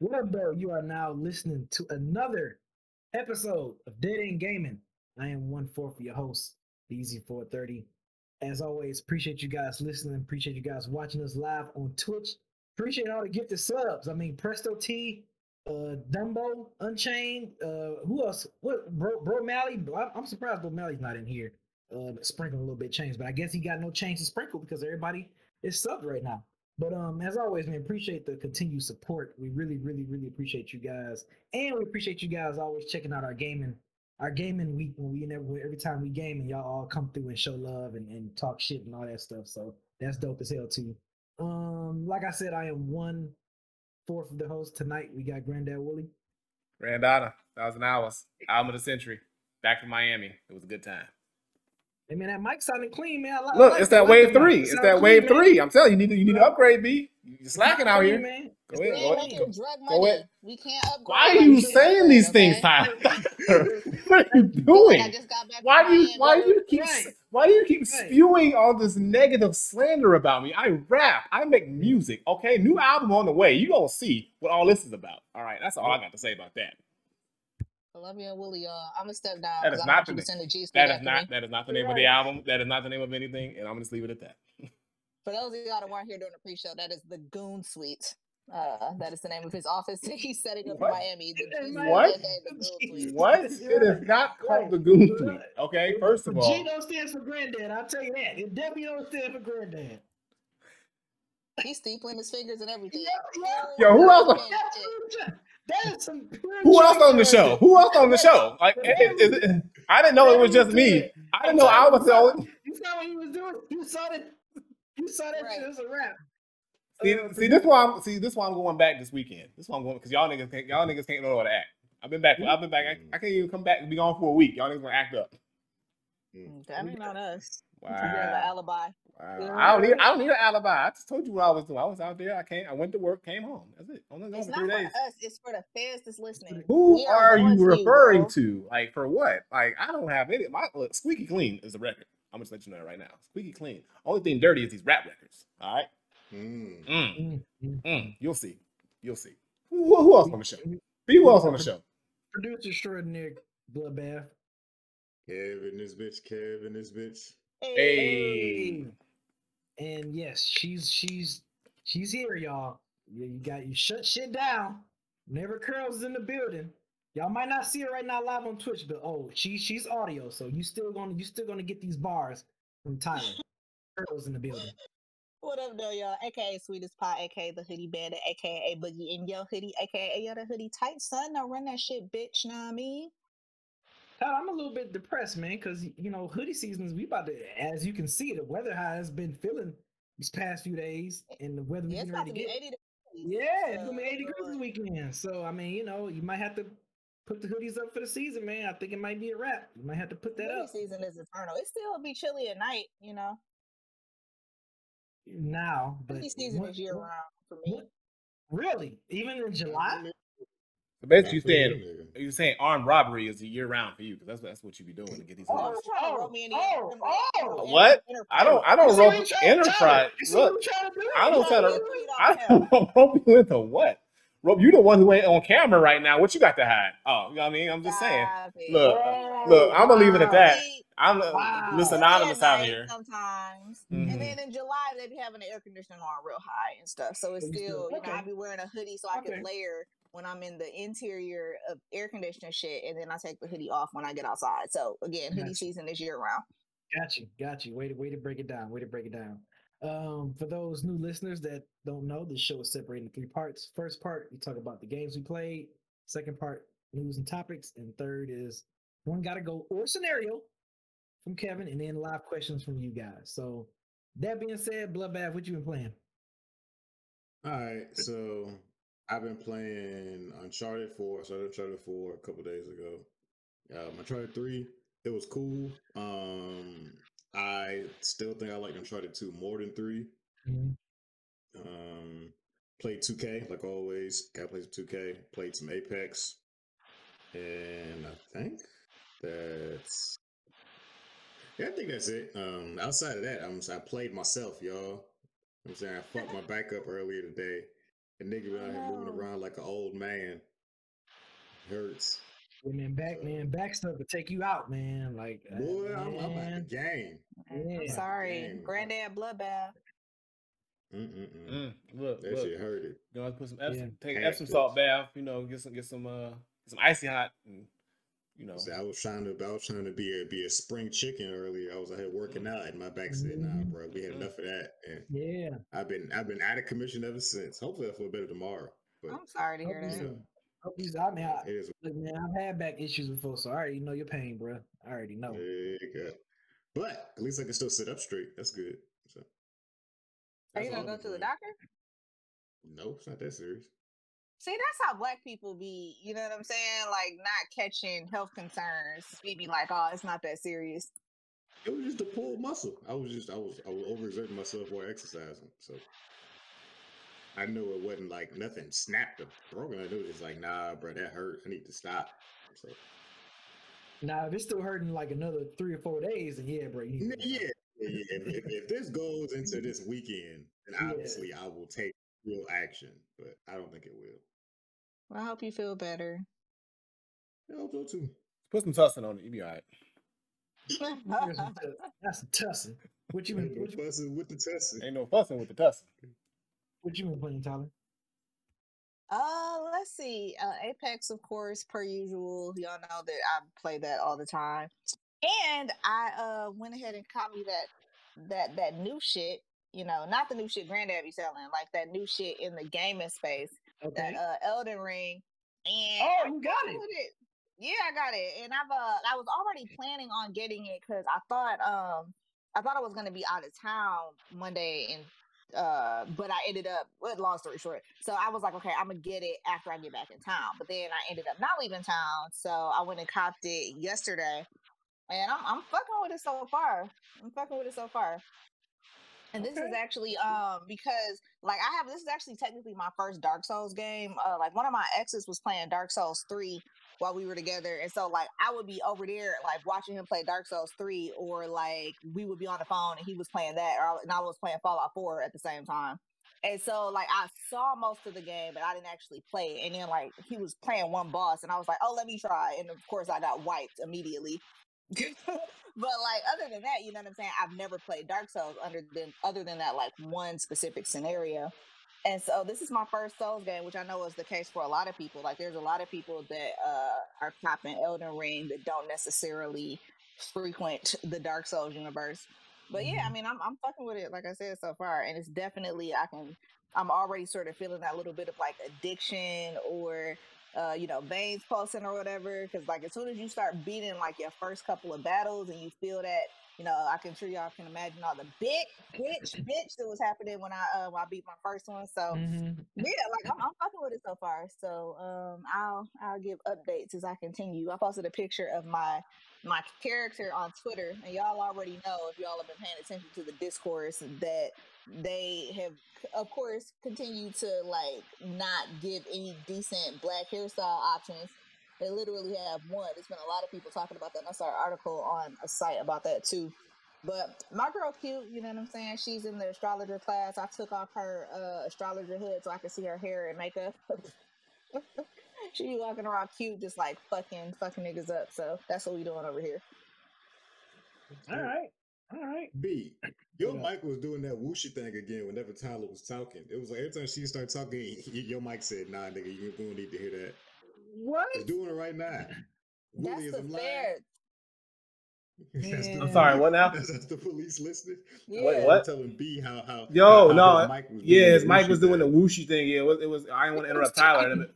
What up, though? You are now listening to another episode of Dead End Gaming. I am one fourth of your host, Easy 430. As always, appreciate you guys listening. Appreciate you guys watching us live on Twitch. Appreciate all the gifted subs. I mean, Presto T, uh, Dumbo, Unchained. Uh, who else? What, bro, bro Mally? I'm- I'm surprised Bro Mally's not in here. Uh, sprinkling a little bit change, but I guess he got no change to sprinkle because everybody is subbed right now. But um, as always, we appreciate the continued support. We really, really, really appreciate you guys, and we appreciate you guys always checking out our gaming, our gaming week when we never every time we game and y'all all come through and show love and, and talk shit and all that stuff. So that's dope as hell too. Um, like I said, I am one fourth of the host tonight. We got Granddad Wooly. Grandada, thousand hours, album of the century. Back from Miami. It was a good time. Hey man, that mic sounding clean, man. I li- I Look, like- it's that wave the three. It It's sound that clean, wave man. three. I'm telling you, you need to, you need to upgrade, B. You're slacking out Clean, here. man. Go ahead, go ahead. making drug Go ahead. We can't upgrade. Why are you saying upgrade, these things. Tyler? what are you Like, I doing? just got back Why do you Miami. why do you keep Right. why do you keep Right. spewing all this negative slander about me? I rap, I make music, okay? New album on the way. You gonna see what all this is about. All right, that's all I got to say about that. Columbia and Willie, uh, I'm gonna step down That because is I not the you to name. send a G that is not me. that is not the name of the album. That is not the name of anything, and I'm gonna just leave it at that. For those of y'all that weren't here during the pre-show, that is the Goon Suite. Uh, that is the name of his office that he's setting up What? in Miami. The Hey, G What? the What? It is not called the Goon Suite. Okay, first of all, G don't stand for Granddad. I'll tell you that. It definitely don't stand for Granddad. He's steepling his fingers and everything. Yo, who else- Fucking That's shit. pure tra- That is some who else on the show? Who else on the show? Like, is- is it- I didn't know it was just me. I didn't know I was the only. You saw what he was doing. You saw that. You saw that Right. shit as a rap. See, Uh, see, this why I'm see this why I'm going back this weekend. This why I'm going because y'all niggas can't y'all niggas can't know how to act. I've been back. I've been back. I, I can't even come back and be gone for a week. Y'all niggas gonna act up. That ain't on us. Wow. You have an alibi. Wow. I don't need. I don't need an alibi. I just told you what I was doing. I was out there. I came. I went to work. Came home. That's it. Only gone It's not three for days. us. It's for the fans that's listening. Who We are going you referring bro. to? Like for what? Like I don't have any. My look, squeaky clean is the record. I'm just let you know that right now. Squeaky clean. Only thing dirty is these rap records. All right. Mm. Mm, Mm, mm. You'll see. You'll see. Who, who else on the show? Be who else on the show? Producer extraordinaire Bloodbath. Kevin, this bitch, Kevin, this bitch. Hey. And yes, she's she's she's here, y'all. You, you got you shut shit down. Never curls is in the building. Y'all might not see her right now live on Twitch, but oh, she she's audio, so you still gonna you still gonna get these bars from Tyler. Curls in the building. What up, though, y'all? AKA Sweetest Pie, AKA the Hoodie Bandit, AKA Boogie in Your Hoodie, AKA Yo the Hoodie Tight Son. Now run that shit, bitch. Know what I mean? I'm a little bit depressed, man, because you know hoodie seasons. We about to, as you can see, the weather has been feeling these past few days, and the weather we Yeah, it's about to be get. 80 degrees. Yeah, it's gonna be Uh, 80 degrees this weekend. So I mean, you know, you might have to put the hoodies up for the season, man. I think it might be a wrap. You might have to put that Hoodie up season is eternal. It still be chilly at night, you know. now. But Hoodie season when- is year round for me. Really, even in July? So basically, you Not saying you saying armed robbery is a year round for you because that's that's what you be doing to get these. Oh, hoodies. I'm trying to roll oh, me in the oh, oh. What? I don't. I don't see rope what he trying- Tyler, enterprise. You Look, I'm to do? I don't try trying to. get a tweet off I don't rope you into what? Rob, you the one who ain't on camera right now. What you got to hide? Oh, you know what I mean? I'm just saying. Look, look, I'm gonna leave it at that. I'm uh, Wow. Miss Anonymous out here. Sometimes, Mhm. and then in July they be having the air conditioning on real high and stuff. So it's So you still- still, you know, I okay. be wearing a hoodie so I Okay. can layer when I'm in the interior of air conditioning shit, and then I take the hoodie off when I get outside. So again, hoodie Gotcha. season is year round. Got you, got you. Way to way to break it down. Way to break it down. Um, for those new listeners that don't know, this show is separated into three parts. First part, we talk about the games we played. Second part, news and topics, and third is one gotta go or scenario from Kevin, and then live questions from you guys. So that being said, Bloodbath, what you been playing? All right, so I've been playing Uncharted 4. I started Uncharted 4 a couple days ago. Um, Uncharted 3, it was cool. Um, I still think I like Uncharted 2 more than 3. Um, played 2K like always. Got to play some 2K. Played some Apex, and I think that's yeah. I think that's it. Um, outside of that, I'm I played myself, y'all. I'm saying I fucked my back up earlier today. And nigga been out here moving around like an old man. Hurts. Yeah, man, back man, back stuff to take you out, man. Like, uh, Boy, I'm, I'm out the game. I'm Yeah. sorry, Dang. Granddad Bloodbath. Mm-mm-mm. Mm, look, That look. shit hurted. You know, put some Epsom, Yeah. take an Half Epsom salt bath. You know, get some, get some, uh, some icy hot, and you know. See, I was trying to, I was trying to be a be a spring chicken earlier. I was out here working out, and my back said, "Nah, Mhm. bro, we had Mm. enough of that." And Yeah. I've been, I've been out of commission ever since. Hopefully, I feel better tomorrow. But I'm sorry to hear that. so. Hope you. I mean, I, it is look, man, I've had back issues before, so I already know your pain, bro. I already know. what it is. But at least I can still sit up straight. That's good. So, Are you gonna go to the doctor? No, it's not that serious. See, that's how black people be. You know what I'm saying? Like not catching health concerns. We be like, oh, it's not that serious. It was just a pulled muscle. I was just, I was, I was overexerting myself while exercising. So I knew it wasn't like nothing snapped or broken. I knew it was like, nah, bro, that hurt. I need to stop. So Now, if it's still hurting like another three or four days, then yeah, bro. You need N- to go. Yeah, yeah. yeah. If, if, if this goes into this weekend, then Yeah. obviously I will take real action, but I don't think it will. Well, I hope you feel better. I hope so too. Put some tussin on it. You'll be all right. That's a tuss- That's a tussing. What you been? Ain't What you, fussing with the tussin? Ain't no fussing with the tussin. what you been playing, Tyler? Uh, let's see. Uh, Apex, of course, per usual. Y'all know that I play that all the time. And I uh went ahead and caught me that that that new shit. You know, not the new shit Granddad be selling, like that new shit in the gaming space. Okay. That uh Elden Ring. And Oh, you got it. it. Yeah, I got it. And I've uh I was already planning on getting it because I thought um I thought I was gonna be out of town Monday and uh but I ended up well, long story short. So I was like, okay, I'm gonna get it after I get back in town. But then I ended up not leaving town. So I went and copped it yesterday. And I'm I'm fucking with it so far. I'm fucking with it so far. And this is actually um because like I have this is actually technically my first Dark Souls game. Uh like one of my exes was playing Dark Souls 3 while we were together. And so like I would be over there like watching him play Dark Souls 3 or like we would be on the phone and he was playing that or I- and I was playing Fallout 4 at the same time. And so like I saw most of the game but I didn't actually play it. And then like he was playing one boss and I was like, "Oh, let me try." And of course I got wiped immediately. but like other than that, you know what I'm saying? I've never played Dark Souls under than other than that like one specific scenario. And so this is my first Souls game, which I know is the case for a lot of people. Like there's a lot of people that uh, are copping Elden Ring that don't necessarily frequent the Dark Souls universe. But yeah, I mean, I'm I'm fucking with it, like I said so far, and it's definitely I can. I'm already sort of feeling that little bit of like addiction or uh, you know, veins pulsing or whatever. Because like as soon as you start beating like your first couple of battles and you feel that, you know, I can sure y'all can imagine all the big bitch bitch that was happening when I uh, when I beat my first one. So Mhm. yeah, like I'm, I'm fucking with it so far. So um, I'll I'll give updates as I continue. I posted a picture of my my character on Twitter, and y'all already know if y'all have been paying attention to the discourse that they have, of course, continued to like not give any decent black hairstyle options. They literally have one. There's been a lot of people talking about that. And I saw an article on a site about that too. But my girl cute, you know what I'm saying? She's in the astrologer class. I took off her uh, astrologer hood so I could see her hair and makeup. She be walking around cute, just like fucking fucking niggas up. So that's what we doing over here. All right. All right. B, your Yeah. mic was doing that whooshy thing again whenever Tyler was talking. It was like every time she started talking, y- y- your mic said, "Nah, nigga, you don't need to hear that." What? It's doing it right now. That's Willie, is the I'm fair. That's the- I'm sorry, what now? That's, that's the police listening. Yeah. Wait, what? I'm telling B how how Yo, how, how no, his mic was Yeah, doing his the mic whooshy was doing the thing. whooshy thing. Yeah, it was. It was I didn't want to interrupt Tyler. talking?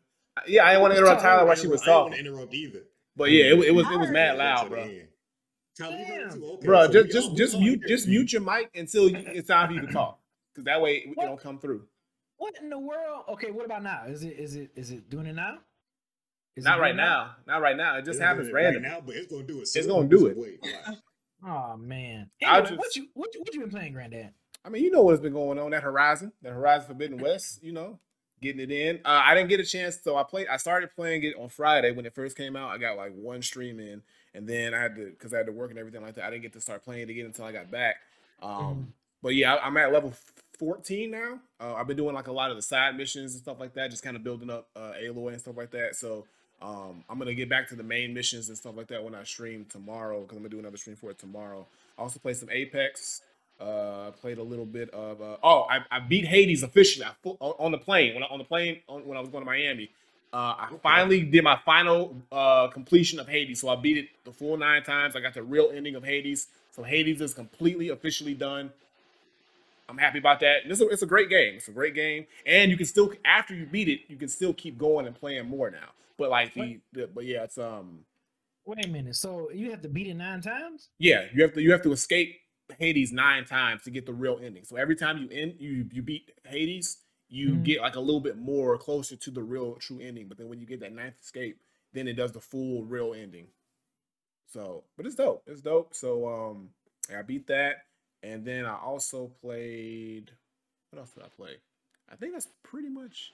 Yeah, I didn't want to interrupt Tyler while she was I didn't want talking. to interrupt either. But yeah, it, was- it was it was mad loud, bro. Tyler, you heard it Damn. Okay, Bro, so just just just mute hear just mute your mic until you, it's time for you to talk, because that way it, it don't come through. What in the world? Okay, what about now? Is it is it is it doing it now? Is Not right it now. Not right now. It just It's happens doing it right now, but it's gonna do it. It's gonna do it. Wait. Oh man. I'll Anyway, what you what you, what you been playing, Granddad? I mean, you know what's been going on that Horizon, that Horizon Forbidden West. You know, getting it in. Uh, I didn't get a chance, so I played. I started playing it on Friday when it first came out. I got like one stream in, and then I had to because I had to work and everything like that. I didn't get to start playing it again until I got back. Um, Mhm. but yeah, I, I'm at level 14 now. Uh, I've been doing like a lot of the side missions and stuff like that, just kind of building up uh, Aloy and stuff like that. So um, I'm gonna get back to the main missions and stuff like that when I stream tomorrow because I'm gonna do another stream for it tomorrow. I also play some Apex. Uh, played a little bit of. Uh, oh, I, I beat Hades officially. I on, the plane when I, on the plane on, when I was going to Miami. Uh, I Okay. finally did my final uh, completion of Hades, so I beat it the full nine times. I got the real ending of Hades, so Hades is completely officially done. I'm happy about that. It's a, it's a great game. It's a great game, and you can still after you beat it, you can still keep going and playing more now. But like the, the but yeah, it's um Wait a minute. So you have to beat it nine times? yeah, you have to you have to escape Hades nine times to get the real ending. So every time you end you you beat Hades, you Mhm. get like a little bit more closer to the real true ending. But then when you get that ninth escape, then it does the full real ending. So, but it's dope. It's dope. So um I beat that. And then I also played what else did I play? I think that's pretty much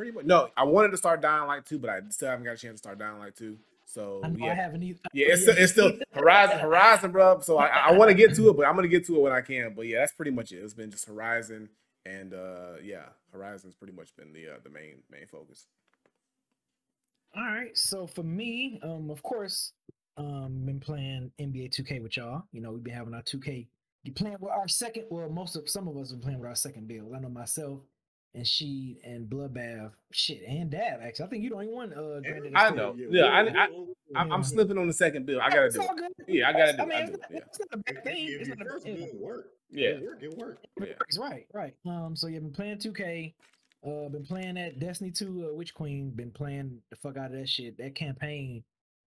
pretty much no, I wanted to start Dying Light 2, but I still haven't got a chance to start Dying Light 2. So I yeah. I haven't either. Yeah, it's still, it's still Horizon, Horizon, bro. So I, I want to get to it, but I'm gonna get to it when I can. But yeah, that's pretty much it. It's been just Horizon, and uh yeah, Horizon's pretty much been the uh, the main main focus. All right. So for me, um, of course, um, been playing NBA 2K with y'all. You know, we've been having our 2K. You playing with our second? Well, most of some of us have been playing with our second build. I know myself and she and Bloodbath, shit, and Dab. Actually, I think you the only one. Uh, I know. still- Yeah, I- I- I'm, Yeah. I'm slipping on the second bill. I gotta It's do all it. good. Yeah, I gotta I do it. mean, I it's do it. not, Yeah. it's not a bad thing. It's not a bad thing. build work, Yeah. it work, it work. Yeah. Works, right, right. Um, so you've been playing 2K. Uh, been playing that Destiny 2 uh, Witch Queen. Been playing the fuck out of that shit. That campaign.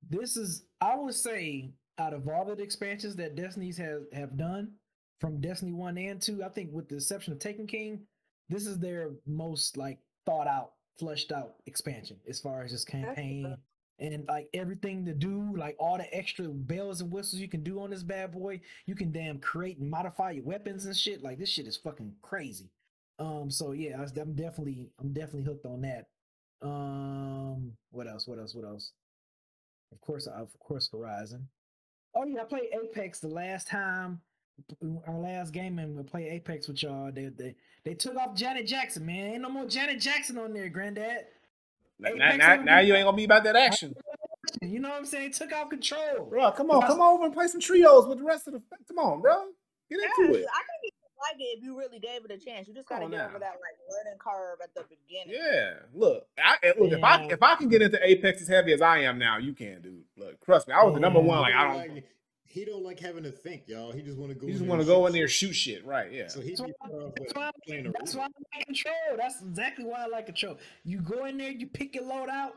This is, I would say, out of all the expansions that Destiny's have have done, from Destiny 1 and 2, I think with the exception of Taken King, this is their most like thought out, flushed out expansion as far as this campaign and like everything to do, like all the extra bells and whistles you can do on this bad boy. You can damn create and modify your weapons and shit. Like this shit is fucking crazy. Um, so yeah, I, i'm definitely, I'm definitely hooked on that. Um, what else? What else? What else? Of course, of course, Horizon. Oh yeah, I played Apex the last time. Our last game and we play Apex with y'all. They they they took off Janet Jackson, man. Ain't no more Janet Jackson on there, Granddad. Now, now, now you ain't gonna be about that action, You know what I'm saying? Took out control. bro. Come on, come over and play some trios with the rest of the. Come on, bro. Get Yeah, into it. I think you would like it if you really gave it a chance. You just gotta get now. over that like learning curve at the beginning. Yeah, look, I, eh, look. If I if I can get into Apex as heavy as I am now, you can, dude. Look, trust me, I was the number one. Like I don't don't. like- he don't like having to think, y'all. He just want to go. You just want to go in there, shit. shoot shit, right? Yeah. So he That's be why, better off that's with why, that's why I like control. That's exactly why I like control. You go in there, you pick your load out.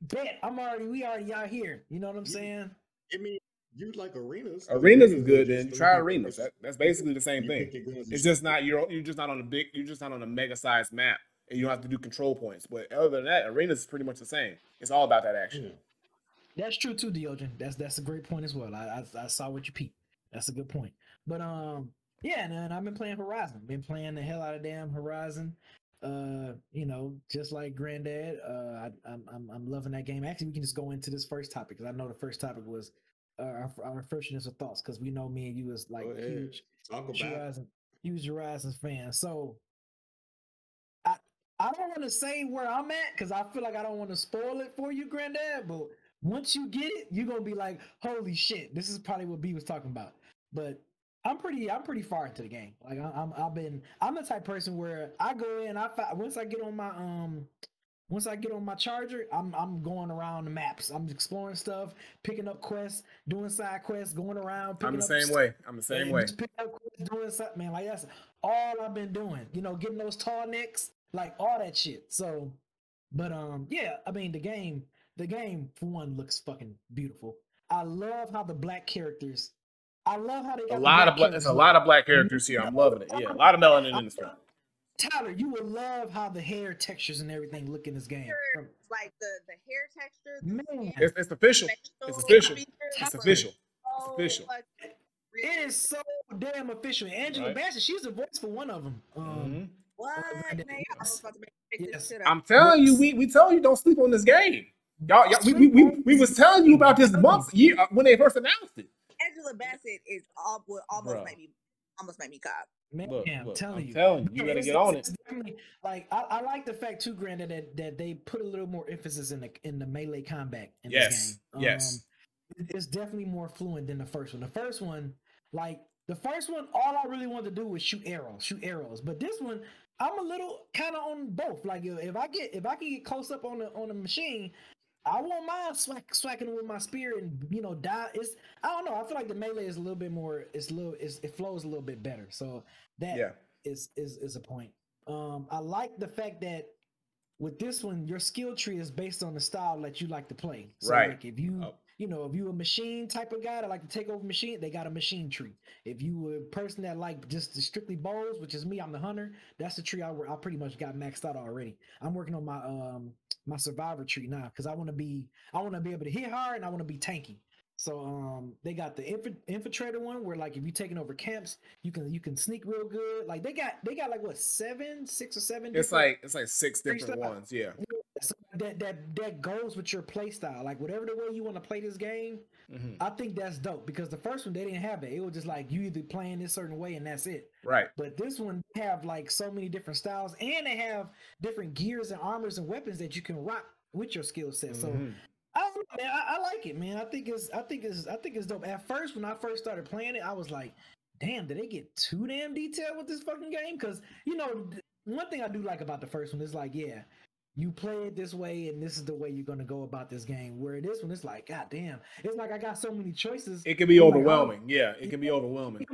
Bet I'm already, we already out here. You know what I'm Yeah. saying? I mean, you like arenas. Arenas is good. Then try arenas. That, that's basically the same thing. pick your guns and It's just not you're you're just not on a big you're just not on a mega sized map, and you don't have to do control points. But other than that, arenas is pretty much the same. It's all about that action. Yeah. That's true too, Deogen. That's that's a great point as well. I I, I saw what you peeped. That's a good point. But um, yeah, and, and I've been playing Horizon. Been playing the hell out of damn Horizon. Uh, you know, just like Granddad. Uh, I, I'm I'm I'm loving that game. Actually, we can just go into this first topic because I know the first topic was uh, our our first initial thoughts because we know me and you was like huge Talk about. Horizon, huge Horizons fan. So I I I don't want to say where I'm at because I feel like I don't want to spoil it for you, Granddad. But once you get it, you're gonna be like, "Holy shit!" This is probably what B was talking about. But I'm pretty, I'm pretty far into the game. Like I, I'm, I've been, I'm the type of person where I go in, I once I get on my um once I get on my charger, I'm I'm going around the maps. I'm exploring stuff, picking up quests, doing side quests, going around. I'm the same stuff, way. I'm the same way. Just picking up quests, doing something, man. Like that's all I've been doing. You know, getting those tall necks, like all that shit. So, but um, yeah. I mean, the game, the game for one looks fucking beautiful. I love how the black characters. I love how they got a lot of black. There's a lot of black characters here. I'm loving it. Yeah, a lot of melanin in this film. Tyler, you will love how the hair textures and everything look in this game. Like the the hair texture. Man, it's, it's official. It's official. It's official. It's official. It is so damn official. Angela right. Bassett, she's the voice for one of them. Um, mm-hmm. What? Man, yes. yes. I'm telling you, we we tell you don't sleep on this game. Y'all, y'all we, we, we, we was telling you about this month year uh, when they first announced it. Angela Bassett is all, almost Bruh. me almost made me cop. Man, look, I'm look, telling I'm you, telling you, you gotta get on it. Like I, I, like the fact too, Granddad, that that they put a little more emphasis in the in the melee combat in yes. this game. Yes, um, it's definitely more fluent than the first one. The first one, like the first one, all I really wanted to do was shoot arrows, shoot arrows. But this one, I'm a little kind of on both. Like if I get if I can get close up on the on the machine, I won't mind swack, swacking with my spear and you know die. It's I don't know. I feel like the melee is a little bit more. It's a little. It's, it flows a little bit better. So that yeah. is is is a point. Um, I like the fact that with this one, your skill tree is based on the style that you like to play. So right. Like if you oh. You know if you a machine type of guy that like to take over machine, they got a machine tree. If you a person that like just strictly bows, which is me, I'm the hunter. That's the tree I I pretty much got maxed out already. I'm working on my um my survivor tree now because I want to be I want to be able to hit hard and I want to be tanky. So um they got the inf- infiltrator one where like if you're taking over camps, you can you can sneak real good. Like they got they got like what seven, six or seven. It's like it's like six different ones. Yeah. So that that that goes with your play style. Like whatever the way you want to play this game, mm-hmm. I think that's dope because the first one they didn't have it. It was just like you either playing this certain way and that's it. Right. But this one have like so many different styles and they have different gears and armors and weapons that you can rock with your skill set. So mm-hmm. I don't know, man. I, I, like it, man. I think it's I think it's I think it's dope. At first, when I first started playing it, I was like, damn, did they get too damn detailed with this fucking game? Because you know, one thing I do like about the first one is like, yeah, you play it this way and this is the way you're gonna go about this game. Where this one, it's like, god damn, it's like I got so many choices. It can be overwhelming. Like, oh, yeah, it can be overwhelming.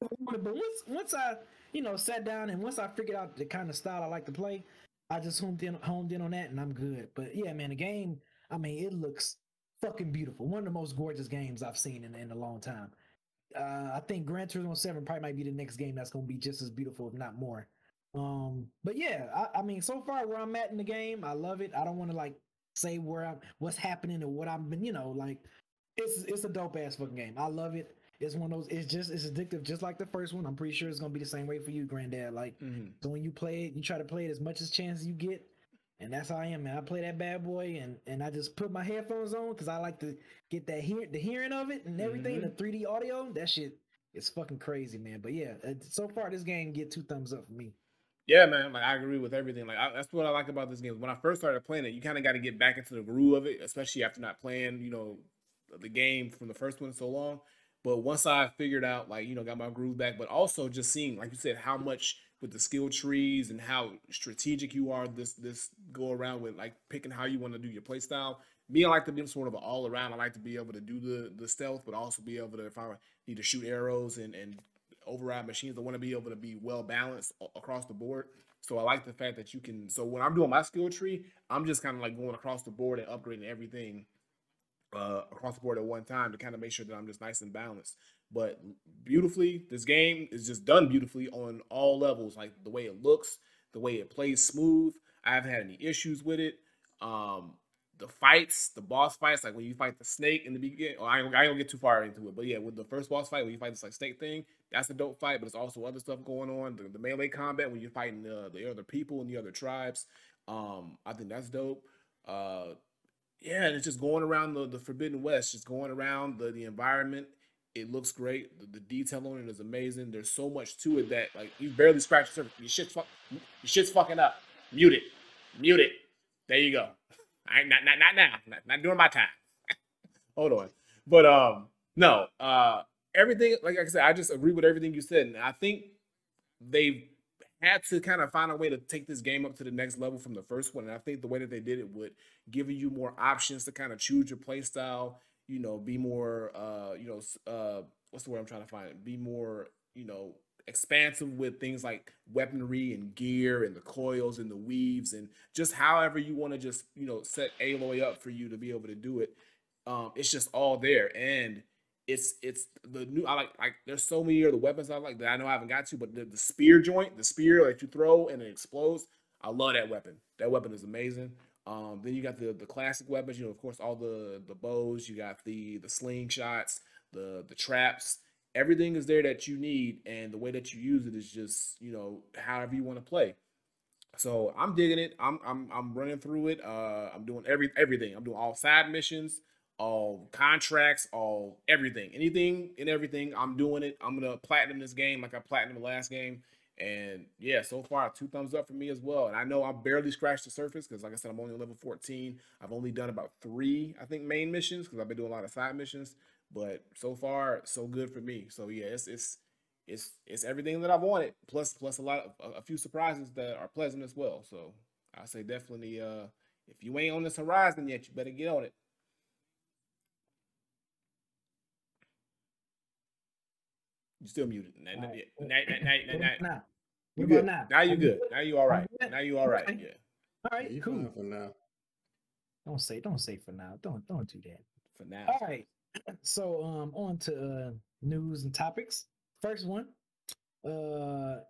But once once I you know sat down and once I figured out the kind of style I like to play, I just homed in homed in on that and I'm good. But yeah, man, the game I mean, it looks fucking beautiful. One of the most gorgeous games I've seen in, in a long time. Uh, I think Gran Turismo 7 probably might be the next game that's going to be just as beautiful, if not more. Um, but yeah, I, I, mean, so far where I'm at in the game, I love it. I don't want to like say where I'm, what's happening and what I've been, you know, like it's it's a dope ass fucking game. I love it. It's one of those. It's just it's addictive, just like the first one. I'm pretty sure it's gonna be the same way for you, Granddad. Like, mm-hmm. so when you play it, you try to play it as much as chance you get and that's how I am, man. I play that bad boy, and and I just put my headphones on because I like to get that hear the hearing of it and everything, mm-hmm. the 3D audio. That shit is fucking crazy, man. But yeah, uh, so far this game get two thumbs up for me. Yeah, man. Like I agree with everything. Like I, that's what I like about this game. When I first started playing it, you kind of got to get back into the groove of it, especially after not playing, you know, the game from the first one so long. But once I figured out, like you know, got my groove back, but also just seeing, like you said, how much with the skill trees and how strategic you are this this go around with like picking how you want to do your play style. Me, I like to be sort of an all around. I like to be able to do the the stealth, but also be able to if I need to shoot arrows and and override machines, I want to be able to be well balanced across the board. So I like the fact that you can. So when I'm doing my skill tree, I'm just kind of like going across the board and upgrading everything uh, across the board at one time to kind of make sure that I'm just nice and balanced. But beautifully, this game is just done beautifully on all levels. Like the way it looks, the way it plays smooth. I haven't had any issues with it. Um, the fights, the boss fights, like when you fight the snake in the beginning. Oh, I don't, I don't get too far into it, but yeah, with the first boss fight, when you fight this like snake thing, that's a dope fight. But it's also other stuff going on. The, the melee combat when you're fighting the, the other people and the other tribes. Um, I think that's dope. Uh, yeah, and it's just going around the, the Forbidden West, just going around the, the environment. It looks great. The, the detail on it is amazing. There's so much to it that like you barely scratch the surface. Your shit's fuck, your shit's fucking up. Mute it. Mute it. There you go. I not not not now. Not, not during my time. Hold on. But um, no. Uh, everything like I said, I just agree with everything you said, and I think they've had to kind of find a way to take this game up to the next level from the first one. And I think the way that they did it would give you more options to kind of choose your play style. You know, be more, uh, you know, uh, what's the word I'm trying to find? Be more, you know, expansive with things like weaponry and gear and the coils and the weaves and just however you want to just you know set Aloy up for you to be able to do it. Um, it's just all there and it's it's the new I like like there's so many of the weapons I like that I know I haven't got to, but the, the spear joint, the spear that you throw and it explodes, I love that weapon. That weapon is amazing. Um, then you got the the classic weapons, you know, of course, all the the bows, you got the the slingshots, the the traps, everything is there that you need, and the way that you use it is just you know however you want to play. So I'm digging it. I'm I'm I'm running through it. Uh, I'm doing every everything. I'm doing all side missions all contracts, all everything, anything and everything. I'm doing it. I'm gonna platinum this game like I platinum the last game. And yeah, so far two thumbs up for me as well. And I know I barely scratched the surface because, like I said, I'm only level 14. I've only done about three, I think, main missions because I've been doing a lot of side missions. But so far, so good for me. So yeah, it's it's it's it's everything that I wanted. Plus plus a lot of a, a few surprises that are pleasant as well. So I say definitely, uh, if you ain't on this horizon yet, you better get on it. You still muted. Now, now, now, now, now, now. You good. Now? now you good. Now you all right. Now you all right. Yeah. All right. Yeah, cool. For now. Don't say. Don't say for now. Don't don't do that. For now. All right. So um, on to uh, news and topics. First one. Uh,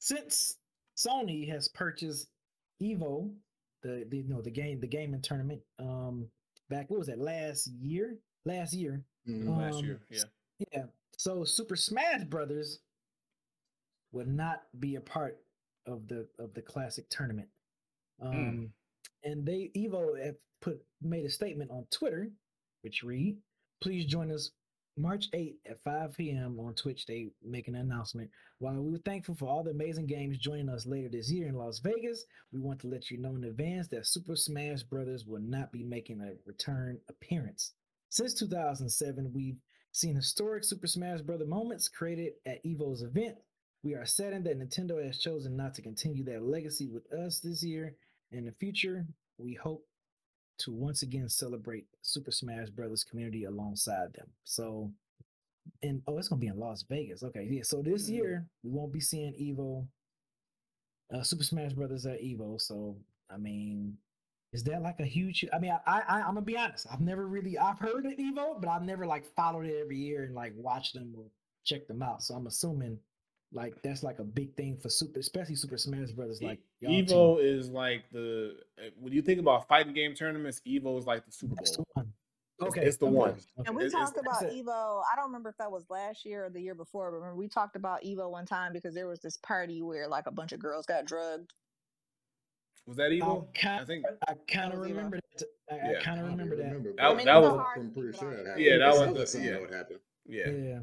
since Sony has purchased Evo, the the you know the game the gaming tournament um back what was that last year last year mm-hmm. um, last year yeah yeah so Super Smash Brothers would not be a part of the of the classic tournament. Hmm. Um, mm. and they Evo have put made a statement on Twitter, which read, "Please join us March 8th at 5 p.m. on Twitch. They make an announcement. While we are thankful for all the amazing games joining us later this year in Las Vegas, we want to let you know in advance that Super Smash Brothers will not be making a return appearance. Since 2007, we've seen historic Super Smash Bros. moments created at Evo's event. We are saddened that Nintendo has chosen not to continue that legacy with us this year. In the future, we hope to once again celebrate Super Smash Brothers community alongside them. So, and oh, it's gonna be in Las Vegas. Okay, yeah. So this mm-hmm. year we won't be seeing Evo, uh, Super Smash Brothers at Evo. So I mean, is that like a huge? I mean, I, I I'm gonna be honest. I've never really I've heard of Evo, but I've never like followed it every year and like watched them or checked them out. So I'm assuming like that's like a big thing for super, especially Super Smash Brothers. Like Evo team. is like the eh, when you think about fighting game tournaments, Evo is like the Super Bowl. Okay, it's, it's the okay. one. And we it's, talked it's, about Evo. I don't remember if that was last year or the year before, but remember we talked about Evo one time because there was this party where like a bunch of girls got drugged was that Evo? I, kinda, I think I kind of remember that. I, yeah. I kind of remember, remember that. That, I mean, that was. I'm pretty sure that happened. Yeah, that was. The, yeah, what happened. Yeah. Yeah.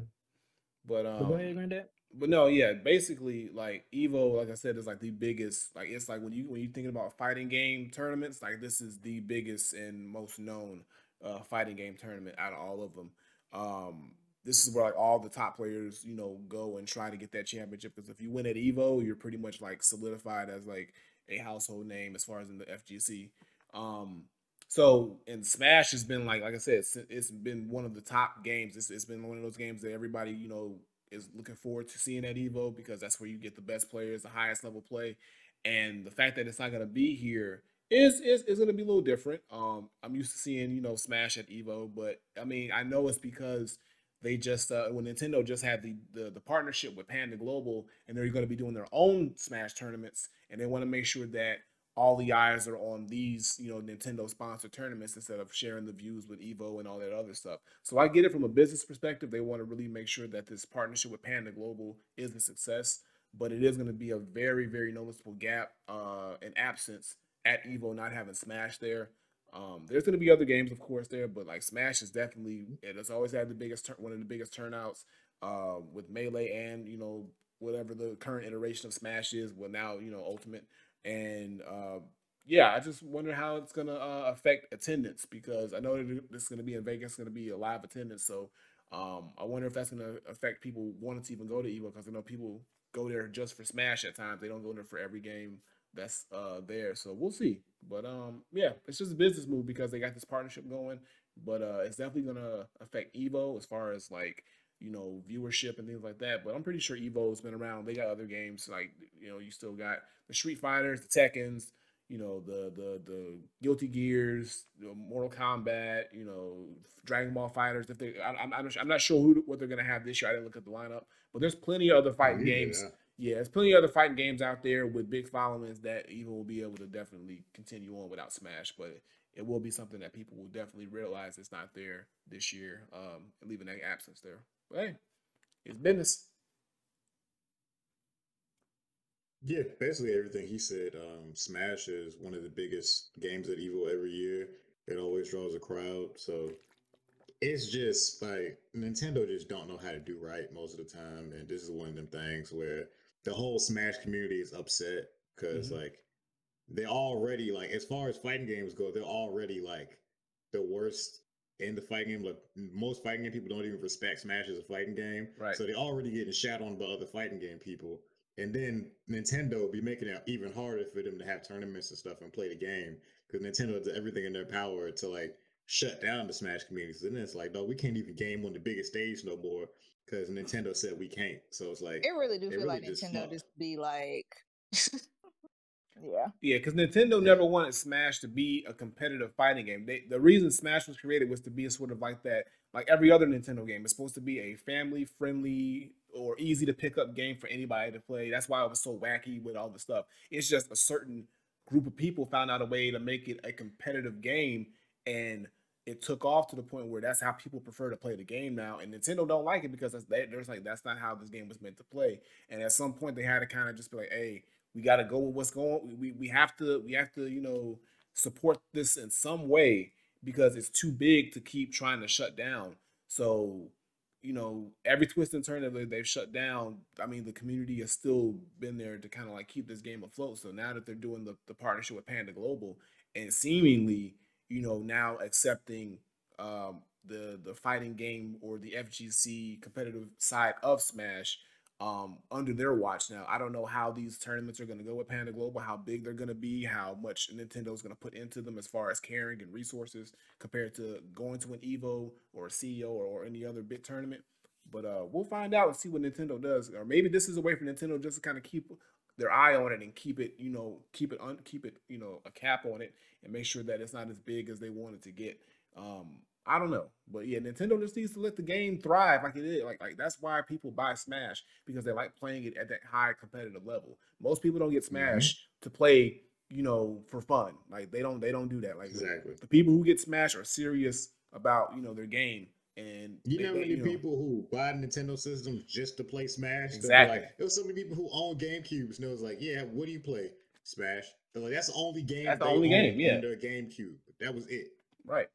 But um. But go ahead, Granddad. But no, yeah, basically, like Evo, like I said, is like the biggest. Like it's like when you when you thinking about fighting game tournaments, like this is the biggest and most known uh, fighting game tournament out of all of them. Um, this is where like all the top players, you know, go and try to get that championship. Because if you win at Evo, you're pretty much like solidified as like a household name as far as in the FGC. Um, so and Smash has been like like I said, it's, it's been one of the top games. It's, it's been one of those games that everybody you know is looking forward to seeing at Evo because that's where you get the best players, the highest level play, and the fact that it's not going to be here is is, is going to be a little different. Um, I'm used to seeing you know Smash at Evo, but I mean I know it's because they just uh, when Nintendo just had the, the, the partnership with Panda Global, and they're going to be doing their own Smash tournaments, and they want to make sure that all the eyes are on these, you know, Nintendo sponsored tournaments instead of sharing the views with Evo and all that other stuff. So I get it from a business perspective. They want to really make sure that this partnership with Panda Global is a success, but it is going to be a very, very noticeable gap uh, and absence at Evo not having Smash there. Um, there's going to be other games, of course, there, but like Smash is definitely it has always had the biggest one of the biggest turnouts uh, with Melee and you know whatever the current iteration of Smash is. Well, now you know Ultimate and uh, yeah, I just wonder how it's gonna uh, affect attendance because I know that is gonna be in Vegas, it's gonna be a live attendance. So um, I wonder if that's gonna affect people wanting to even go to Evo because I know people go there just for Smash at times. They don't go there for every game that's uh there. So we'll see. But um, yeah, it's just a business move because they got this partnership going. But uh, it's definitely gonna affect Evo as far as like you know viewership and things like that. But I'm pretty sure Evo's been around. They got other games like you know you still got the Street Fighters, the Tekkens you know the the the Guilty Gears, the Mortal Kombat, you know Dragon Ball FighterZ. If they, I, am I'm, I'm not sure who what they're gonna have this year. I didn't look at the lineup, but there's plenty of other fighting yeah. games. Yeah, there's plenty of other fighting games out there with big followings that even will be able to definitely continue on without Smash. But it will be something that people will definitely realize it's not there this year, um, leaving that absence there. Hey, it's business. Yeah, basically everything he said. Um, Smash is one of the biggest games at Evo every year. It always draws a crowd. So it's just like Nintendo just don't know how to do right most of the time. And this is one of them things where the whole Smash community is upset because mm-hmm. like they're already like as far as fighting games go, they're already like the worst in the fighting game. Like most fighting game people don't even respect Smash as a fighting game. Right. So they're already getting shat on by other fighting game people. And then Nintendo will be making it even harder for them to have tournaments and stuff and play the game because Nintendo does everything in their power to like shut down the Smash communities. And then it's like, no, we can't even game on the biggest stage no more because Nintendo said we can't. So it's like it really do feel really like Nintendo just be like. yeah. Yeah, because Nintendo never wanted Smash to be a competitive fighting game. They, the reason Smash was created was to be a sort of like that, like every other Nintendo game. It's supposed to be a family friendly or easy to pick up game for anybody to play. That's why it was so wacky with all the stuff. It's just a certain group of people found out a way to make it a competitive game and it took off to the point where that's how people prefer to play the game now and nintendo don't like it because that's they, there's like that's not how this game was meant to play and at some point they had to kind of just be like hey we got to go with what's going we, we have to we have to you know support this in some way because it's too big to keep trying to shut down so you know, every twist and turn that they've shut down, I mean, the community has still been there to kind of like keep this game afloat. So now that they're doing the, the partnership with Panda Global and seemingly, you know, now accepting um, the the fighting game or the FGC competitive side of Smash, um, under their watch now. I don't know how these tournaments are going to go with Panda Global, how big they're going to be, how much Nintendo's going to put into them as far as caring and resources compared to going to an Evo or a CEO or, or any other big tournament. But uh, we'll find out and see what Nintendo does, or maybe this is a way for Nintendo just to kind of keep their eye on it and keep it, you know, keep it un- keep it, you know, a cap on it and make sure that it's not as big as they want it to get. Um, I don't know, but yeah, Nintendo just needs to let the game thrive like it is. Like like that's why people buy Smash because they like playing it at that high competitive level. Most people don't get Smash mm-hmm. to play, you know, for fun. Like they don't they don't do that. Like exactly the people who get Smash are serious about you know their game. And you they, know many people who buy Nintendo systems just to play Smash. Exactly. Like, there was so many people who own GameCubes, and it was like, yeah, what do you play? Smash. They're like, that's the only game. That's the only game. Yeah. Their GameCube. That was it. Right.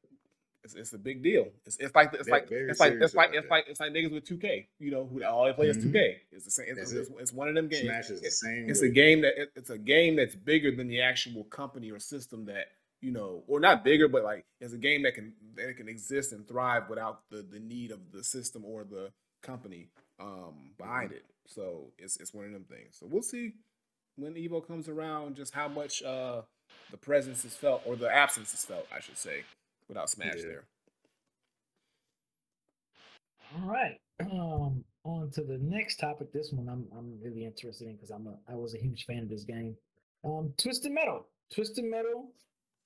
It's, it's a big deal. It's, it's like it's like it's like it's like it's like it's like niggas with 2K. You know, who all they play mm-hmm. is 2K. It's the same. It's, it's, it's, one of them games. Smash is the same. It's way. a game that it, it's a game that's bigger than the actual company or system that you know, or not bigger, but like it's a game that can that can exist and thrive without the the need of the system or the company um behind mm-hmm. it. So it's it's one of them things. So we'll see when Evo comes around, just how much uh the presence is felt or the absence is felt, I should say without Smash yeah. there. All right. Um, on to the next topic. This one I'm I'm really interested in because I'm a I was a huge fan of this game. Um, Twisted Metal. Twisted Metal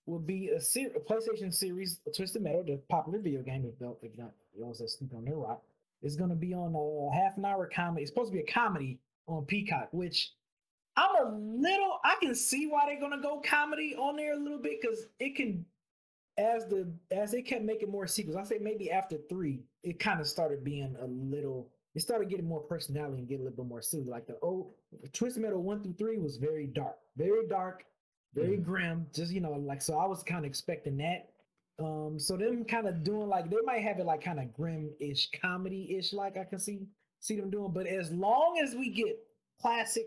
will be a, ser- a PlayStation series. Twisted Metal, the popular video game, if you if not you also sleep on their rock, is going to be on a half an hour comedy. It's supposed to be a comedy on Peacock, which I'm a little. I can see why they're going to go comedy on there a little bit because it can as the as they kept making more sequels, I say maybe after three, it kind of started being a little. It started getting more personality and getting a little bit more silly. Like the old Twisted Metal one through three was very dark, very dark, very mm-hmm. grim. Just you know, like so, I was kind of expecting that. Um, so them kind of doing like they might have it like kind of grim-ish, comedy-ish, like I can see see them doing. But as long as we get classic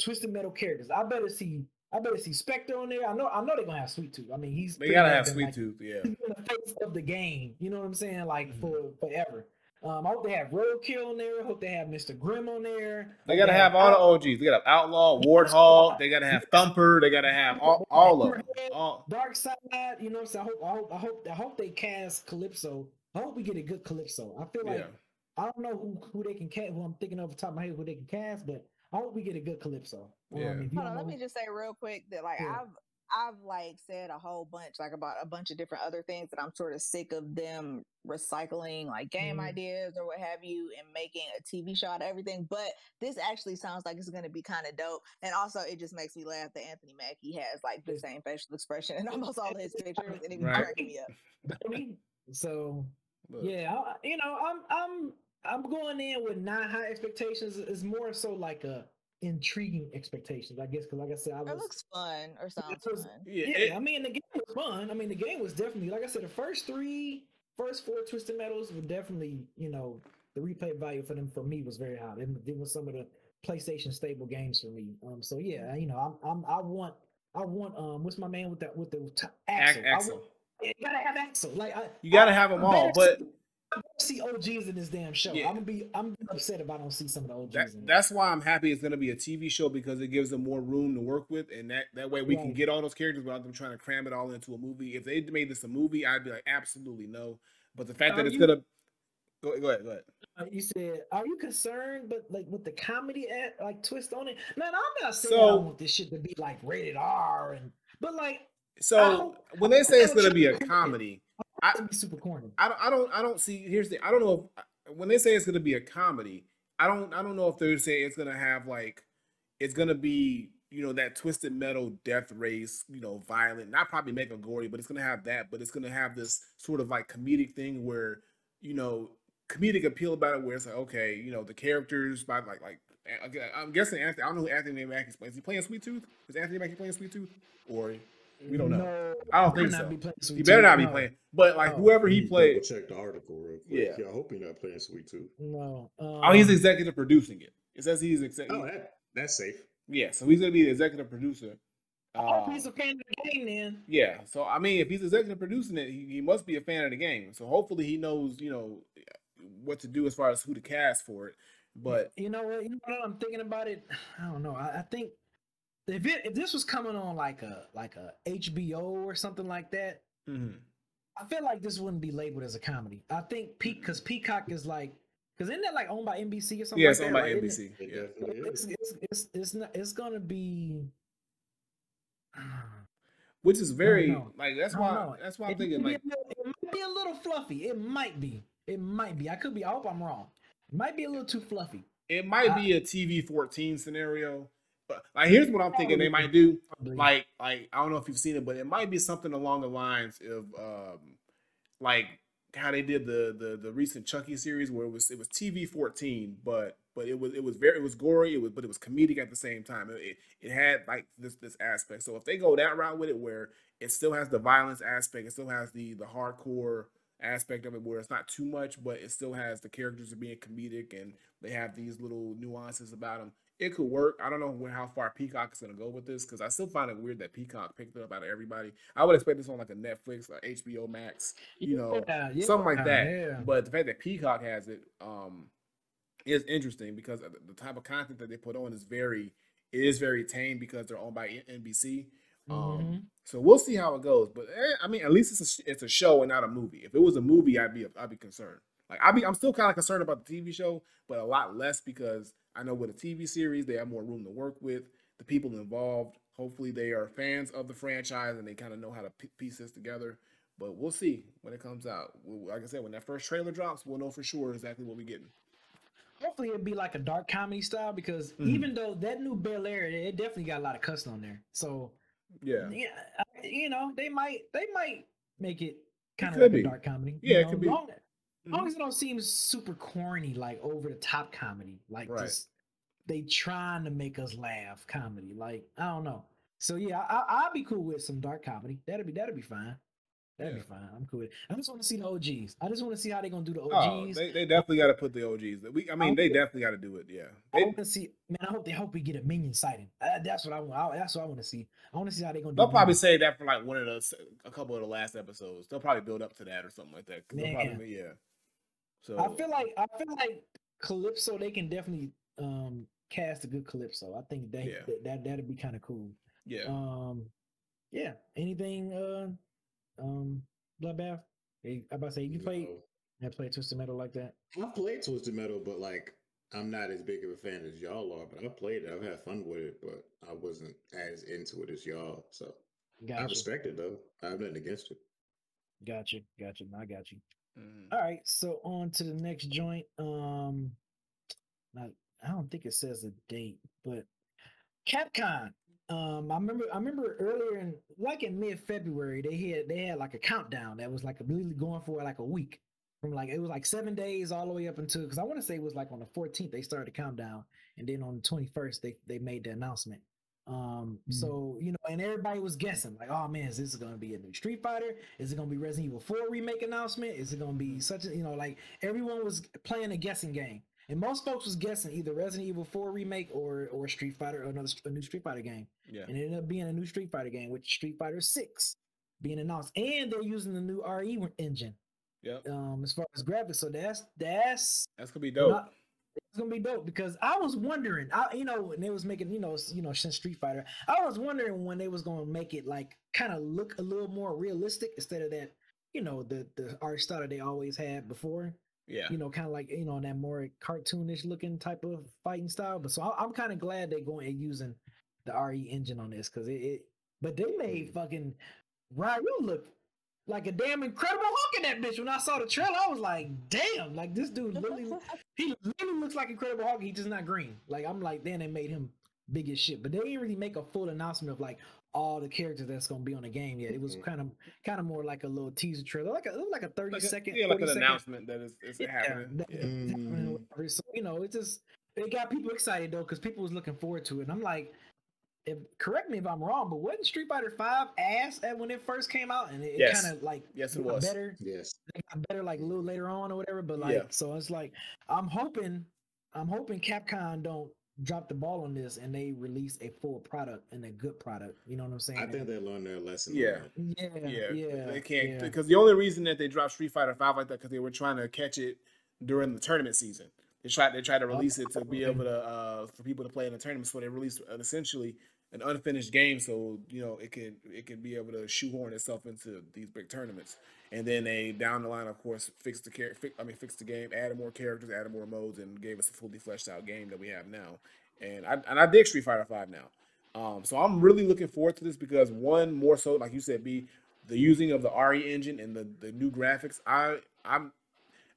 Twisted Metal characters, I better see I better see Spectre on there. I know I know they're gonna have Sweet Tooth. I mean, he's They gotta have Sweet like, Tooth, yeah. he's been the face of the game. You know what I'm saying? Like Mhm. for forever. Um, I hope they have Roadkill on there. I hope they have Mr. Grimm on there. They gotta have all the OGs. They gotta have Outlaw, Warthog. They gotta have Thumper. They gotta have all, all of them. All, Dark Side. You know, what I'm saying? I hope, I hope, I hope, I hope they cast Calypso. I hope we get a good Calypso. I feel like yeah. I don't know who, who they can cast. Who I'm thinking of the top of my head who they can cast, but I hope we get a good Calypso. Um, Yeah. if Hold on, let me just say real quick that like Yeah. I've I've like said a whole bunch like about a bunch of different other things that I'm sort of sick of them recycling like game Mhm. ideas or what have you and making a TV show out of everything. But this actually sounds like it's gonna be kind of dope. And also it just makes me laugh that Anthony Mackie has like the same facial expression in almost all his pictures and it be Right. cracking me up. Baby. So But- yeah, I, you know, I'm I'm I'm going in with not high expectations. It's more so like a intriguing expectations, I guess. Because like I said, I That was. looks fun or sounds was- fun. Yeah, yeah, it- I mean the game was fun. I mean the game was definitely like I said, the first three, first four Twisted Metals were definitely you know the replay value for them for me was very high. Them, them was some of the PlayStation stable games for me. Um, so yeah, you know, I'm I'm I want I want um what's my man with that with the t- Ac- Axel? I Axel. want- you gotta have Axel. Like I, You gotta I- have 'em I all, better but- see, I OGs in this damn show. Yeah. I'm gonna be I'm upset if I don't see some of the OGs That, that's why I'm happy it's gonna be a TV show because it gives them more room to work with, and that that way we can get all those characters without them trying to cram it all into a movie. If they made this a movie, I'd be like, absolutely no. But the fact Are that it's you- gonna go, go ahead, go ahead. Uh, You said, "Are you concerned?" But like with the comedy at like twist on it. Man, I'm not saying I So- want this shit to be like rated R and but like So hope- when they say it's gonna be a comedy, it's gonna be super corny. I don't, I don't, I don't see. Here's the. I don't know if when they say it's gonna be a comedy, I don't, I don't know if they're saying it's gonna have like, it's gonna be, you know, that twisted metal death race, you know, violent, not probably make mega gory, but it's gonna have that, but it's gonna have this sort of like comedic thing where, you know, comedic appeal about it, where it's like, okay, you know, the characters by like, like, I- I'm guessing Anthony. I don't know who Anthony Mackie is playing. Is he playing Sweet Tooth? Is Anthony Mackie playing Sweet Tooth? Or we don't know. No, I don't think so. not be He better Tooth, not be no. playing. But like No. whoever he Double played, Check the article real quick. Yeah. Yeah, I hope you're not playing Sweet Tooth. No. Oh, he's um, executive producing it. It says he's executive. Oh, that that's safe. yeah, so he's gonna be the executive producer. I hope Uh, he's a fan of the game then. yeah, so I mean, if he's executive producing it, he, he must be a fan of the game. So hopefully, he knows, you know, what to do as far as who to cast for it. But You know what? You know what I'm thinking about it. I don't know. I, I think if it if this was coming on like a like a HBO or something like that, mhm. I feel like this wouldn't be labeled as a comedy. I think Peak because Peacock is like because isn't that like owned by NBC or something? yeah, like it's that, owned by right? NBC. It Yeah, it's, it's it's it's not it's gonna be. which is very like that's why that's why I'm It thinking might like little- it might be a little fluffy. It might be. It might be. I could be. I hope I'm wrong. It might be a little too fluffy. it might I- be a TV 14 scenario. But like, here's what I'm thinking they might do. Like like I don't know if you've seen it, but it might be something along the lines of um like how they did the the the recent Chucky series where it was it was TV fourteen, but but it was it was very it was gory, it was but it was comedic at the same time. It it, it had like this this aspect. So if they go that route with it, where it still has the violence aspect, it still has the the hardcore aspect of it where it's not too much, but it still has the characters are being comedic and they have these little nuances about them. It could work. I don't know where how far Peacock is gonna go with this because I still find it weird that Peacock picked it up out of everybody. I would expect this on like a Netflix or HBO Max, you know, Yeah, yeah, something like that. yeah. But the fact that Peacock has it um is interesting because the type of content that they put on is very it is very tame because they're owned by NBC. Um, Mhm. so we'll see how it goes. But eh, I mean, at least it's a it's a show and not a movie. If it was a movie, I'd be I'd be concerned. Like I'd be I'm still kind of concerned about the TV show, but a lot less because I know with a TV series they have more room to work with. The people involved, hopefully, they are fans of the franchise and they kind of know how to p- piece this together. But we'll see when it comes out. Like I said, when that first trailer drops, we'll know for sure exactly what we're getting. Hopefully it'd be like a dark comedy style because Mhm. even though that new Bel Air, it definitely got a lot of cussing on there. So Yeah, yeah, you know they might they might make it kind of like be. a dark comedy. Yeah, you it could be. Long, long Mhm. as it don't seem super corny, like over the top comedy, like Right. just they trying to make us laugh comedy. Like I don't know. So yeah, I, I, I'd be cool with some dark comedy. That'll be that'd be fine. That'd Yeah. be fine. I'm cool. With it. I just want to see the OGs. I just want to see how they're gonna do the Oh, OGs. they, they definitely got to put the OGs. We, I mean, they definitely got to do it. Yeah, I They, want to see. Man, I hope they hope we get a minion sighting. Uh, that's what I want. I, that's what I want to see. I want to see how they're gonna they'll probably say that for like one of those, a couple of the last episodes. They'll probably build up to that or something like that. Man. probably, yeah. So I feel like I feel like Calypso. They can definitely um cast a good Calypso. I think that Yeah. that, that that'd be kind of cool. yeah. Um, yeah. Anything? Uh, um, Bloodbath. Hey, I about to say you played. No. Have played Twisted Metal like that? I've played Twisted Metal, but like I'm not as big of a fan as y'all are. But I played it. I've had fun with it, but I wasn't as into it as y'all. So I respect it though. I have nothing against it. Gotcha. Gotcha. I got you. Mhm. All right, so on to the next joint. Um, not, I don't think it says a date, but Capcom. Um, I remember, I remember earlier in like in mid February, they had they had like a countdown that was like literally going for like a week. From like it was like seven days all the way up until because I want to say it was like on the 14th they started the countdown, and then on the 21st they they made the announcement. Um, Mhm. so you know, and everybody was guessing, like, oh man, is this gonna be a new Street Fighter? Is it gonna be Resident Evil 4 remake announcement? Is it gonna be such a you know, like everyone was playing a guessing game. And most folks was guessing either Resident Evil 4 remake or or Street Fighter or another a new Street Fighter game. Yeah. And it ended up being a new Street Fighter game with Street Fighter 6 being announced. And they're using the new RE engine Yep. um as far as graphics. So that's that's That's gonna be dope. not- it's gonna be dope because I was wondering, I you know, when they was making, you know, you know, since Street Fighter, I was wondering when they was gonna make it like kind of look a little more realistic instead of that, you know, the the art style that they always had before. yeah. You know, kind of like you know in that more cartoonish looking type of fighting style. But so I, I'm kind of glad they're going and using the RE engine on this because it, it. But they made mm. fucking Ryu look like a damn incredible Hulk in that bitch. When I saw the trailer, I was like, damn, like this dude literally he literally looks like Incredible Hulk. He's just not green. Like I'm like, then they made him big as shit. But they didn't really make a full announcement of like all the characters that's gonna be on the game yet. It was kind of kind of more like a little teaser trailer, like a it was like a thirty Like a- second, yeah, like an second- announcement that is, is Yeah, happening. that- Yeah. that's happening Mm. So you know, it just it got people excited though because people was looking forward to it. And I'm like. If, correct me if I'm wrong, but wasn't Street Fighter Five ass at when it first came out, and it, Yes. kind of like Yes, it was. better Yes. they got better like a little later on or whatever. But like, Yeah. so it's like I'm hoping, I'm hoping Capcom don't drop the ball on this and they release a full product and a good product. You know what I'm saying? I think they learned their lesson. Yeah. yeah, Yeah, yeah, they can't yeah. because the only reason that they dropped Street Fighter Five like that because they were trying to catch it during the tournament season. They tried they tried to release it to be able to uh, for people to play in the tournament. So they released essentially an unfinished game, so you know it can it can be able to shoehorn itself into these big tournaments. And then they down the line, of course, fixed the fi- I mean, fixed the game, added more characters, added more modes, and gave us a fully fleshed out game that we have now. And I and I dig Street Fighter Five now. Um, so I'm really looking forward to this because one more so, like you said, B, the using of the RE engine and the the new graphics. I I'm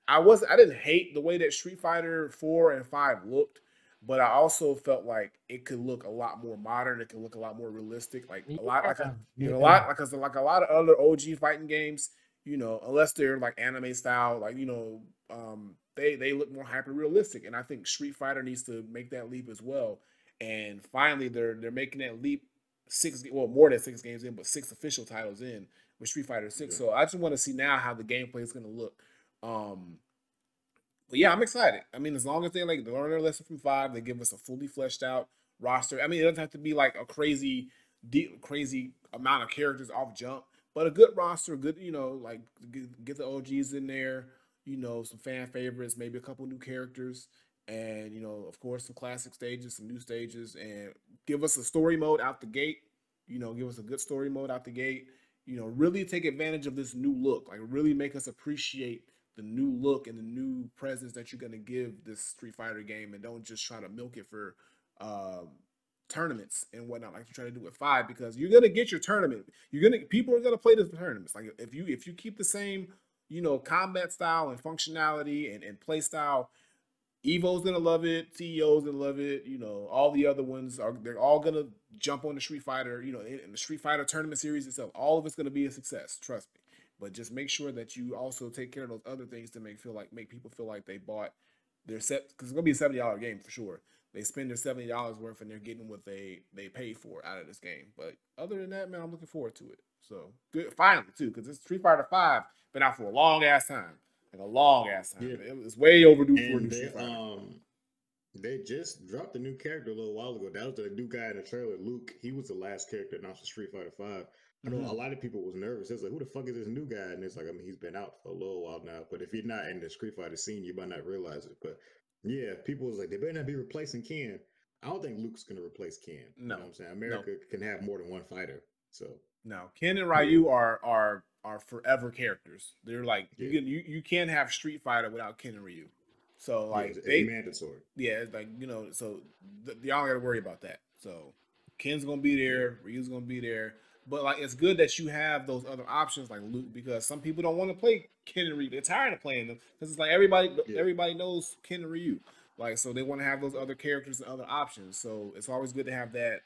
I was I didn't hate the way that Street Fighter four and five looked, but I also felt like it could look a lot more modern. It could look a lot more realistic. Like a lot like a, you know, a lot like 'cause like a lot of other OG fighting games. You know, unless they're like anime style, like you know, um, they they look more hyper realistic. And I think Street Fighter needs to make that leap as well. And finally, they're they're making that leap six well more than six games in, but six official titles in with Street Fighter Six. So I just want to see now how the gameplay is going to look. Um, but yeah, I'm excited. I mean, as long as they like learn their lesson from five, they give us a fully fleshed out roster. I mean, it doesn't have to be like a crazy, deep, crazy amount of characters off jump, but a good roster, good you know, like get, get the OGs in there. You know, some fan favorites, maybe a couple new characters, and you know, of course, some classic stages, some new stages, and give us a story mode out the gate. You know, give us a good story mode out the gate. You know, really take advantage of this new look. Like, really make us appreciate the new look and the new presence that you're gonna give this Street Fighter game, and don't just try to milk it for um, tournaments and whatnot, like you're try to do with five, because you're gonna get your tournament. You're gonna people are gonna play this tournaments. Like if you if you keep the same, you know, combat style and functionality and, and play style, Evo's gonna love it, CEO's gonna love it, you know, all the other ones are they're all gonna jump on the Street Fighter, you know, in, in the Street Fighter tournament series itself. All of it's gonna be a success, trust me. But just make sure that you also take care of those other things to make feel like make people feel like they bought their set because it's gonna be a seventy dollar game for sure. They spend their seventy dollars worth and they're getting what they they paid for out of this game. But other than that, man, I'm looking forward to it. So good, finally too, because this Street Fighter Five been out for a long ass time, like a long ass time. Yeah. It was way overdue for a And new they, Street Fighter. um, they just dropped a new character a little while ago. That was the new guy in the trailer, Luke. He was the last character announced for Street Fighter Five. I know Mhm. a lot of people was nervous. It's like, who the fuck is this new guy? And it's like, I mean, he's been out for a little while now. But if you're not in the Street Fighter scene, you might not realize it. But yeah, people was like, they better not be replacing Ken. I don't think Luke's gonna replace Ken. You No. know what I'm saying? America can have more than one fighter. So No, Ken and Ryu are are are forever characters. They're like you can you, you can't have Street Fighter without Ken and Ryu. So like it's, it's they mandatory. yeah, it's like you know, so th- y'all got to worry about that. So Ken's gonna be there, Ryu's gonna be there, but like it's good that you have those other options like Luke because some people don't want to play Ken and Ryu. They're tired of playing them because it's like everybody Yeah. everybody knows Ken and Ryu, like so they want to have those other characters and other options. So it's always good to have that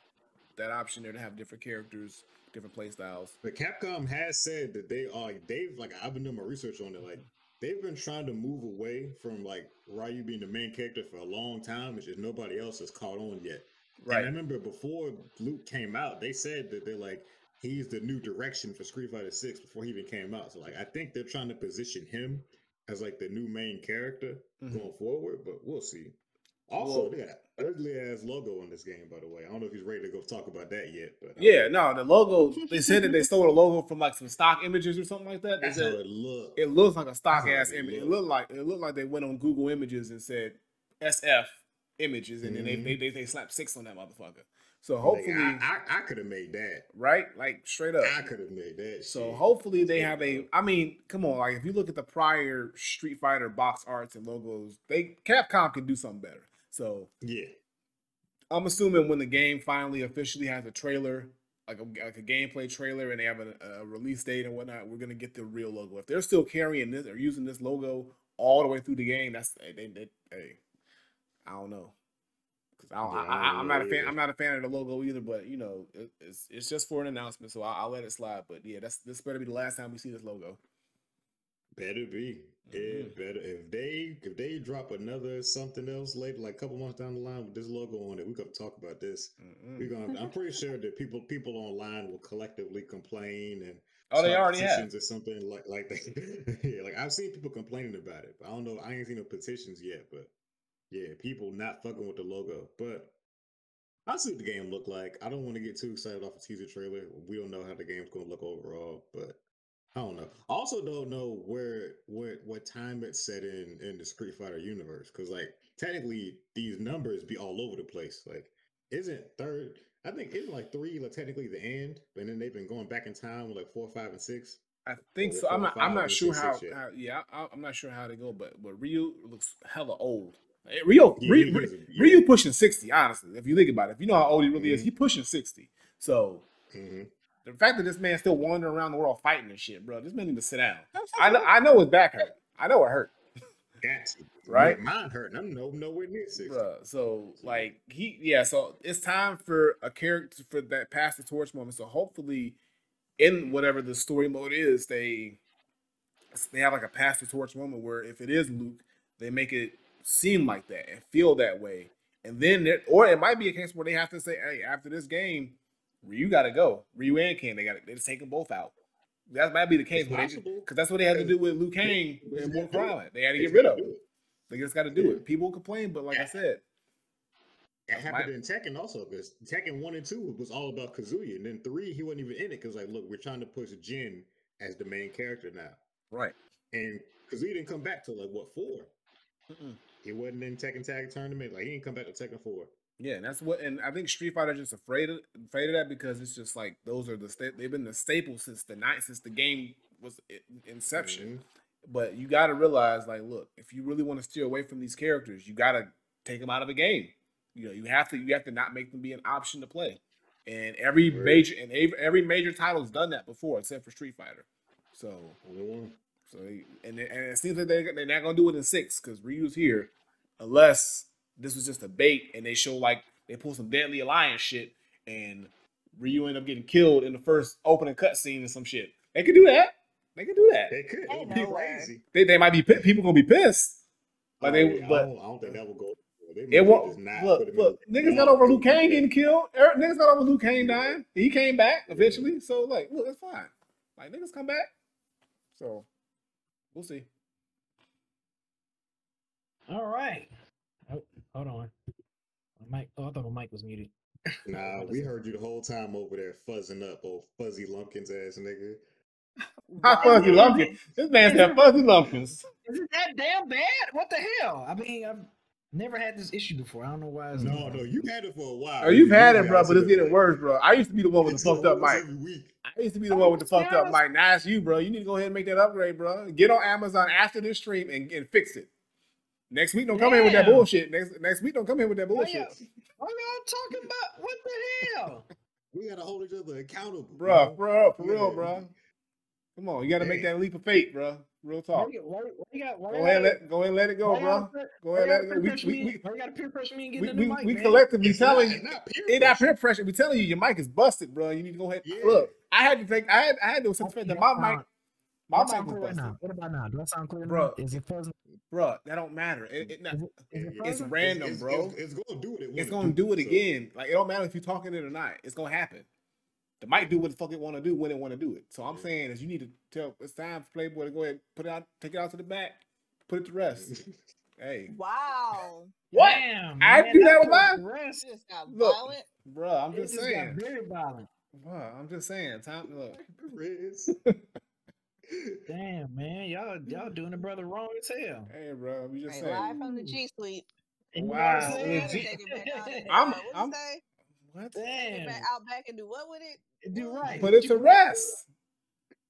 that option there to have different characters, different play styles. But Capcom has said that they are they've like I've been doing my research on it. Like they've been trying to move away from like Ryu being the main character for a long time. It's just nobody else has caught on yet. And I remember before Luke came out, they said that they're like he's the new direction for Street Fighter Six before he even came out. So like I think they're trying to position him as like the new main character Mhm. going forward. But we'll see. Also, got an ugly ass logo on this game, by the way. I don't know if he's ready to go talk about that yet, but uh, Yeah, no, the logo. They said that they stole the logo from like some stock images or something like that. They that's how it looks. it looks like a stock That's ass image. It looked like it looked like they went on Google Images and said SF images, and then Mhm. they, they they they slapped six on that motherfucker. So Like, hopefully, I, I, I could have made that. right, like straight up. I could have made that. So shit. hopefully they have a. I mean, come on, like if you look at the prior Street Fighter box arts and logos, they Capcom can do something better. So Yeah, I'm assuming when the game finally officially has a trailer, like a, like a gameplay trailer, and they have a, a release date and whatnot, we're gonna get the real logo. If they're still carrying this or using this logo all the way through the game, that's they, they, they hey, I don't know. I I'm not a fan. I'm not a fan of the logo either. But you know, it, it's it's just for an announcement, so I'll, I'll let it slide. But yeah, that's this better be the last time we see this logo. better be. Yeah, Mhm. better. If they if they drop another something else later, like a couple months down the line with this logo on it, we got to talk about this. Mm-mm. We're gonna. I'm pretty sure that people people online will collectively complain and. Oh, they already have. petitions or something like like that. yeah, like I've seen people complaining about it, but I don't know. I ain't seen no petitions yet, but yeah, people not fucking with the logo. But I'll see what the game look like. I don't want to get too excited off a teaser trailer. We don't know how the game's gonna look overall, but I don't know. I also don't know where where what time it's set in in the Street Fighter universe because like technically these numbers be all over the place. Like, isn't third? I think isn't like three like technically the end, but then they've been going back in time with like four, five, and six. I think so. I'm not. I'm not sure how, yeah. how. Yeah, I, I'm not sure how they go, but but Ryu looks hella old. Ryu, Yeah, Ryu, he Ryu, yeah. Pushing sixty. Honestly, if you think about it, if you know how old he really is, Mhm. he pushing sixty. So Mm-hmm. the fact that this man's still wandering around the world fighting and shit, bro, this man need to sit down. I know. I know his back hurt. I know it hurt. Got to Right? Yeah, mine hurting. I'm no nowhere near six. Bruh, so like he yeah, so it's time for a character for that pass the torch moment. So hopefully in whatever the story mode is, they they have like a pass the torch moment where if it is Luke, they make it seem like that and feel that way. And then there, or it might be a case where they have to say, hey, after this game, Ryu gotta go. Ryu and Ken, they got they just take them both out. That might be the case, because that's what they had to do with Liu Kang and Mortal Kombat. They had to get rid of him. They just got to do Yeah. it. People complain, but like I said, It That's happened in Tekken also because Tekken one and two was all about Kazuya, and then three he wasn't even in it because like, look, we're trying to push Jin as the main character now, right. and Kazuya didn't come back till like what 4 Mm-mm. He wasn't in Tekken Tag Tournament. Like he didn't come back to Tekken four. Yeah, and that's what, and I think Street Fighter just afraid of afraid of that because it's just like those are the sta- they've been the staple since the night since the game was inception. Mhm. But you got to realize, like, look, if you really want to steer away from these characters, you got to take them out of the game. You know, you have to you have to not make them be an option to play. And every Right. major and every, every major title's done that before, except for Street Fighter. So Only one. So they, and it, and it seems like they they're not gonna do it in six because Ryu's here, unless this was just a bait and they show like they pull some Deadly Alliance shit and Ryu end up getting killed in the first opening cutscene and some shit. They could do that. They could do that. They could. Ain't It'd be no crazy. They, they might be people gonna be pissed, but Oh, they yeah, but I, don't, I don't think that will go. It won't not look. Look, er, niggas got over Liu Kang getting killed. Eric, niggas got over Liu Kang dying. He came back eventually. So like, look, it's fine. Like niggas come back. So we'll see. All right. Oh, hold on. My mic. Oh, I thought my mic was muted. Nah, we heard you the whole time over there fuzzing up, old fuzzy lumpkins ass nigga. How fuzzy lumpkins? This man said fuzzy lumpkins. Is it that damn bad? What the hell? I mean, I've never had this issue before. I don't know why. It's No, no, you had it for a while. Oh, you've You had it, bro, but it's getting worse, bro. I used to be the one with It's the fucked up mic. every week. I used to be the one with the fucked up Yes. mic. Now it's you, bro. You need to go ahead and make that upgrade, bro. Get on Amazon after this stream and, and fix it. Next week, don't come in with that bullshit. Next next week, don't come in with that bullshit, y'all, y'all talking about? What the hell? We gotta hold each other accountable, bro. bro. Bro, for real, bro. Come on, you got to make that leap of faith, bro. Real talk. you, why, why? Why Go ahead, and let go ahead, let it go, why bro. Go ahead, let it go. peer We we we gotta peer pressure me and get we, we, mic, we man? collectively It's telling not- you. not peer It not pressure. peer pressure. We telling you your mic is busted, bro. You need to go ahead. Yeah. Look, I had to take. I had. I had to accept the that my mic, my mic sound was right busted, now? What about now? Do I sound clear Bro. now? Is it fuzzy? bro. That don't matter. It, it not, Is it, is it it's random, it's, bro. It's, it's gonna do it It's gonna do it again. Like it don't matter if you're talking it or not. It's gonna happen. The mic do what the fuck it want to do when it want to do it. So I'm Yeah. saying is you need to tell. It's time for Playboy to go ahead, put it out, take it out to the back, put it to rest. hey, Wow. what, Damn, I man, do that put with mine? the rest- You just got Look, violent. bro? I'm it just just saying. got very violent. Bro, I'm just saying. Time. Look, Damn, man, y'all y'all doing the brother wrong as hell. hey, bro. We just Hey, saying. live from the G Suite. You know what Wow, I'm saying? legit. Take it back I'm- I'm- you say? What? Take it back out back and do what with it? do right. Put it to rest.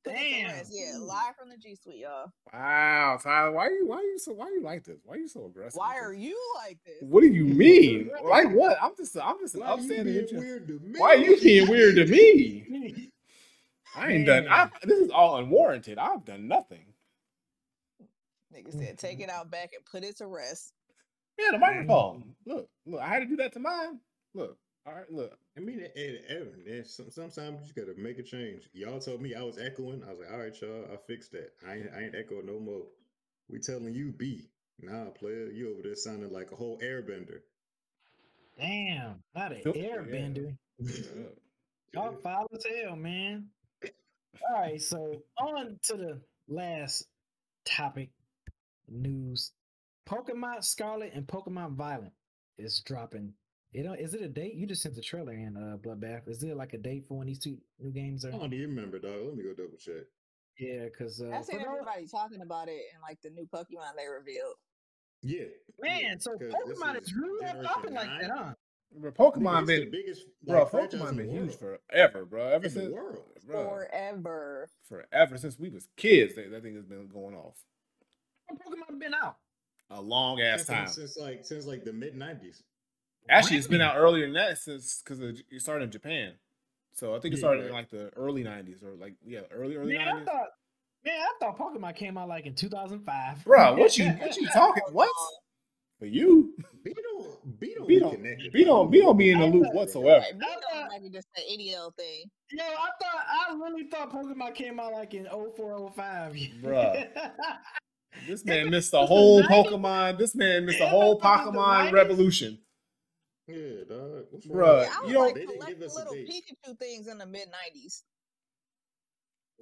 Put it to Damn. Yeah, live from the G Suite, y'all. Wow, Tyler. Why you? Why you so? Why you like this? Why you so aggressive? Why are you like this? What do you mean? like what? I'm just. I'm just an Why you upstanding. being weird to me? Why are you being weird to me? I ain't done. I, this is all unwarranted. I've done nothing. Nigga said, take it out back and put it to rest. Yeah, the microphone. Look, look. I had to do that to mine. Look. All right. Look. I mean, and, and, and some, sometimes you just gotta make a change. Y'all told me I was echoing. I was like, all right, y'all, I fixed that. I ain't, I ain't echoing no more. We telling you B. Nah, player, you over there sounding like a whole airbender. Damn, not an Feel- airbender. Yeah. Y'all foul as hell, man. All right, so on to the last topic news. Pokemon Scarlet and Pokemon Violet is dropping. You know, is it a date? You just sent the trailer in uh Bloodbath. Is it like a date for when these two new games are? I don't even remember, dog. Let me go double check. Yeah, because uh, I've seen for those- everybody talking about it and like the new Pokemon they revealed. Yeah, man, yeah, so 'cause this Pokemon is really not popping like that, huh? Bro, Pokemon it's the been. biggest Bro, like, franchise Pokemon been huge forever, bro. Ever in the since. world. Bro, Forever. forever since we was kids, that, that thing has been going off When Pokemon been out. a long ass Since, time. since like since like the mid nineties. Actually, it's been out earlier than that since because it started in Japan. So I think it Yeah, started in like the early '90s or like yeah, early early Man, I '90s. thought, man, I thought Pokemon came out like in 2005. Bro, what you what you talking? What for you? B don't B don't B be don't connected. Don't be in the loop thought- whatsoever. Like, me I don't thought- just an any old thing. Yo, I thought I really thought Pokemon came out like in 0405. Bruh. This man missed the whole Pokemon. This man missed the whole but it Pokemon 90s. revolution. Yeah, dog. What's Bruh. Yeah, I you was don't- like They didn't collecting give us little. Pikachu things in the mid '90s,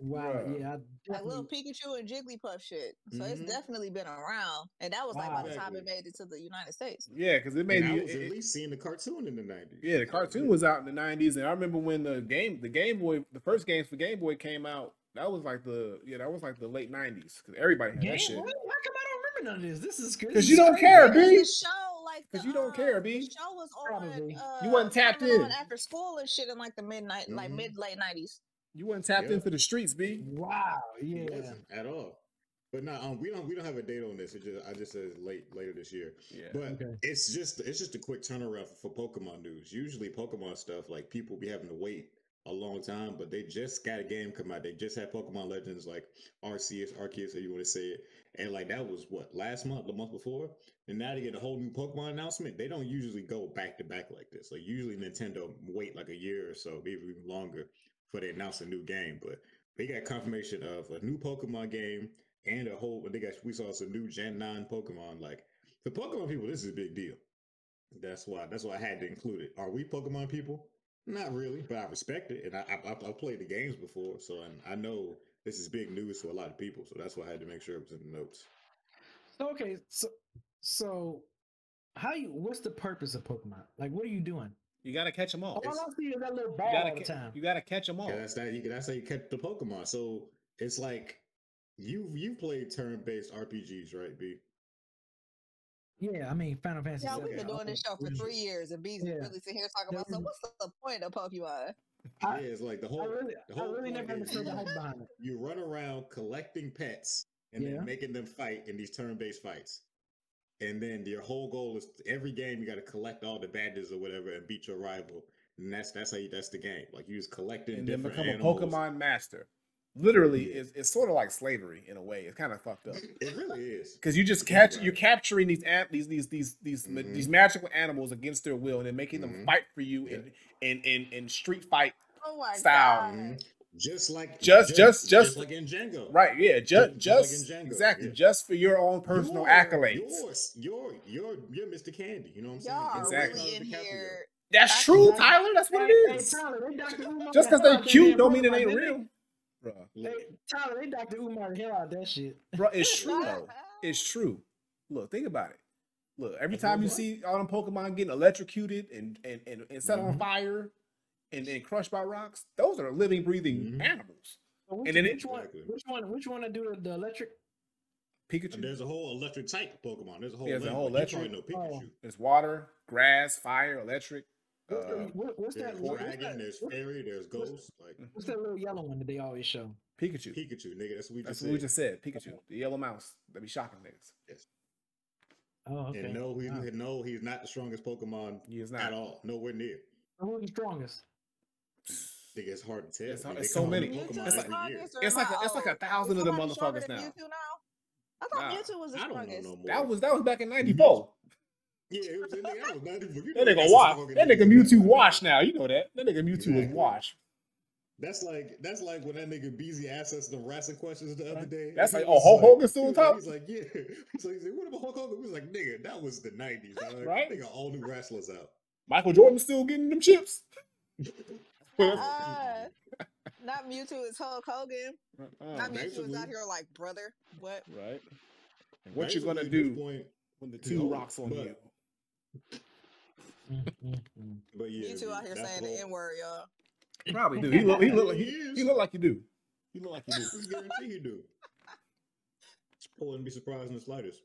wow, Bruh. yeah, I like little Pikachu and Jigglypuff shit. So it's Mhm. definitely been around, and that was like by Wow. the time it made it to the United States. Yeah, because it made And I you. was it- at it- least seeing the cartoon in the nineties. yeah, the cartoon was out in the '90s, and I remember when the game, the Game Boy, the first games for Game Boy came out. That was like the yeah, that was like the late '90s because everybody had Game that shit. Boy? Why come I don't remember none of this? This is good. 'Cause this you don't care, Because B. show, like 'Cause the, you don't um, care, B. The show was on. Probably. Uh, You wasn't tapped in. after school and shit in like the mid night, like mid late '90s. You weren't tapped Yeah. into the streets, B. Wow, It yeah. wasn't at all. But no, um, we don't we don't have a date on this. It just I just says late later this year. Yeah. But Okay. it's just it's just a quick turnaround for, for Pokemon news. Usually Pokemon stuff like people be having to wait a long time, but they just got a game come out. They just had Pokemon Legends like Arceus, Arceus, how you want to say it, and like that was what last month, the month before, and now they get a whole new Pokemon announcement. They don't usually go back to back like this. Like usually Nintendo wait like a year or so, maybe even longer, before they announce a new game. But they got confirmation of a new Pokemon game and a whole. They got we saw some new Gen Nine Pokemon. Like for Pokemon people, this is a big deal. That's why. That's why I had to include it. Are we Pokemon people? Not really, but I respect it, and I, I I've played the games before, so and I know this is big news to a lot of people. So that's why I had to make sure it was in the notes. Okay, so so how you? What's the purpose of Pokemon? Like, what are you doing? You gotta catch them all. All I see is that little You ball gotta, all the time. you gotta catch them all. Yeah, that's that. You, that's how you catch the Pokemon. So it's like you you played turn based RPGs, right, B? Yeah, I mean Final Fantasy. Yeah, we've been doing this show for three years, and B's Yeah. really sitting here talking about. So, what's the point of Pokemon? I- yeah, it's like the I whole. really, the I really never understood the you- hype behind it. You run around collecting pets and Yeah. then making them fight in these turn based fights. And then your whole goal is every game you got to collect all the badges or whatever and beat your rival. And that's that's how you, that's the game. Like you just collecting and then different become animals. a Pokemon master. Literally, Yeah. it's, it's sort of like slavery in a way. It's kind of fucked up It really is. because you just catch right. you're capturing these an- these these these these ma- Mhm. these magical animals against their will and then making them Mhm. fight for you Yeah. in, in in in street fight. Oh my Style. god! Mhm. Just like Just- just- just- like in Django. Right? Yeah. Just just, just like in Django, exactly yeah. just for your own personal You're- accolades. Yours, you're you're you're Mr. Candie. You know what I'm saying? Y'all are Exactly. really in here. That's That's true. Tyler. That's what Hey, it hey, is. Tyler, they Dr. Umar Just because they out that cute don't mean it ain't didn't real. Bruh. Look, Hey, Tyler, they Dr. Umar the hell out that shit. Bro, it's true though. It's true. Look, think about it. Look, every That's time you I'm see all them Pokemon getting electrocuted and and, and, and set on Mhm. fire and then crushed by rocks, those are living, breathing Mhm. animals. So which, And then it- which one? Which one? Which one to do the, the electric? Pikachu. And there's a whole electric type Pokemon. There's a whole. Yeah, there's a whole but you probably electric- Oh. Pikachu. There's water, grass, fire, electric. What's, Uh, what, what's that? There's What's dragon. that, There's fairy. There's ghost. Like what's that little yellow one that they always show? Pikachu. Pikachu, nigga. That's what we That's just what we said. just said. Pikachu, the yellow mouse that be shocking niggas. Yes. Oh, okay. And no, he, Wow. no, he's not the strongest Pokemon He is not at all. Nowhere near. Who's the strongest? Think it's hard to tell. It's hard- it's so many. Pokemon It's like- every year. it's like I a- it's like a thousand of them motherfuckers now. Mewtwo now? I thought Nah. Mewtwo was the I don't know strongest. no more. That was that was back in '94. Yeah, it was, that nigga, that was not even. You That nigga that's That nigga nigga. Mewtwo washed now. You know that. That nigga Mewtwo was Exactly. washed. That's like that's like when that nigga Beezy asked us the wrestling questions the other day. That's like, oh, Hulk Hogan still on top? He's like, yeah. So like, he's like, what about Hulk Hogan? We was like, nigga, that was the nineties, Right. They got all new wrestlers out. Michael Jordan still getting them chips. Uh, not Mewtwo, it's Hulk Hogan. Uh, Not Mewtwo is basically. out here like brother. What? right. And what you gonna Basically, at this do Point, when the two rocks on but- you? Mm, mm, mm. but yeah, Mewtwo out here saying the the N word, y'all. Probably do. He look. He look. Like, he, He is. he look like you do. He look like you do. We guarantee you do. I wouldn't be surprised in the slightest.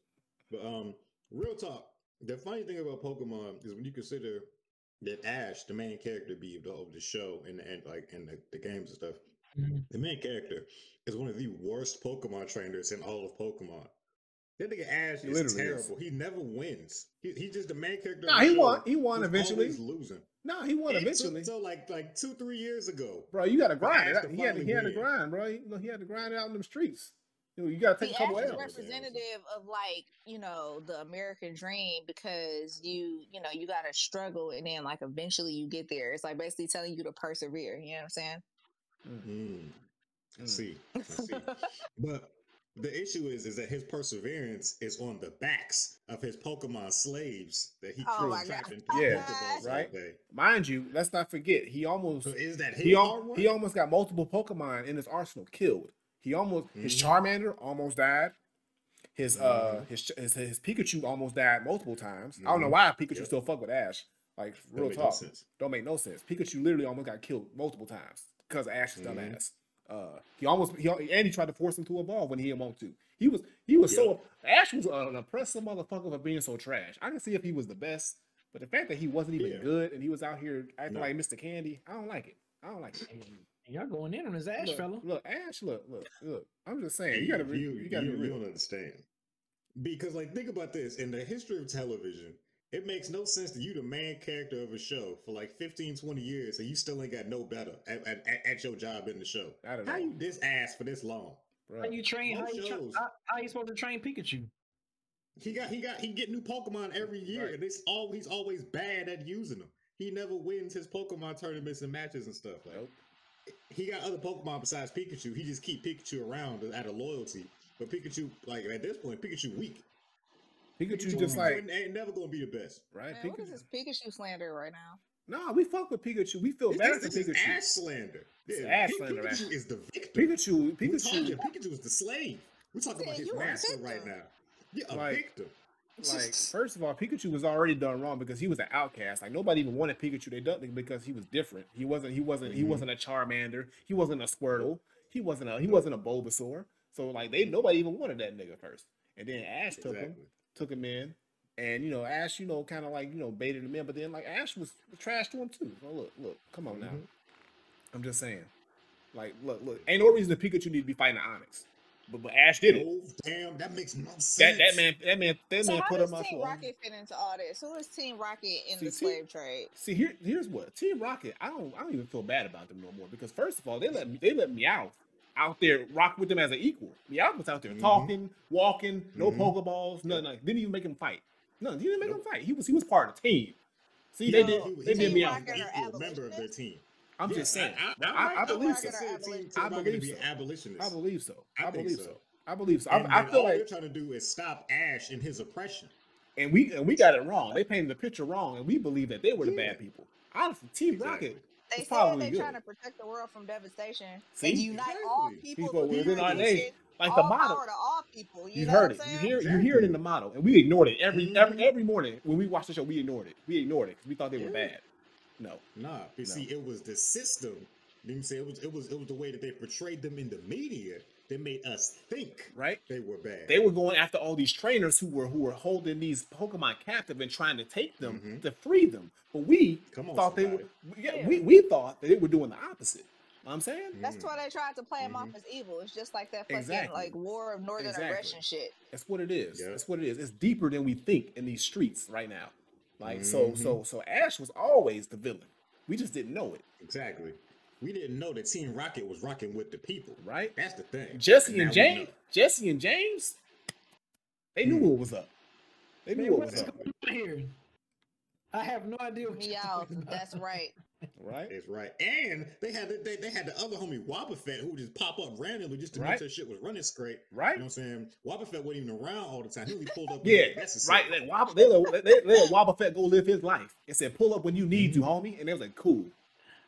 But um, real talk. The funny thing about Pokemon is when you consider that Ash, the main character, be of the, of the show and and like in the, the games and stuff, Mhm. the main character is one of the worst Pokemon trainers in all of Pokemon. That nigga Ash He is literally is. terrible. He never wins. He, he's just the main character. Nah, he won. He won eventually. always losing. No, he won It took eventually. so like like two three years ago. Bro, you got to grind it. Out. He had, to, he had to grind, bro. He, he had to grind it out in them streets. You, know, you got to See, take a couple Ash is L's. representative of like you know the American dream because you you know you got to struggle and then like eventually you get there. It's like basically telling you to persevere. You know what I'm saying? Mm, I Mm. see. I see. but the issue is, is that his perseverance is on the backs of his Pokemon slaves that he Oh killed my God. trapping Yeah, Pokeballs all right. Mind you, let's not forget he almost So is that his he, al- he almost got multiple Pokemon in his arsenal killed. He almost his Mhm. Charmander almost died. His uh Mhm. his, his his Pikachu almost died multiple times. I don't know Mhm. why Pikachu Yep. still fuck with Ash. Like That real make no talk, sense. don't make no sense. Pikachu literally almost got killed multiple times because of Ash's Mhm. dumbass. Uh, he almost he al- and he tried to force him to evolve when he didn't want to. He was he was so Ash was an oppressive motherfucker for being so trash. I can see if he was the best, but the fact that he wasn't even Yeah. good and he was out here acting No. like Mr. Candie, I don't like it. I don't like it. Y'all going in on his Ash look, fella. look, Ash, look, look, look. I'm just saying, you gotta, be, you, you, gotta you, be you don't understand. Because like think about this. In the history of television, it makes no sense that you the main character of a show for like 15, 20 years and you still ain't got no better at, at, at- at your job in the show. I don't How know, you this ass for this long? bro. How you train? How Most you, tra- how, how you supposed to train Pikachu? He got he got he get new Pokemon every year, Right. and it's all he's always bad at using them. He never wins his Pokemon tournaments and matches and stuff. Like Nope. he got other Pokemon besides Pikachu. He just keep Pikachu around out of loyalty. But Pikachu, like at this point, Pikachu weak. Pikachu just like ain't, ain't never gonna be the best. right. Man, what is Pikachu. this Pikachu slander right now? No, we fuck with Pikachu. We feel bad for Pikachu. ash slander. It's Yeah, ash Pi- slander, Pikachu man. is the victim. Pikachu, We told Pikachu, Pikachu is the slave. We're talking about his master right now. Yeah, a Like- victim. like first of all, Pikachu was already done wrong because he was an outcast. Like nobody even wanted Pikachu. They done it because he was different. He wasn't. He wasn't. He Mhm. wasn't a Charmander. He wasn't a Squirtle. He wasn't a. He wasn't a Bulbasaur. So like they nobody even wanted that nigga first. And then Ash took him, Exactly. Took him in, and you know Ash, you know, kind of like you know baited him in. But then like Ash was trash to him too. So look, look, come on now. Mhm. I'm just saying. Like look, look. Ain't no reason that Pikachu need to be fighting the Onix. But but Ash did it. Oh damn, that makes no sense. That that man that man that So man how put does him up Team for. Rocket fit into all this? Who is Team Rocket in See, the Team- slave trade? See here, here's what Team Rocket. I don't, I don't even feel bad about them no more because first of all, they let me, they let Meowth out there rock with them as an equal. Meowth was out there Mhm. talking, walking, no Mhm. pokeballs, nothing. Like, didn't even make him fight. No, he didn't make Nope. him fight. He was he was part of the team. See, He- they So, did he- they he did was Team Meowth. Rocket an are equal member of their team. I'm Yeah, just saying. I, I, I, I, I, I, believe so. are Team abolitionists. I believe so. abolitionists. I believe so. I I believe so. so. I believe so. And, I, I feel all like they're trying to do is stop Ash in his oppression. and we and we got it wrong. They painted the picture wrong, and we believe that they were the Yeah. bad people. Honestly, Team Exactly. Rocket They was said probably they're good. trying to protect the world from devastation See? and unite all people, People within our nation. and Like the all motto. power to all people. You, You know heard it. You saying? hear you hear it in the motto, and we ignored it every every Mhm. every morning when we watched the show. We ignored it. We ignored it because we thought they were Yeah. bad. No, Nah, No. see, it was the system. Let me say it was it was it was the way that they portrayed them in the media that made us think right? they were bad. They were going after all these trainers who were who were holding these Pokemon captive and trying to take them Mhm. to free them. But we Come on, thought they were. Yeah, Yeah. we we thought that they were doing the opposite. You Know what I'm saying That's Mm. why they tried to play him off Mhm. as evil. It's just like that fucking Exactly. like war of northern Exactly. aggression shit. that's what it is. Yeah. That's what it is. It's deeper than we think in these streets right now. Like so so so Ash was always the villain. We just didn't know it, exactly. We didn't know that Team Rocket was rocking with the people. right? That's the thing. Jesse now and James. Jesse and James, they knew Hmm. what was up. They knew Man, what what was up, going on here? I have no idea what you're about. that's right. right? That's right. And they had the, they, they had the other homie Wobbuffet who would just pop up randomly just to Right. make sure shit was running straight. Right? You know what I'm saying? Wobbuffet wasn't even around all the time. He only pulled up Yeah, it was necessary. right. They, Wobble, they, let, they, they let Wobbuffet go live his life. It said, pull up when you need to, Mm-hmm. homie. And they was like, cool,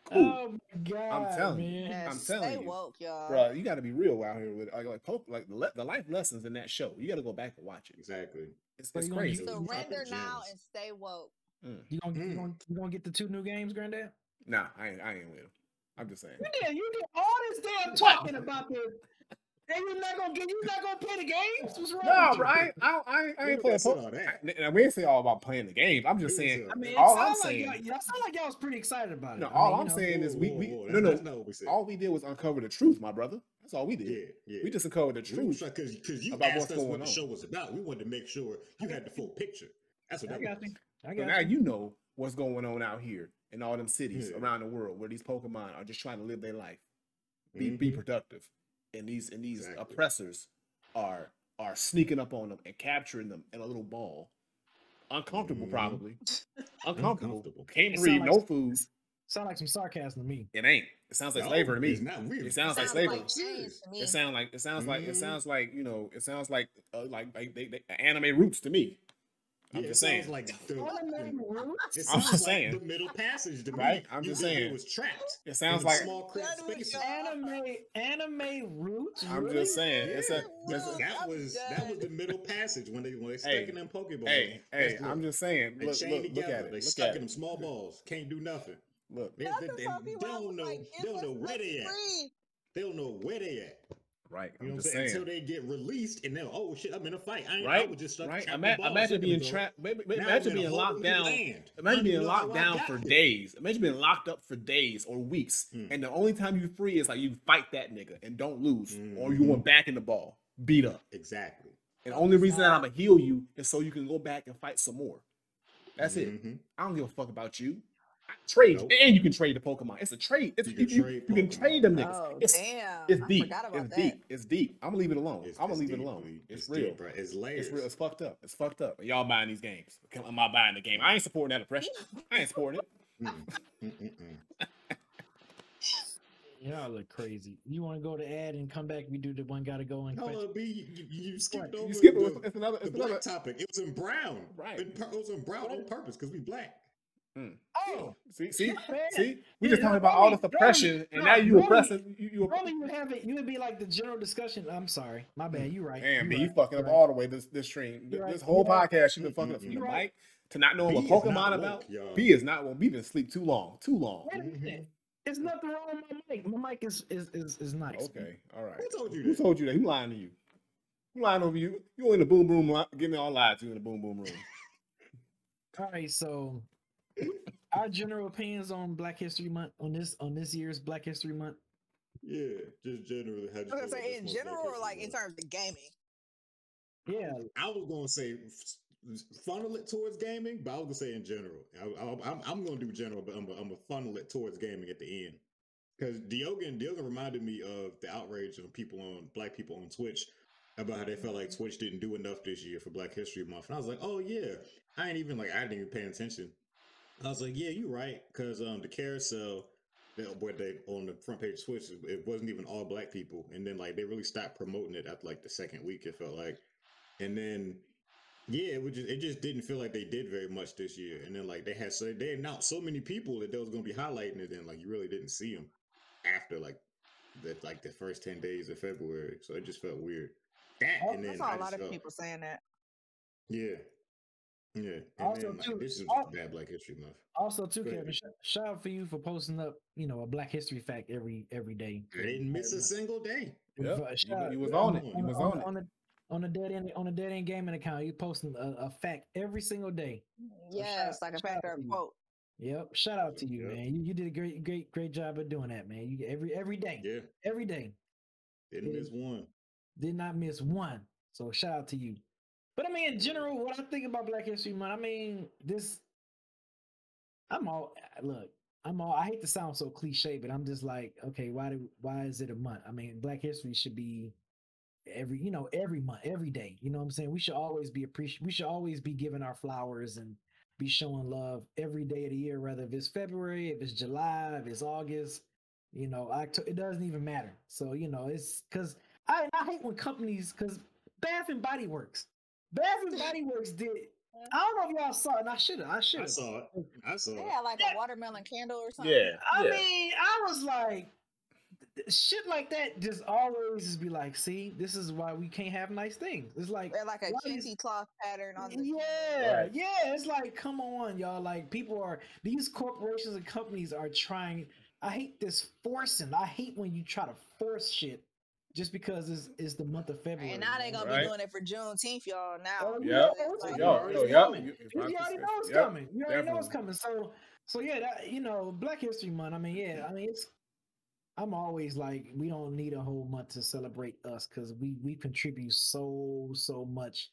cool. Oh my god, I'm telling you. man. Yeah, I'm telling stay you. woke, y'all. Bro, you got to be real out here with like like, poke, like the, the life lessons in that show. You got to go back and watch it. Exactly. It's, But it's crazy. Surrender now and stay woke. Mm. You gonna, you Mm. gonna you gonna get the two new games, Granddad? Nah, I ain't, I ain't with him. I'm just saying. You did. You did all this damn talking about the. And you're not gonna get. You're not gonna play the games. What's wrong? No, with bro, I, ain't- I, I, I We ain't playing ain't said Pokemon. all that. I, we ain't say all about playing the games. I'm just saying. I mean, it all I'm like saying. y'all, y'all sound like y'all was pretty excited about it. No, I all mean, I'm you know, saying is we, we whoa, whoa, no no. that's not what we said. All we did was uncover the truth, my brother. That's all we did. Yeah, yeah. We just uncovered the truth. Because because you about asked what's us what the on. show was about. We wanted to make sure you had the full picture. That's what I that got was. you. I So now you. you know what's going on out here in all them cities Yeah. around the world where these Pokemon are just trying to live their life, be be Mhm. productive, and these and these Exactly. oppressors are are sneaking up on them and capturing them in a little ball. Uncomfortable, Mhm. probably. Uncomfortable. Uncomfortable. Can't breathe. sound No like- food. Sound like some sarcasm to me. It ain't. It sounds like No, slavery to me. It's not weird. It sounds like Sounds slavery. like chains to me. It sounds like it sounds like it sounds like you know it sounds like uh, like like they, they, anime roots to me. I'm Yeah, just saying. like the, it I'm sounds just like saying. the middle passage to Right? me. I'm just think saying. It was trapped. It sounds like small cramped That was spaces. y'all. Anime, anime roots. I'm really? just saying. It's a, it's a That I'm was that was the middle passage when they when they stuck Hey, in them Pokeballs. hey hey. Guess I'm just saying. they Look chained look look together. at it. They Look stuck in them small balls. Can't do nothing. Look. They, they, they, they don't know. like, They don't know where they let's at. They don't know where they at. Right. You know I'm what I'm saying? saying. Until they get released and then oh shit, I'm in a fight. I, ain't, I Right. was just stuck Right. trapped in Ima- balls imagine being trapped. Maybe, I'm imagine in a being locked down. land. Imagine Don't being even know locked how I down got for here. days. Imagine being locked up for days or weeks, Hmm. and the only time you free is like you fight that nigga and don't lose, or you want back in the ball, beat up. Exactly. And the only reason that I'm gonna heal you is so you can go back and fight some more. That's it. Mhm. I don't give a fuck about you. I trade, Nope. and you can trade the Pokemon. It's a trade. It's, You you, can you, trade you can trade them niggas. Oh it's damn! it's I deep. forgot about It's that. deep. It's deep. I'm gonna leave it alone. It's- I'm gonna it's leave it alone. believe- It's, deep, real. bro. It's layers. It's real. It's fucked up. It's fucked up. Y'all buying these games. I'm not buying the game. I ain't supporting that oppression. I ain't supporting it. Y'all look crazy. You want to go to ad and come back? We do the one gotta go and Hold up, B. You, you, you skipped What? over You skip it. the, It's, it's another. the It's black another. topic. It was in brown. Right. It, it was in brown on purpose because we black. Hmm. Oh, See, see, man. see. We Yeah, just talking about all this Romy, oppression, and now you Romy, oppressing. You, you Probably you would have it. You would be like the general discussion. I'm sorry, my bad. You're right. Damn, B, right, you fucking up right. all the way this this stream. You're right, This whole you're right. podcast, you've been fucking up from the You're right. mic to not knowing B what is not Pokemon woke, about. y'all. B is not. Well, B been sleep too long. Too long. Wait a minute. There's nothing wrong with my mic. My mic is is is, is nice. Okay, all right. Who told you Who that? told you that? Who lying to you? Who lying over you? You in the boom boom? li- Give me all lies. You in the boom boom room? All right, so our general opinions on Black History Month on this on this year's Black History Month. Yeah, just generally. How I was gonna say in general or like in terms of gaming. Yeah, I was gonna say funnel it towards gaming, but I was gonna say in general. I, I, I'm, I'm gonna do general, but I'm gonna, I'm gonna funnel it towards gaming at the end. Because Diogen, Diogen reminded me of the outrage on people on black people on Twitch about how they felt like mm-hmm. Twitch didn't do enough this year for Black History Month, and I was like, oh yeah, I ain't even like I didn't even pay attention. I was like, yeah, you're right, because um the carousel. that- Where they on the front page of Twitch, it wasn't even all black people, and then like they really stopped promoting it after like the second week. It felt like, and then yeah, it just it just didn't feel like they did very much this year. And then like they had so they announced so many people that they was gonna be highlighting it, and like you really didn't see them after like the like the first ten days of February. So it just felt weird. That Oh, and I saw a lot of felt, people saying that. yeah, yeah. And Also, then like, too, this is al- just bad Black History Month. Also, too, Kevin, sh- shout out for you for posting up, you know, a Black History fact every every day. I didn't miss a single day. Yep, Uh, you- shout out- was yeah, on it. You was on the- it. on the on the dead end on the dead end gaming account. You posting a, a fact every single day. So shout Yes, out- like a shout out factor to of you. quote. Yep. Shout out to you, Yep. man. You, you did a great great great job of doing that, man. You every every day, Yeah, every day. didn't Yeah. miss one. Did not miss one. So shout out to you. But I mean, in general, what I think about Black History Month, I mean, this. I'm all look. I'm all. I hate to sound so cliche, but I'm just like, okay, why do why is it a month? I mean, Black History should be every you know every month, every day. You know what I'm saying? We should always be appreciate. We should always be giving our flowers and be showing love every day of the year, whether if it's February, if it's July, if it's August. You know, October. It doesn't even matter. So you know, it's because I I hate when companies because Bath and Body Works, Bath and Body Works did. I don't know if y'all saw it. And I should have. I should I have. saw it. I saw it. Yeah, like Yeah. a watermelon candle or something. Yeah, I yeah. mean, I was like, shit like that just always just be like, see, this is why we can't have nice things. It's like, They had like a why is- cloth pattern on the yeah, Right. yeah. It's like, come on, y'all. Like, people are these corporations and companies are trying. I hate this forcing. I hate when you try to force shit just because it's, it's the month of February. And now they man. gonna Right. be doing it for Juneteenth, y'all. Now, Oh, Yep. yeah, It's it's like- like, Yo, it's yo, yep. coming. You- You already know it's Yep, coming. You already know it's coming. So, so yeah, that you know, Black History Month. I mean, yeah, I mean, it's. I'm always like, we don't need a whole month to celebrate us because we we contribute so so much,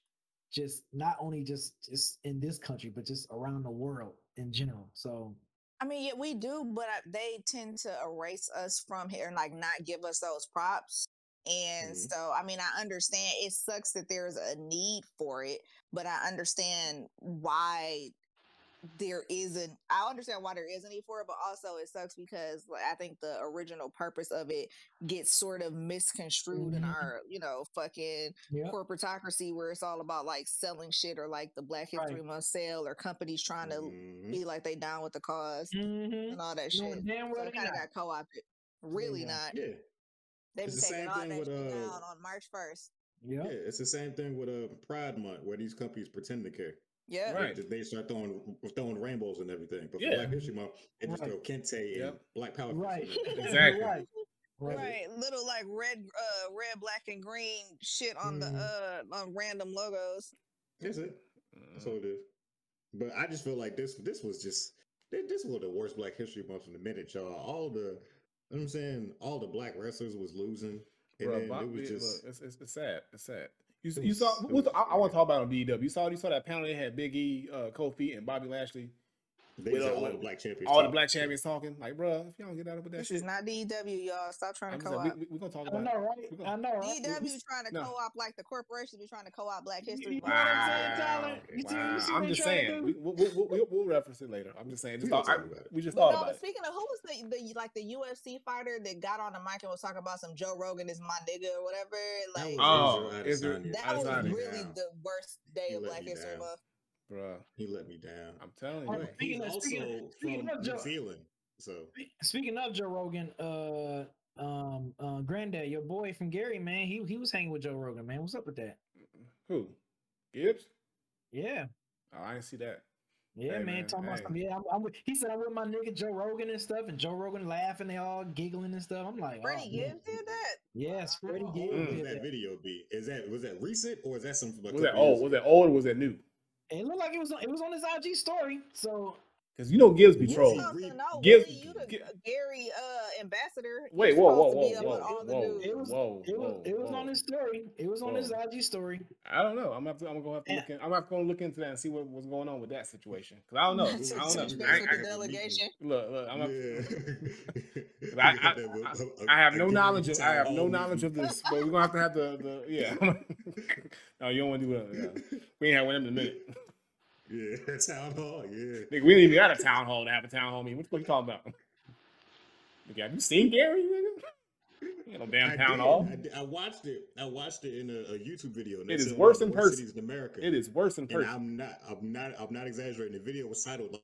just not only just just in this country, but just around the world in general. So I mean, yeah, we do, but uh, they tend to erase us from here and like not give us those props. And Mhm. so, I mean, I understand it sucks that there's a need for it, but I understand why there isn't. I understand why there is a need for it, but also it sucks because like, I think the original purpose of it gets sort of misconstrued in Mhm. our, you know, fucking yeah, corporatocracy where it's all about like selling shit or like the Black History Right. Month sale or companies trying to Mhm. be like they down with the because mm-hmm. and all that shit. damn So it kind of got co-opted. Really Yeah. not. Yeah, They It's be the taking same all thing that with, shit uh, down on March first. Yeah, yeah. It's the same thing with uh, Pride Month, where these companies pretend to care. Yeah. Right. They, they start throwing throwing rainbows and everything. But for Yeah. Black History Month, they just Right. throw Kente and Black Power. right, Exactly. right, Right. right. Little like red uh red, black, and green shit on Mhm. the uh on random logos. That's it. That's all it is. But I just feel like this this was just this was the worst Black History Month in a minute, y'all. All the you know what I'm saying, all the black wrestlers was losing. And Bruh, then Bob- it was just look, it's, it's, it's sad. It's sad. You, It you saw. What was I, I want to talk about on BW. You saw you saw that panel they had Big E, uh, Kofi, and Bobby Lashley. They with, said uh, all the black champions. all the talking. black champions talking. Like, bro, if y'all don't get out of with that This shit, is not DEW, y'all. Stop trying to co-op. we, we, we gonna talk I about know, right? We gonna- I know, right? DEW trying to No. co-op like the corporations be trying to co-op Black History You Month. know what I'm Wow. saying, Tyler? You see- you Wow. I'm just they trying to saying. We, we, we, we, we'll, we'll reference it later. I'm just saying. Just We thought, gonna I, it. we just But thought no, about but it. speaking of who was the, the like the UFC fighter that got on the mic and was talking about some Joe Rogan is my nigga or whatever? Like Oh, Israel is there- Adesanya. that was really the worst day of Black History. Month. Bruh, He let me down. I'm telling Oh, you. But speaking he's of- also speaking of- speaking from of New Zealand. So Speaking of Joe Rogan, uh, um, uh, Granddad, your boy from Gary, man, he he was hanging with Joe Rogan, man. What's up with that? Who? Gibbs? Yeah, Oh, I didn't see that. yeah, Hey, man. man, Talking about hey. Yeah, I'm, I'm with, he said I'm with my nigga Joe Rogan and stuff, and Joe Rogan laughing, they all giggling and stuff. I'm like, Freddie oh, man. Gibbs did that. Yes, Freddie Gibbs. old was did that that. video be? Is that was that recent or is that some like, Was that couple years old? Was that old or was that new? It looked like it was on, it was on his IG story. So Because you know Gibbs be Was trolling. he? So, Read- so no, Gibbs- Willie, you the Gi- Gary uh, ambassador. Wait, whoa, whoa, supposed whoa, whoa, on all the whoa, it was whoa, it was whoa, it was on his story. It was on his Whoa. IG story. I don't know. I'm gonna have to, I'm gonna have to look in, I'm gonna have to look into that and see what, was going on with that situation. Cause I don't know. I don't know. base I, with I, delegation. look, look. I'm Yeah. I, I, got that with- I, I have no knowledge of I have no knowledge of this, but we're gonna have to have the, the yeah. no, you don't want to do that. Yeah. We ain't had one them in a minute. Yeah, town hall. Yeah. Nigga, we didn't even got a town hall to have a town hall meeting. What the fuck you talking about? Nigga, have you seen Gary? Nigga? Ain't no damn I town did. hall. I, did. I watched it. I watched it in a, a YouTube video. and they It is worse one of in person. Cities in America. It is worse in And. I'm not. I'm not. I'm not exaggerating. The video was titled.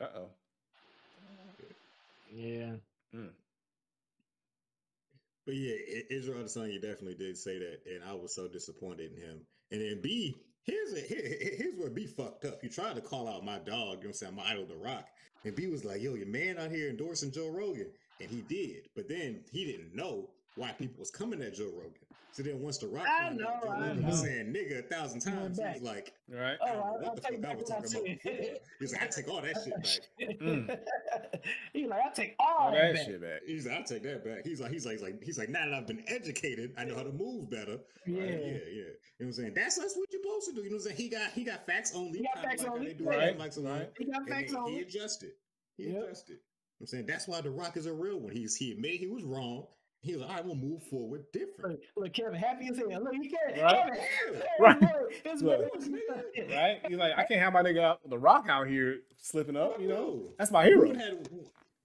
Uh oh. Yeah. But yeah, I- Israel Adesanya definitely did say that, and I was so disappointed in him. And then B, here's a, here, here- here's where B fucked up. He tried to call out my dog, you know what I'm saying, my idol, The Rock, and B was like, "Yo, your man out here endorsing Joe Rogan," and he did. But then he didn't know why people was coming at Joe Rogan. So then once The Rock I know, Joe I Rogan was saying "nigga" a thousand times, he was like, Right. Oh, "I don't know I, what I'll the fuck I back was talking about said. He's like, "I take all that shit back." Mm. He's like, I take all All that that shit back. He's like, I'll take that back. He's like, he's like, he's like, he's like, now that I've been educated, I know how to move better. Yeah. Right? yeah, yeah. You know what I'm saying? That's that's what you're supposed to do. You know what I'm saying? He got he got facts only. He got facts like only, They do right, like so right. He got facts then on He adjusted. He Yep. adjusted. You know what I'm saying that's why The Rock is a real one. He's he admitted he was wrong. He was like, all right, we'll move forward different. Look, look, Kevin, happy as hell. Look, he can't. Right. Kevin, Kevin, Right. look, his Look. Right? He's like, I can't have my nigga out, the rock out here slipping up, you know? That's my hero. would have,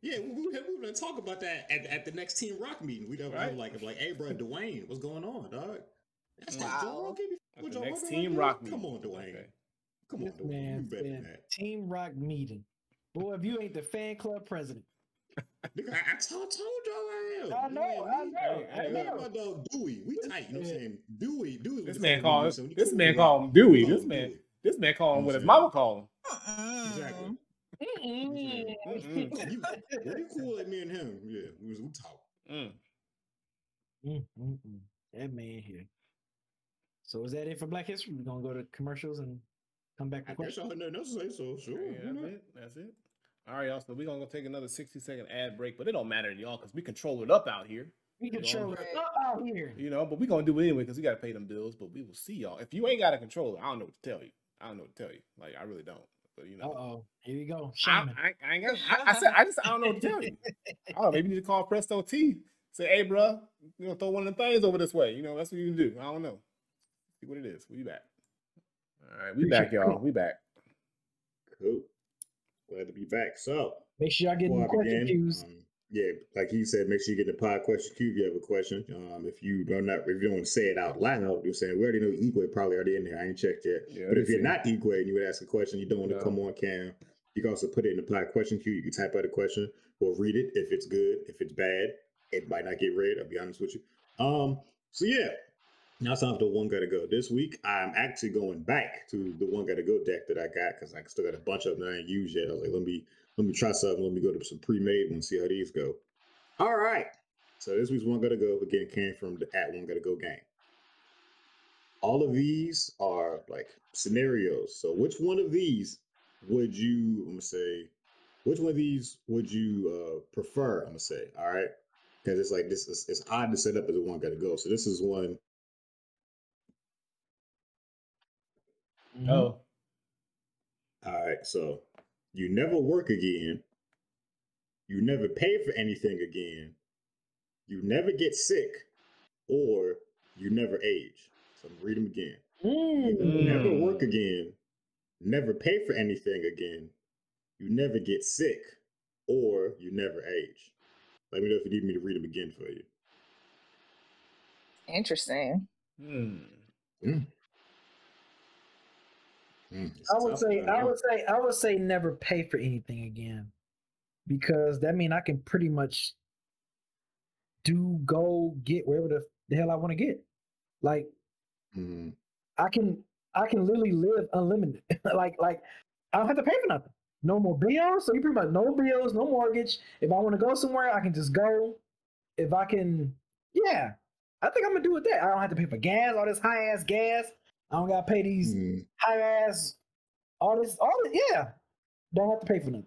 yeah, we would have, we would have talk about that at, at the next Team Rock meeting. We'd have, Right. like, like, hey, bro, Dwayne, what's going on, dog? That's Wow. like Joe Rogan. Before Joe next Rogan, team like, rock Come on, Dwayne. Okay. Come on, This Dwayne. You man better than that. Team Rock meeting. Boy, if you ain't the fan club president. Nigga, I, I told, told y'all I am. I know, I Me- know, I me and know. My dog Dewey, we tight. You know what I'm saying? Dewey, Dewey. This man called you know what I'm saying? When he this man with called him Dewey. call This him man Dewey. this man called him what his mama called him. Exactly. Mm-mm. Mm-mm. You, when you cool like me and him, yeah, we was we talk. Mm. Mm-mm-mm. That man here. So is that it for Black History? We're gonna go to commercials and come back I guess questions. y'all had nothing else to say, so sure. Yeah, that's it. That's it. All right, y'all. So we're gonna go take another 60 second ad break, but it don't matter to y'all because we control it up out here. We control it up out here. You know, but we gonna do it anyway because we gotta pay them bills. But we will see y'all. If you ain't got a controller, I don't know what to tell you. I don't know what to tell you. Like I really don't. But you Uh know, oh. Here we go. I, Shaman. I, I ain't got. I, I said I just I don't know what to tell you. I don't know. Maybe you need to call Presto T. Say, hey, bro, you know, throw one of the things over this way. You know, that's what you can do. I don't know. See what it is. We back. All right, we back, Appreciate it. y'all. We back. Cool. Glad to be back. So Make sure y'all get the question begin, cues. um, yeah, like he said, make sure you get the pod question queue if you have a question. Um, if you don't not if you don't say it out loud, you're saying we already know Igwe probably already in there. I ain't checked yet. Yeah, but if you're not Igwe and you would ask a question, you don't want to No. come on cam. You can also put it in the pod question queue. You can type out a question. We'll read it if it's good. If it's bad, it might not get read. I'll be honest with you. Um, so yeah, now it's time for the one gotta go. This week, I'm actually going back to the one gotta go deck that I got because I still got a bunch of them that I ain't used yet. I was like, let me let me try something. Let me go to some pre-made and see how these go. All right. So this week's one gotta go again came from the at one gotta go game. All of these are like scenarios. So which one of these would you? I'm gonna say, which one of these would you uh, prefer? I'm gonna say. All right, because it's like this. Is, it's odd to set up as a one gotta go. So this is one. Mhm. Oh, All right, so you never work again. You never pay for anything again. You never get sick, or you never age. So I'm gonna read them again. You Mm. never Mm. work again. Never pay for anything again. You never get sick, or you never age. Let me know if you need me to read them again for you. Interesting. Hmm. Mm, it's I would say. I would say, I would say, never pay for anything again, because that means I can pretty much do go get wherever the, the hell I want to get. Like Mhm. I can, I can literally live unlimited. like, like I don't have to pay for nothing. No more bills. So you pretty much no bills, no mortgage. If I want to go somewhere, I can just go. If I can, yeah, I think I'm gonna do with that. I don't have to pay for gas, all this high ass gas. I don't gotta pay these Mhm. high ass, all this, all this, yeah. Don't have to pay for nothing.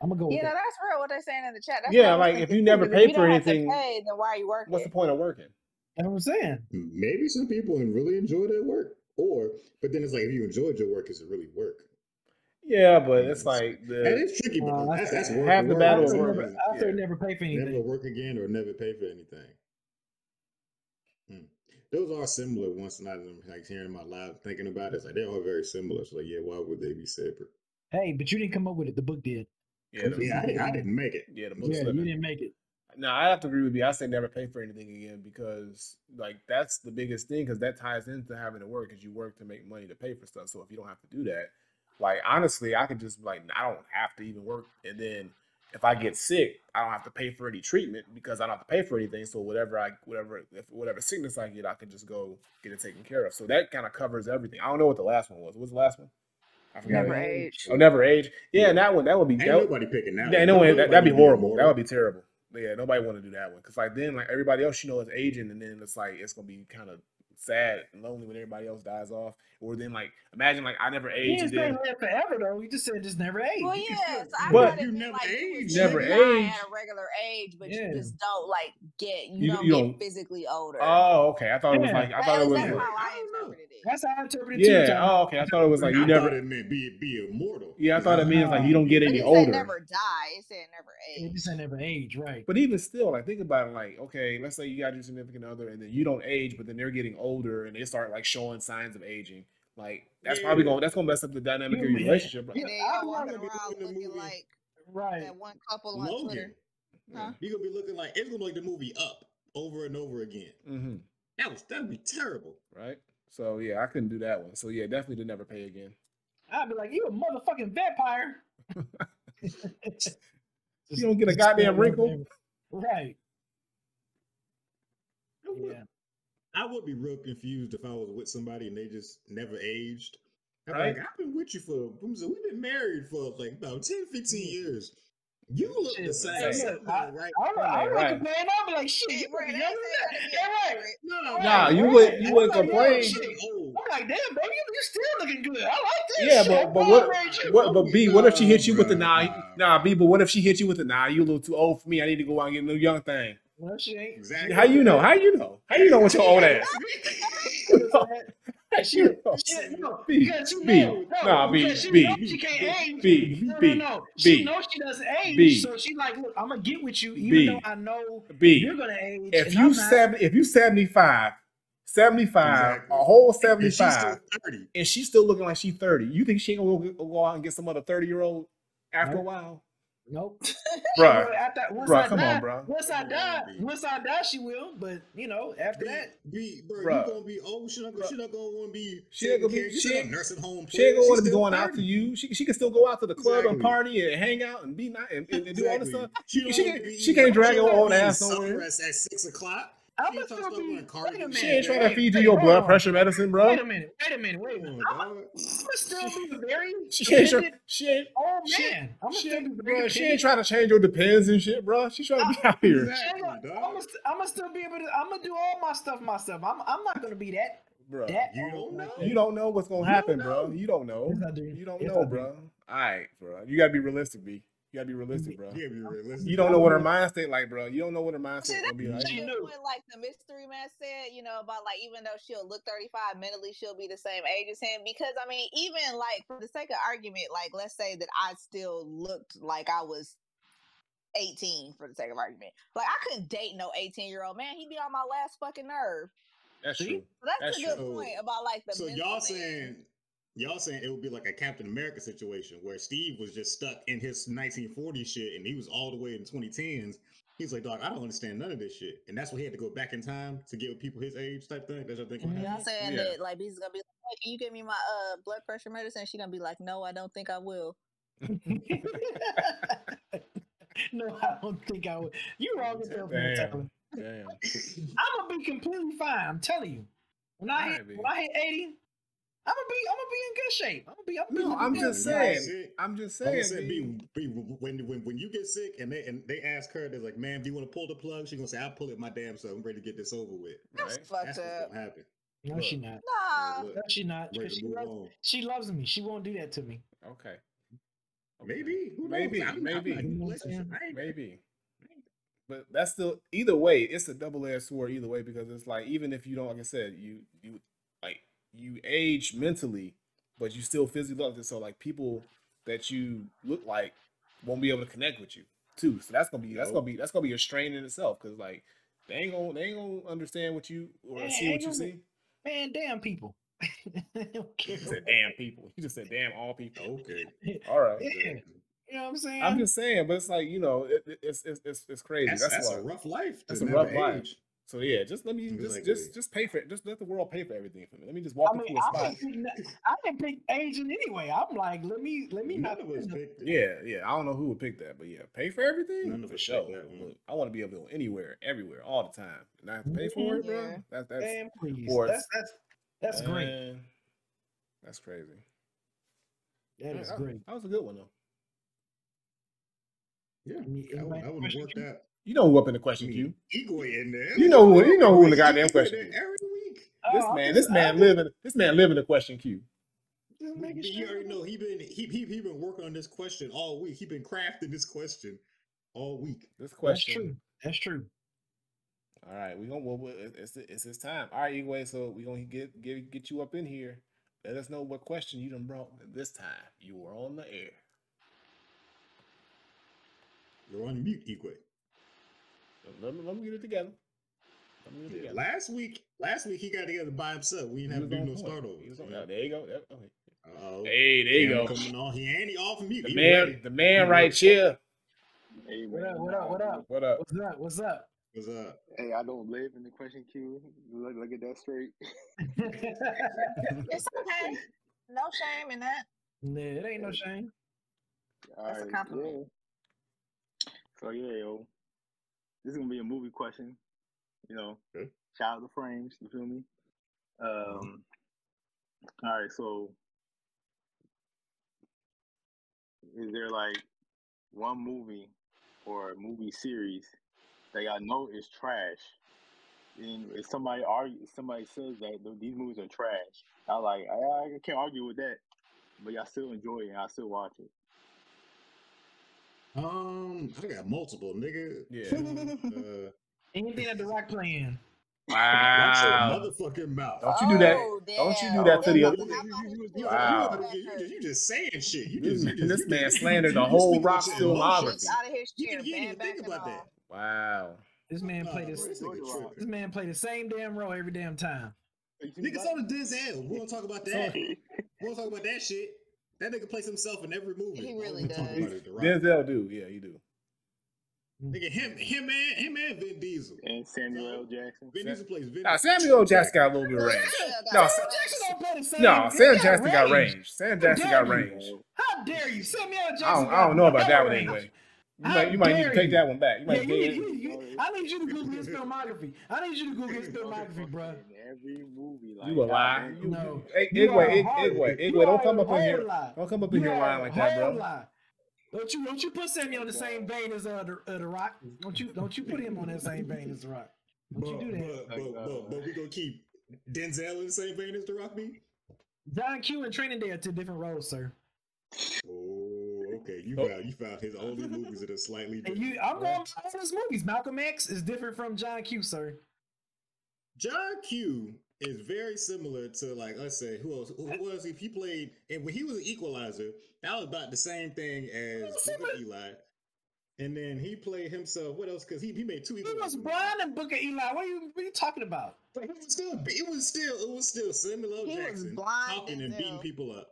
I'm gonna go with You know, that. that's real what they're saying in the chat. That's Yeah, what like, if you never pay if for don't have to anything, pay, then why are you working? What's the point of working? That's what I'm saying. Maybe some people really enjoy their work, or but then it's like if you enjoyed your work, is it really work? Yeah, but it's like That the is tricky, but Uh, that's, that's work. half the battle I is say work, work. never, I say Yeah. never pay for anything. Never work again or never pay for anything. Those are similar. Once and I'm like hearing them out loud, thinking about it, it's like they're all very similar. So like, yeah, why would they be separate? Hey, but you didn't come up with it. The book did. yeah, the, Yeah, I, didn't- I didn't make it. yeah, the book's Yeah, you didn't make it. No, I have to agree with you. I say never pay for anything again because like that's the biggest thing because that ties into having to work because you work to make money to pay for stuff. So if you don't have to do that, like honestly, I could just like I don't have to even work, and then if I get sick, I don't have to pay for any treatment because I don't have to pay for anything. So whatever I whatever if whatever sickness I get, I can just go get it taken care of. So that kind of covers everything. I don't know what the last one was. What's the last one? I forgot. Never age. Oh, never age. Yeah, and that one that would be Ain't that, nobody picking that. yeah, no, way, That, that'd be being horrible. That would be terrible. Yeah, nobody want to do that one because like then like everybody else you know is aging, and then it's like it's gonna be kind of sad and lonely when everybody else dies off. Or then like imagine like I never You aged, didn't and say then live forever though. You just said just never age. Well, You can yeah, so But- You meant, never like you age. was Never just age. at a regular age, but Yeah. you just don't like get you, You- don't you get don't- physically older. oh okay, I thought it was like I That- thought it was that's like- how I I don't know. interpreted it. That's how I interpret it too. yeah. Tom. Oh okay, I thought it was like you I never. thought it meant be be immortal. Yeah, I thought it means like you don't get But any it said older. never die. It said never It age. just said never age, right? But even still, like think about it, like okay, let's say you got your significant other, and then you don't age, but then they're getting older, and they start like showing signs of aging. Like that's probably Yeah. going that's gonna mess up the dynamic of your relationship. Right? And then I y'all don't walking wanna be around doing the looking movie. like Right. that one couple on Logan. Twitter. Huh? You're gonna be looking like it's gonna be like the movie Up over and over again. hmm That was that'd be terrible. Right. So yeah, I couldn't do that one. So yeah, definitely to never pay again. I'd be like, you a motherfucking vampire. You don't get a goddamn wrinkle. Right. Yeah. I would be real confused if I was with somebody and they just never aged. I'm Right. like, I've been with you for we've been married for like about 10, 15 years. You look the same, hey, something I- ain't right. I don't, I don't Right. complain. I'll be like, shit, you bro, looking they younger ain't than saying that. gotta Yeah, get right. No, Right, Nah, you right. you wouldn't like, yo, complain. shit. I'm like, damn, baby, you, you still looking good. I like this. Yeah, shit. but but what what but B, what if she hit you with the Nah, nah bruh. nah B, but what if she hit you with the nah, you a little too old for me. I need to go out and get a new young thing. Well, she ain't. Exactly. How you know? How you know? How you know what your old ass? Shit, shit, no, B, because she B, know, no, nah, B, because she B, know she can't age. B, no, B, no, no. B, She knows she doesn't age, B. so she like, look, I'm gonna get with you, even B. though I know B. you're gonna age. If and you I'm not. seven if you 75, 75, Exactly. a whole And she's 75, still 30. and she's still looking like she's 30. You think she ain't gonna go, go out and get some other 30 year old after a Nope. while? Nope. Bruh. Well, after, once Bruh, I come die, on, bro. Once I die, on, once I die, she will. But you know, after that, Be, bro, Bruh. you gonna be old. She not, gonna- she not gonna want to be. She ain't gonna be- care- you she ain't- nursing home. She ain't gonna want to be going still out to you. She, she can still go out to the club and party and hang out and be nice and, and, and do all this stuff. She, don't She can't- be she can't drag her don't own ass eating nowhere. supper At, at six o'clock. I'm She gonna ain't trying to be. Wait a minute. She ain't trying to feed you your blood pressure medicine, bro. Wait a minute. Wait a minute. Wait a minute. on, I'm gonna still be very She ain't, try, she ain't, old she- man. I'm she still be ain't, she ain't trying to change your depends and shit, bro. She's trying to be out here. Exactly, I'm gonna, still be able to. I'm gonna do all my stuff myself. I'm, I'm not gonna be that. Bro, That You don't know. you don't know what's gonna happen, bro. You don't know. Yes, I do. You don't know, bro. All right, bro. You gotta be realistic, B. You gotta be realistic, bro. Yeah, be realistic. You don't know what her mind state like, bro. You don't know what her mind See, state gonna be like. that's She knew. what like the mystery man said, you know, about like even though she'll look 35, mentally she'll be the same age as him. Because I mean, even like for the sake of argument, like let's say that I still looked like I was 18 for the sake of argument. Like I couldn't date no 18 year old man. He'd be on my last fucking nerve. That's See? true. So that's, That's a good true. point about like the So y'all thing. saying y'all saying it would be like a Captain America situation where Steve was just stuck in his 1940 shit and he was all the way in 2010s. He's like, dog, I don't understand none of this shit, and that's why he had to go back in time to get with people his age type thing. That's what I think. Mhm. You know what I'm saying? Yeah. That like he's gonna be like, hey, can you give me my uh blood pressure medicine? She's gonna be like, No, I don't think I will. no, I don't think I would. You wrong as hell for that, Damn. Damn. I'm gonna be completely fine. I'm telling you. When I hit when I hit 80, I'm gonna be I'm gonna be in good shape. I'm gonna be I'm gonna be No, looking I'm just saying. sick. I'm just I'm saying. gonna say, B. be, be, when, when when you get sick and they and they ask her, they're like, "Ma'am, do you want to pull the plug?" She's gonna say, "I'll pull it my damn self. I'm ready to get this over with." That's Right? fucked That's up. what's gonna happen. No, she not. Nah. Look, No, she not. ready 'cause to She loves, on. she loves me. She won't do that to me. Okay. Okay. Maybe, Who knows? Maybe, I'm, maybe. I'm not in a You know what I'm relationship. saying? I ain't- Maybe. But that's still either way, it's a double edged sword either way because it's like even if you don't like I said, you you like you age mentally, but you still physically look so like people that you look like won't be able to connect with you too. So that's gonna be that's gonna be that's gonna be a strain in itself because like they ain't gonna they ain't gonna understand what you or Yeah, see what you see. Man, damn people. Don't care. You said damn people. You just said damn all people. Okay. All right. Yeah. You know what I'm saying? I'm just saying, but it's like you know, it, it- it's, it's it's it's crazy. That's, That's, that's, a rough life. That's a rough life. Age. So yeah, just let me It's just like, just just pay for it. Just let the world pay for everything for me. Let me just walk I mean, into a I spot. didn't, pick, I didn't pick aging anyway. I'm like, let me let me None not. of us picked. Yeah, yeah. I don't know who would pick that, but yeah, pay for everything None of for us sure. picked that one. Look, I want to be able to go anywhere, everywhere, all the time, and I have to pay for it, bro. Yeah. That's that's Man, please. or That's that's that's great. That's crazy. That Yeah, is that- great. That was a good one though. Yeah, Any- I, would- I would have question that. You know who up in the I question queue? mean, Igwe in there. You know who- you know who in the goddamn question queue. Every week. Oh, this Oh, I'm man, this man living, this man living the question queue. just making You sure. already know he been he he he been working on this question all week. He been crafting this question all week. This That's true. That's true. All right, we gonna well, well, it's it's his time. All right, Igwe, so we gonna get get get you up in here. Let us know what question you done brought this time. You were on the air. You're on mute, Igwe. Let me, let me get it together. Let me get it Yeah, last week, last week he got together by himself. We didn't have to do no point. start He was yeah, there you go. There- okay. Oh, Uh-oh. Hey, there you go. Coming on. He ain't he off mute. The He man, ready. the man He right here. Hey, What up? What up? What up? What up? What's up? What's up? What's up? Hey, I don't live in the question queue. Look, look at that straight. It's okay. No shame in that. Nah, it ain't no shame. That's a compliment. yeah. So yeah, yo, this is gonna be a movie question. You know, Okay. shout out to Frames. You feel me? Um. All right, so is there like one movie or movie series that y'all know is trash? And if somebody argue, somebody says that these movies are trash, I like I, I can't argue with that. But y'all still enjoy it and I still watch it. Um, I got multiple, nigga. Yeah. Uh, Anything that the rock playing. watch Wow. your motherfucking mouth. Don't you do that. Oh, Don't you do damn. that to the other. You- you- you- you- Wow. you- you just- you just saying shit. You This just, man- you just, this you man slandered the whole rock shit in filmography. emotions. He's out of his chair. you didn't think about that. Wow. This man Nah, played bro, this. this nigga Georgia Rock. tripping. This man played the same damn role every damn time. Niggas on the Denzel. We don't talk about that. we don't talk about that shit. That nigga plays himself in every movie. He really does. about is Denzel do. Yeah, you do. Nigga, him, him, and him, and Vin Diesel. And Samuel L. Jackson. Vin Diesel plays Vin. Nah, Samuel L. Jackson got a little bit of range. No, Sam Jackson don't play no, Sam got Jackson got range. range. Sam Jackson got range. How dare you, Samuel L. Jackson? I don't, I don't know about that one range. anyway. You How might, you might need to take that one back. You Yeah, you, get you, you, I need you to Google his filmography. I need you to Google his filmography, bro. Every movie, like You a lie. You, No. Hey, You Igwe, are a Ig- whole- Igwe, you Igwe, don't come up in here. lie. Don't come up in You here lying like that, bro. lie. Don't you don't you put Samuel in the same vein as uh, the, uh, the Rock? Don't you don't you put him on that same vein as the Rock? Don't you do that? but, but, but, but we gonna keep Denzel in the same vein as The Rock me? John Q and Training Day are two different roles, sir. Oh, Okay, you Oh. found you found his only movies that are slightly And different. you, I'm going by his movies. Malcolm X is different from John Q, sir. John Q is very similar to like let's say who else who uh, who else if he played and when he was an equalizer that was about the same thing as was Book of. Eli and then he played himself what else because he, he made two He was equalizer movies. blind in Book Eli. What are you, what are you talking about? but he was still it was still it was still Samuel L. He Jackson blind talking and beating people up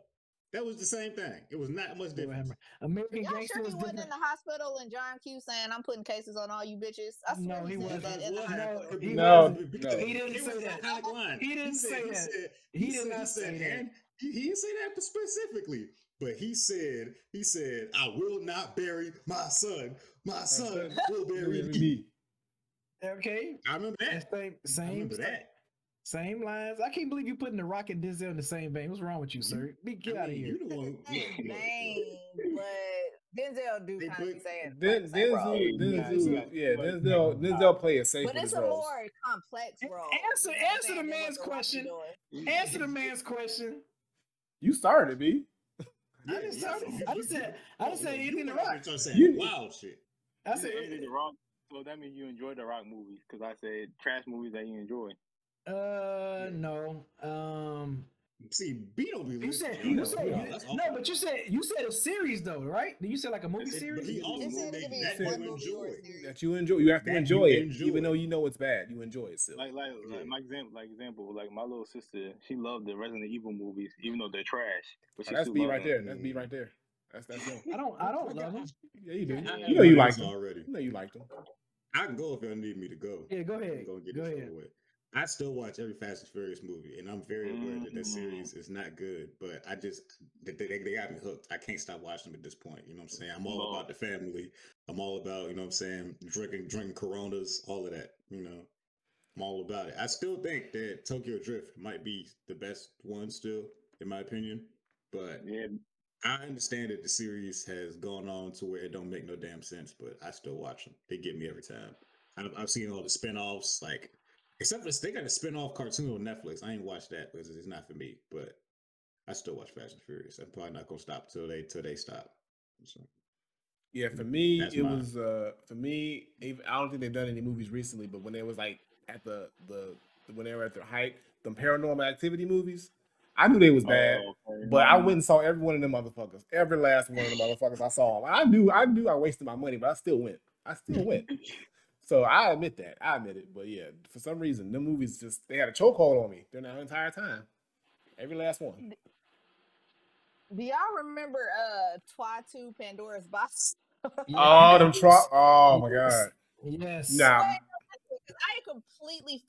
that was the same thing it was not much different American Y'all Gangster sure was he wasn't in the hospital and John Q saying I'm putting cases on all you bitches? I swear No, he said wasn't. that in the No, he No, wasn't. Because no. He didn't say was that. line. He didn't said- say he that. said- He he did not say that. he, he didn't say that specifically, but he said, he said, I will not bury my son. My son will bury me. Okay. I remember that. Same, I same, remember that. Same lines. I can't believe you putting The Rock and Denzel in the same vein. What's wrong with you, sir? Be get I out of here. You the one. Name, but Denzel do They kind of be put- saying Den- like the same role. Denzel, Yeah, Denzel, yeah. yeah, But- Denzel, Denzel play it safe But it's a roles. more complex A- role. answer- You know answer the saying, than what man's The Rock be question. doing. Answer the man's question. You started, B. I Yeah, just, yeah, I just, you- I just said, I just said no, anything you to went out rock. there saying You- wild shit. I said, said Anthony the Rock, so that means you enjoy the Rock movies because I said trash movies that you enjoy. Uh, no. Um, See, B don't be you said, You you said, wow, you- that's no, but you said, you said a series though, right? Did you say like a movie series? he also It said said it could be that a you movie enjoy. series. That you enjoy. You have to That you enjoy it, enjoy. even though you know it's bad. You enjoy it still. Like, like, Yeah. like my example, like example, like my little sister, she loved the Resident Evil movies, even though they're trash. But she Oh, that's still B right them. there. That's B right there. That's that's him. I don't, I don't love them. Yeah, you do. I You know you like them. already. You know you like them. I can go if y'all need me to go. Yeah, go I'm ahead. gonna get Go this ahead. over with. I still watch every Fast and Furious movie, and I'm very aware that that Mm. series is not good. But I just they, they, they got me hooked. I can't stop watching them at this point. You know what I'm saying? I'm all about the family. I'm all about you know what I'm saying drinking drinking Coronas, all of that. You know, I'm all about it. I still think that Tokyo Drift might be the best one still, in my opinion. But Yeah, I understand that the series has gone on to where it don't make no damn sense, but I still watch them. They get me every time. I've, I've seen all the spin-offs, like except for they got a spin-off cartoon on Netflix. I ain't watched that because it's not for me, but I still watch Fast and Furious. I'm probably not gonna stop till they till they stop. So, Yeah, for me, it mine. was uh for me. I don't think they've done any movies recently, but when they was like at the the when they were at their height, the Paranormal Activity movies, I knew they was bad. Oh, okay. But I went and saw every one of them motherfuckers. Every last one of them motherfuckers I saw. I knew I knew I wasted my money, but I still went. I still went. So I admit that. I admit it. But yeah, for some reason, the movies just they had a chokehold on me during that entire time. Every last one. Do y'all remember uh Trois 2 Pandora's Box? Oh, them tro- Oh my god. Yes. Nah. Because I completely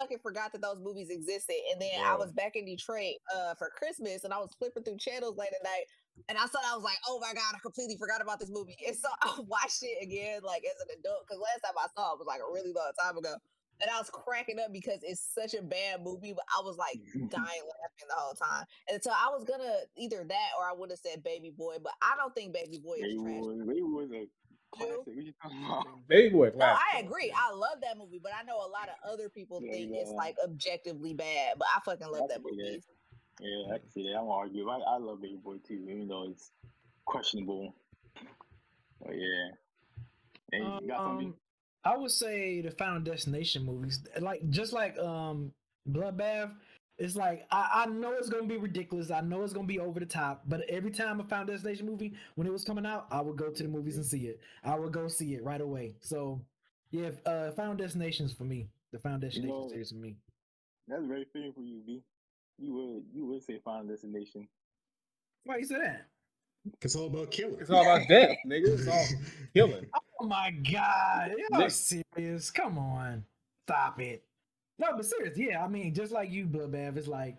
fucking forgot that those movies existed. And then I was back in Detroit uh, for Christmas and I was flipping through channels late at night. And I saw I was like, oh my God, I completely forgot about this movie. And so I watched it again, like as an adult. Because last time I saw it was like a really long time ago. And I was cracking up because it's such a bad movie, but I was like mm-hmm. dying laughing the whole time. And so I was gonna either that or I would have said Baby Boy, but I don't think Baby Boy is Baby trash. Boy, Baby Boy's a classic. What you talking about? Baby boy, No. I agree. I love that movie, but I know a lot of other people Yeah, think it's like objectively bad. But I fucking love I that can see movie. Yeah, I can see that. I won't argue. I, I love Baby Boy too, even though it's questionable. But yeah. And you got something? Um, I would say the Final Destination movies, like just like um Bloodbath. It's like I, I know it's gonna be ridiculous. I know it's gonna be over the top. But every time a Final Destination movie, when it was coming out, I would go to the movies and see it. I would go see it right away. So yeah, uh, Final Destinations for me. The Final Destination know- series for me. That's very fitting for you, B. You would you would say Final Destination. Why you say that? it's all about killing. It's all about death, nigga. It's all killing. Oh my god, y'all serious? Come on, stop it. No, but serious, yeah. I mean, just like you, Bloodbath, it's like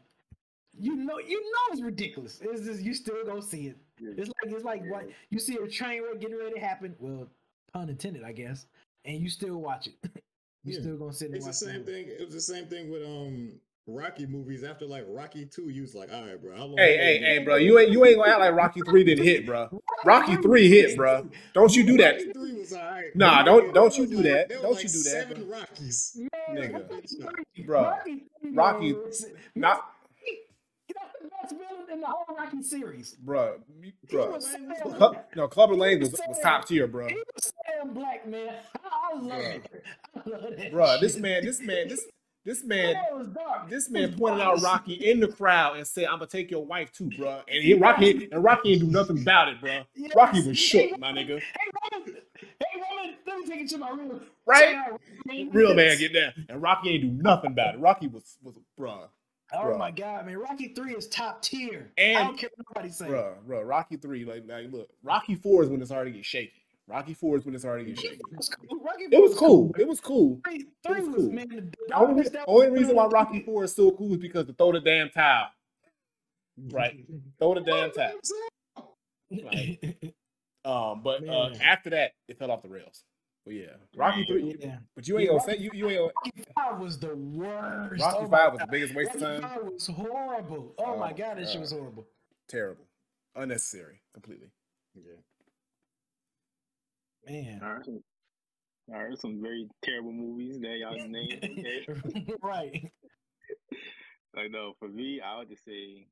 you know, you know, it's ridiculous. It's just you still go see it. Yeah. It's like it's like what you see a train wreck getting ready to happen. Well, pun intended, I guess. And you still watch it. you Yeah. still gonna sit and It's the same movie. thing. It was the same thing with um Rocky movies. After like Rocky Two, you was like, all right, bro. How long Hey, how hey, hey, bro. You ain't you ain't gonna act like Rocky three didn't hit, bro. Rocky three hit, bro. Don't you do that. Rocky Three was all right. Nah, don't- don't you do that. there Don't like you do that, Seven bro. Rockies. Man, Nigga. Rocky Bro, Rocky, three Rocky- not- you know, the best villain in the whole Rocky series. Bruh, me- He bruh. was Sam Cl- Black. No, Clubber Lang was, was was top tier, bro. He was Sam Black, man. I love Bruh. it. I love that Bruh, this man, this man, this this man, this man pointed out Rocky in the crowd and said, "I'm gonna take your wife too, bro." And he, Rocky and Rocky ain't do nothing about it, bro. Yes. Rocky was shook, my nigga. Hey, Roman. Hey, Roman. Let me take you to my room. Right? Check out Roman. Real man, get down. And Rocky ain't do nothing about it. Rocky was was bruh, Oh bruh. my god, man! Rocky Three is top tier. And- I don't care what nobody say. bruh, bruh. Rocky three, like, like, look, Rocky four is when it's hard to get shaky. Rocky four is when it's already get shaky. It was cool. Rocky It was four cool. It was cool. Three, three was was, cool. man. The The only, darkness re- that only reason why Rocky Four is so cool is because to throw the damn towel. Right. Throw the damn towel. Um, but uh, after that, it fell off the rails. But yeah, Rocky Three. yeah. But you ain't Yeah, gonna say you you ain't. Gonna, Rocky Five was the worst. Rocky Oh my Five was the biggest waste of time. Five was horrible. Oh, Oh my my god, that shit was horrible. Terrible, unnecessary, completely. Yeah. Man. All right. Some, all right. Some very terrible movies that y'all named. Okay. right. like no, for me, I would just say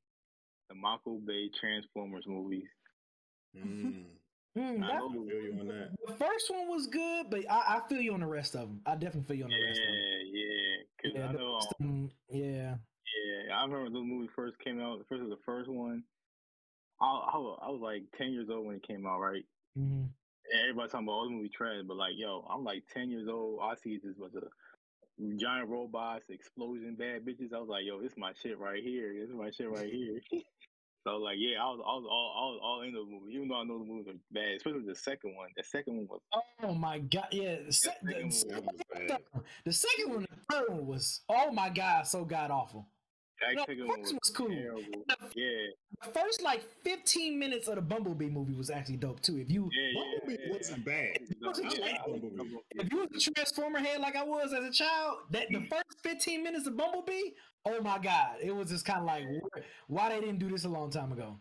the Michael Bay Transformers movies. Mm, Mm, I that- know feel you on that. the first one was good, but I, I feel you on the rest of them. I definitely feel you on the rest of them. Yeah, yeah. Cause Yeah, I know. rest of 'em- yeah. Yeah, I remember those movies first came out. The first was the first one. I, I, was, I was like ten years old when it came out, right? Mhm. Everybody talking about all the movie trash, but like, yo, I'm like ten years old. All I see this was a giant robots, explosion, bad bitches. I was like, yo, this is my shit right here. This is my shit right here. so like, yeah, I was, I was all, all, all in the movie, even though I know the movies are bad, especially the second one. The second one was Oh my god, yeah. The, se- the, second one was the second one, the third one was oh my god, so god awful. That No, second the was, was cool. The Yeah, The first like 15 minutes of the Bumblebee movie was actually dope too. If you yeah. Bumblebee yeah. wasn't bad. wasn't I bad. like if you was a Transformer head like I was as a child, that the mm. first 15 minutes of Bumblebee, oh my god, it was just kind of like why they didn't do this a long time ago.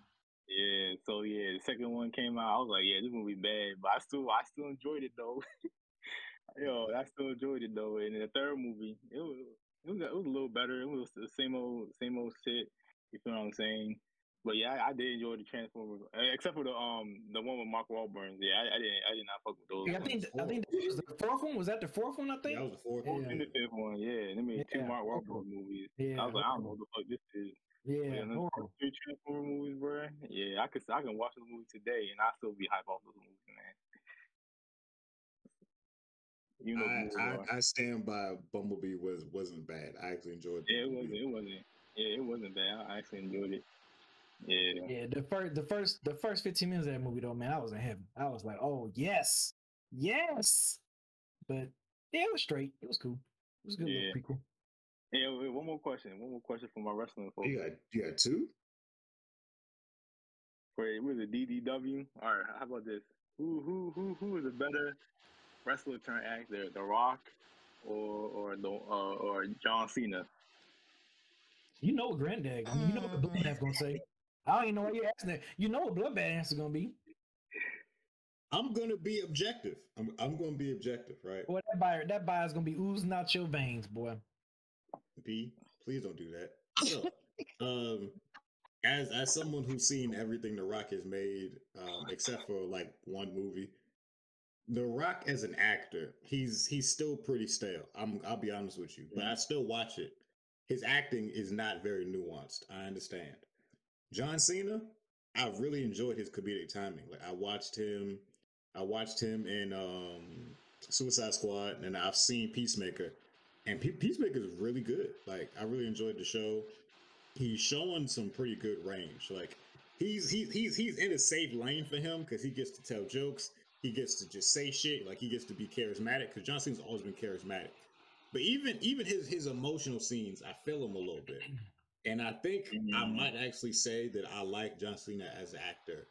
Yeah, so yeah, the second one came out. I was like, yeah, this movie bad, but I still, I still enjoyed it though. Yo, I still enjoyed it though. And the third movie, it was, it was, it was a little better. It was the same old, same old shit. You feel what I'm saying? But yeah, I, I did enjoy the Transformers, uh, except for the um, the one with Mark Wahlberg. Yeah, I, I didn't, I did not fuck with those. I ones. think I think was the fourth one. Was that the fourth one? I think. That was the fourth Yeah. one. And the fifth one, yeah, they made two Mark horrible. Wahlberg movies. Yeah, I was like, I don't know what the fuck this is. Yeah, yeah, three Transformer movies, bro. Yeah, I could, I can watch the movie today, and I still be hype off those movies, man. You know, I, the I. I stand by Bumblebee was wasn't bad. I actually enjoyed. yeah, it wasn't, it wasn't, yeah, it wasn't bad. I actually enjoyed it. Yeah, Yeah, the first, the first, the first 15 minutes of that movie though, man, I was in heaven. I was like, oh yes, yes. But yeah, it was straight. It was cool. It was a good Yeah. little prequel. Hey, wait, one more question. One more question for my wrestling folks. You got you got two. Wait, was it DDW? All right, how about this? Who who who who is a better wrestler turned actor, The Rock or or the uh, or John Cena? You know what Granddad, I mean, you know what the Bloodbath's gonna say. I don't even know why you're asking that. You know what Bloodbath answer gonna be. I'm gonna be objective. I'm I'm gonna be objective, right? Well, that buyer, that buyer's gonna be oozing out your veins, boy. B, please don't do that. So, um, as as someone who's seen everything The Rock has made, um, except for like one movie, The Rock as an actor, he's he's still pretty stale. I'm I'll be honest with you, but I still watch it. His acting is not very nuanced. I understand. John Cena, I really enjoyed his comedic timing. Like I watched him, I watched him in um, Suicide Squad, and I've seen Peacemaker, and Pe- Peacemaker is really good. Like I really enjoyed the show. He's showing some pretty good range. Like he's he's he's he's in a safe lane for him because he gets to tell jokes. He gets to just say shit. Like he gets to be charismatic because John Cena's always been charismatic. But even even his his emotional scenes, I feel him a little bit. And I think I Mm. might actually say that I like John Cena as an actor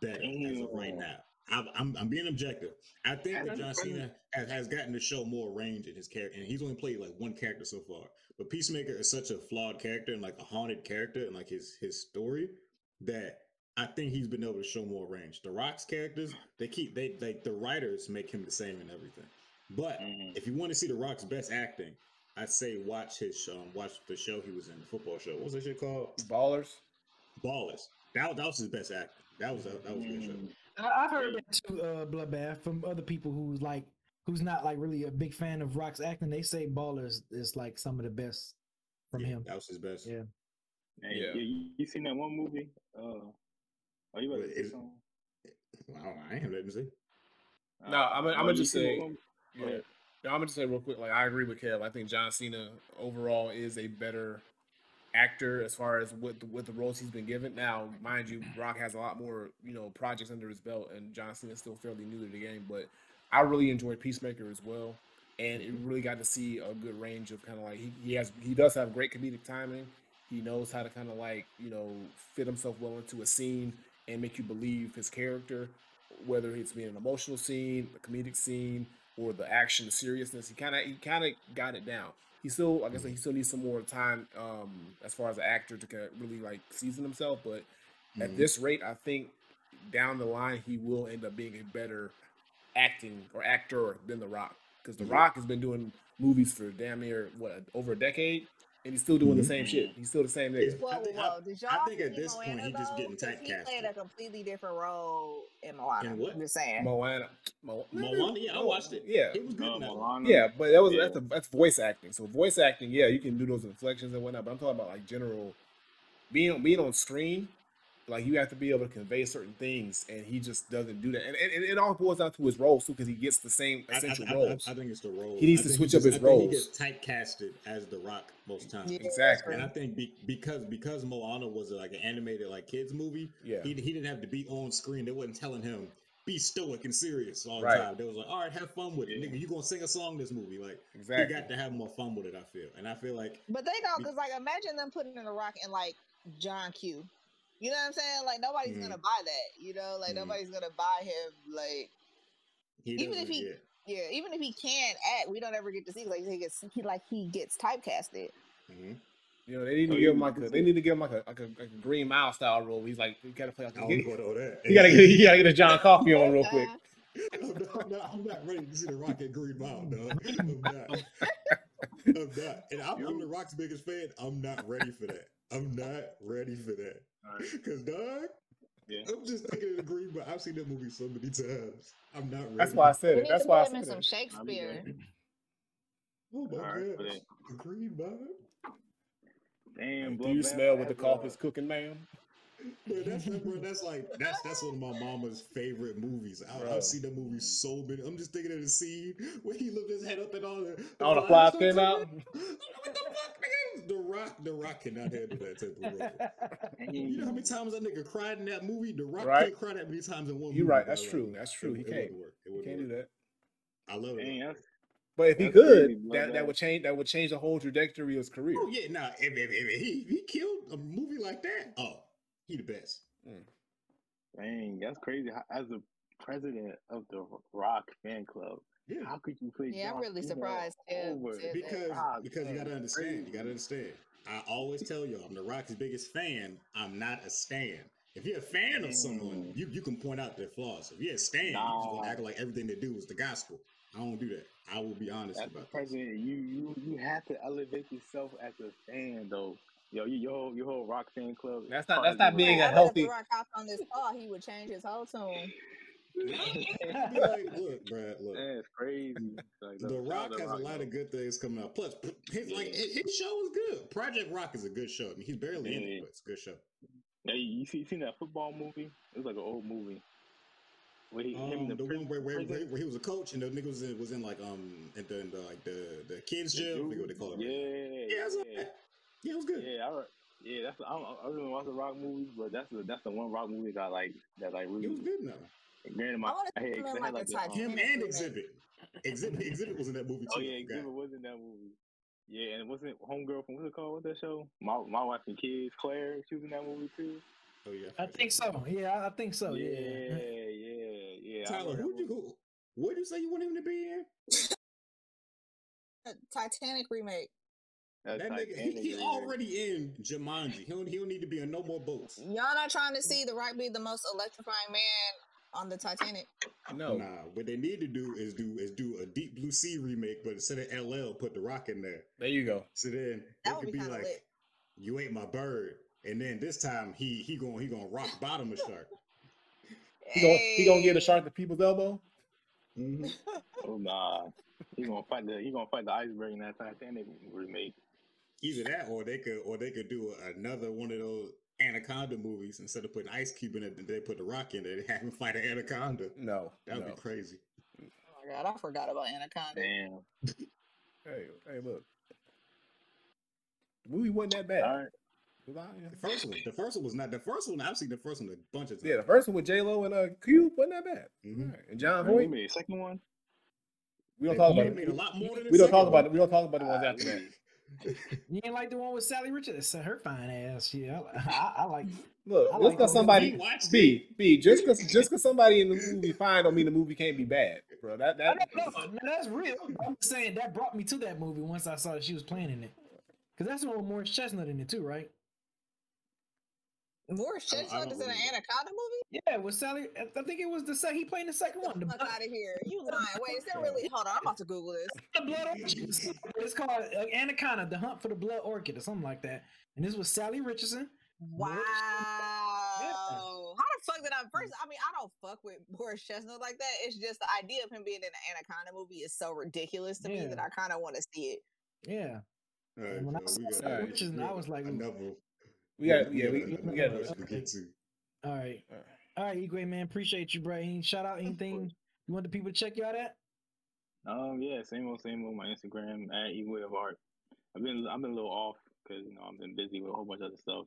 better as of right Mm. now. I'm, I'm, I'm being objective. I think that John. Cena has, has gotten to show more range in his character, and he's only played like one character so far. But Peacemaker is such a flawed character and like a haunted character, and like his his story that I think he's been able to show more range. The Rock's characters, they keep they like the writers make him the same and everything. But Mhm. if you want to see The Rock's best acting, I'd say watch his um, watch the show he was in, the football show. What was that shit called? Ballers. Ballers. That, that was his best acting. That was that, was a good show. Mm. I- I've heard that too, uh, Bloodbath, from other people who's like, who's not like really a big fan of Rock's acting. They say Ballers is like some of the best from Yeah, him. That was his best. Yeah. Hey, Yeah. yeah. you, you seen that one movie? Uh, are you about to say is- something? Wow, I ain't letting see. Uh, no, I'm gonna- I'm oh, gonna just say- that Yeah. No, I'm gonna just say real quick. Like I agree with Kev. I think John Cena overall is a better actor as far as what the, what the roles he's been given. Now, mind you, Rock has a lot more you know projects under his belt, and John Cena is still fairly new to the game. But I really enjoyed Peacemaker as well, and it really got to see a good range of kind of like he, he has he does have great comedic timing. He knows how to kind of like you know fit himself well into a scene and make you believe his character, whether it's being an emotional scene, a comedic scene, or the action, the seriousness. He kind of he kind of got it down. He still, like I said, he still needs some more time um, as far as an actor to kind of really like season himself. But at Mhm. this rate, I think down the line he will end up being a better acting or actor than The Rock because The Mhm. Rock has been doing movies for damn near what over a decade, and he's still doing the Mhm. same shit. He's still the same nigga. Whoa, I think- whoa, whoa. Did y'all I think at see this point, Moana, he just getting typecast. He played a completely different role in Moana. In what? I'm just saying. Moana, Mo- Moana, yeah, I watched it. Yeah, It was good. Uh, in. Moana. Yeah, but that was Yeah. that's a, that's voice acting. So voice acting, yeah, you can do those inflections and whatnot. But I'm talking about like general being on being on screen. Like you have to be able to convey certain things, and he just doesn't do that. And, and, and it all boils down to his roles too, because he gets the same I- I- essential I, I, roles. I think it's the role. He needs I to switch just- up his I think roles. He gets typecasted as the Rock most times. Yeah, Exactly. And I think be, because because Moana was like an animated like kids movie, Yeah. he, he didn't have to be on screen. They wasn't telling him be stoic and serious all the Right. time. They was like, all right, have fun with it, Yeah. nigga. You gonna sing a song this movie? Like Exactly. he got to have more fun with it. I feel, and I feel like But they don't, because like imagine them putting in a rock and like John Q. You know what I'm saying? Like nobody's Mhm. gonna buy that. You know, like Mhm. nobody's gonna buy him. Like he Even if he- yeah. yeah, even if he can act, we don't ever get to see. Like he gets, he like he gets typecasted. Mhm. You know, they need to Oh, give him like a they need to give him like a like a, like a Green Mile style role. He's like, you gotta play like I a, don't he, know all that. he gotta get he gotta get a John Coffey on real quick. I'm not, I'm, not, I'm not ready to see the Rocket Green Mile, dog. I'm not. I'm not. And I'm, I'm the Rock's biggest fan. I'm not ready for that. I'm not ready for that. Alright. Because, dog, Yeah. I'm just thinking of the Green Mile. I've seen that movie so many times. I'm not ready. That's why I said We it. That's why I put him in said some. Shakespeare. Oh, my Alright, God. The Green Mile? Damn, Do you smell what the has, Coffey uh, is cooking, ma'am? Bro, that's, that, bro, that's like that's that's one of my mama's favorite movies. I, I've seen that movie so many. I'm just thinking of the scene where he lifted his head up and all the All the flies flies came out. coming. What the fuck, nigga? The Rock, The Rock cannot handle that type of role. You know how many times that nigga cried in that movie? The Rock Right. can't cry that many times in one movie. You're right. bro. That's Like, true. That's true. It, He it can't. wouldn't work. It wouldn't Can't do that. I love it. Dang, though. But if he That's crazy, could, blood that, that would change that would change the whole trajectory of his career. Oh yeah, nah. If, if, if he he killed a movie like that, oh, he the best. Mm. dang, that's crazy. As the president of the Rock fan club, Yeah. how could you play? Yeah, I'm really Cena surprised Tim over- that. because Ah, because you gotta understand. You gotta understand. I always tell y'all, I'm the Rock's biggest fan. I'm not a stan. If you're a fan of someone, Mm. you, you can point out their flaws. If you're a stan, you just gonna act like everything they do is the gospel. I don't do that. I will be honest As the about this. president, you you you have to elevate yourself as a fan, though. Yo, you, your whole your whole Rock fan club. That's not- that's not being a a I bet if The Rock hopped on this call, he would change his whole tune. Like, look, Brad, look. That's crazy. Like, The out Rock has a lot of good things coming out. Plus, his like his show is good. Project Rock is a good show. I mean, he's barely in it, but it's a good show. Hey, you see, you seen that football movie? It was like an old movie. Where he, Um, the, the prison, one where, where, where, where he was a coach and the nigga was in, was in like um in the, in the like the the kids The. I forget what they call it. right. Yeah, yeah, it yeah, yeah, it was good. yeah. I, yeah, that's I don't, I really watch the rock movies, but that's the that's the one rock movie that I like that like It really. was good now. Granted, my I wanna I see had, him cause in, I had like, like a Him and remake. Xzibit. Xzibit Xzibit was in that movie oh, too. Oh yeah, forgot. Xzibit was in that movie. Yeah, and it wasn't Homegirl from what's it called? What's that show? My My Wife and Kids. Claire, she was in that movie too. Oh yeah. I think so. Yeah, I think so. yeah, Yeah. yeah, yeah. Tyler, who'd you movie. who? What did you say you want him to be in? Titanic remake. That That nigga, he, he already in Jumanji. He don't, he don't need to be in no more boats. Y'all not trying to see The right be the most electrifying man on the Titanic. No, Nah, what they need to do is do is do a Deep Blue Sea remake, but instead of LL, put The Rock in there. there you go. So then That it could be be like, lit. "You ate my bird," and then this time he he going he gonna rock bottom a shark. He gonna he gonna give the shark the people's elbow. Mhm. Oh nah, he gonna fight the he gonna fight the iceberg in that Titanic remake. Either that, or they could or they could do another one of those anaconda movies instead of putting Ice Cube in it, they put the Rock in it and have him fight an anaconda. No, That would no. be crazy. Oh my god, I forgot about Anaconda. Damn. Hey, hey, look. The movie wasn't that bad. All right. Was I- yeah. The first one, the first one was not the first one. I've seen the first one a bunch of times. Yeah, the first one with J Lo and uh Cube wasn't that bad. Mhm. Alright, And John They Voight, made a second one. we don't They- talk about it. made a lot more than We don't talk second about it. We don't talk about the ones after that. You ain't like the one with Salli Richards? Her fine ass. Yeah, I, I, like. Look, I just like because the somebody. B B just because just because somebody in the movie fine don't mean the movie can't be bad, bro. That that. No, that's real. I'm just saying that brought me to that movie once I saw that she was playing in it. Because that's the one with Morris Chestnut in it too, right? Morris I don't- Chestnut is in an. Anaconda movie? Yeah, with Salli. I think it was the second. He played the second one. The, Fuck out of here. You lying. Wait, is that really? Hold on, I'm about to Google this. the blood orchid. It's called uh, Anaconda: The Hunt for the Blood Orchid, or something like that. And this was Salli Richardson. Wow. How the fuck did I first? I mean, I don't fuck with Morris Chestnut like that. It's just the idea of him being in an Anaconda movie is so ridiculous to me that I kind of want to see it. Yeah. All right, And when I so we saw Salli Alright. Richardson, I was like, another. We got we yeah we, another we got person to get to. all right, all right, Igwe man, appreciate you, bro. Any shout out anything you want the people to check you out at? Um, yeah, same old, same old. My Instagram at Eatway of Art. I've been, I've been a little off because you know I've been busy with a whole bunch of other stuff.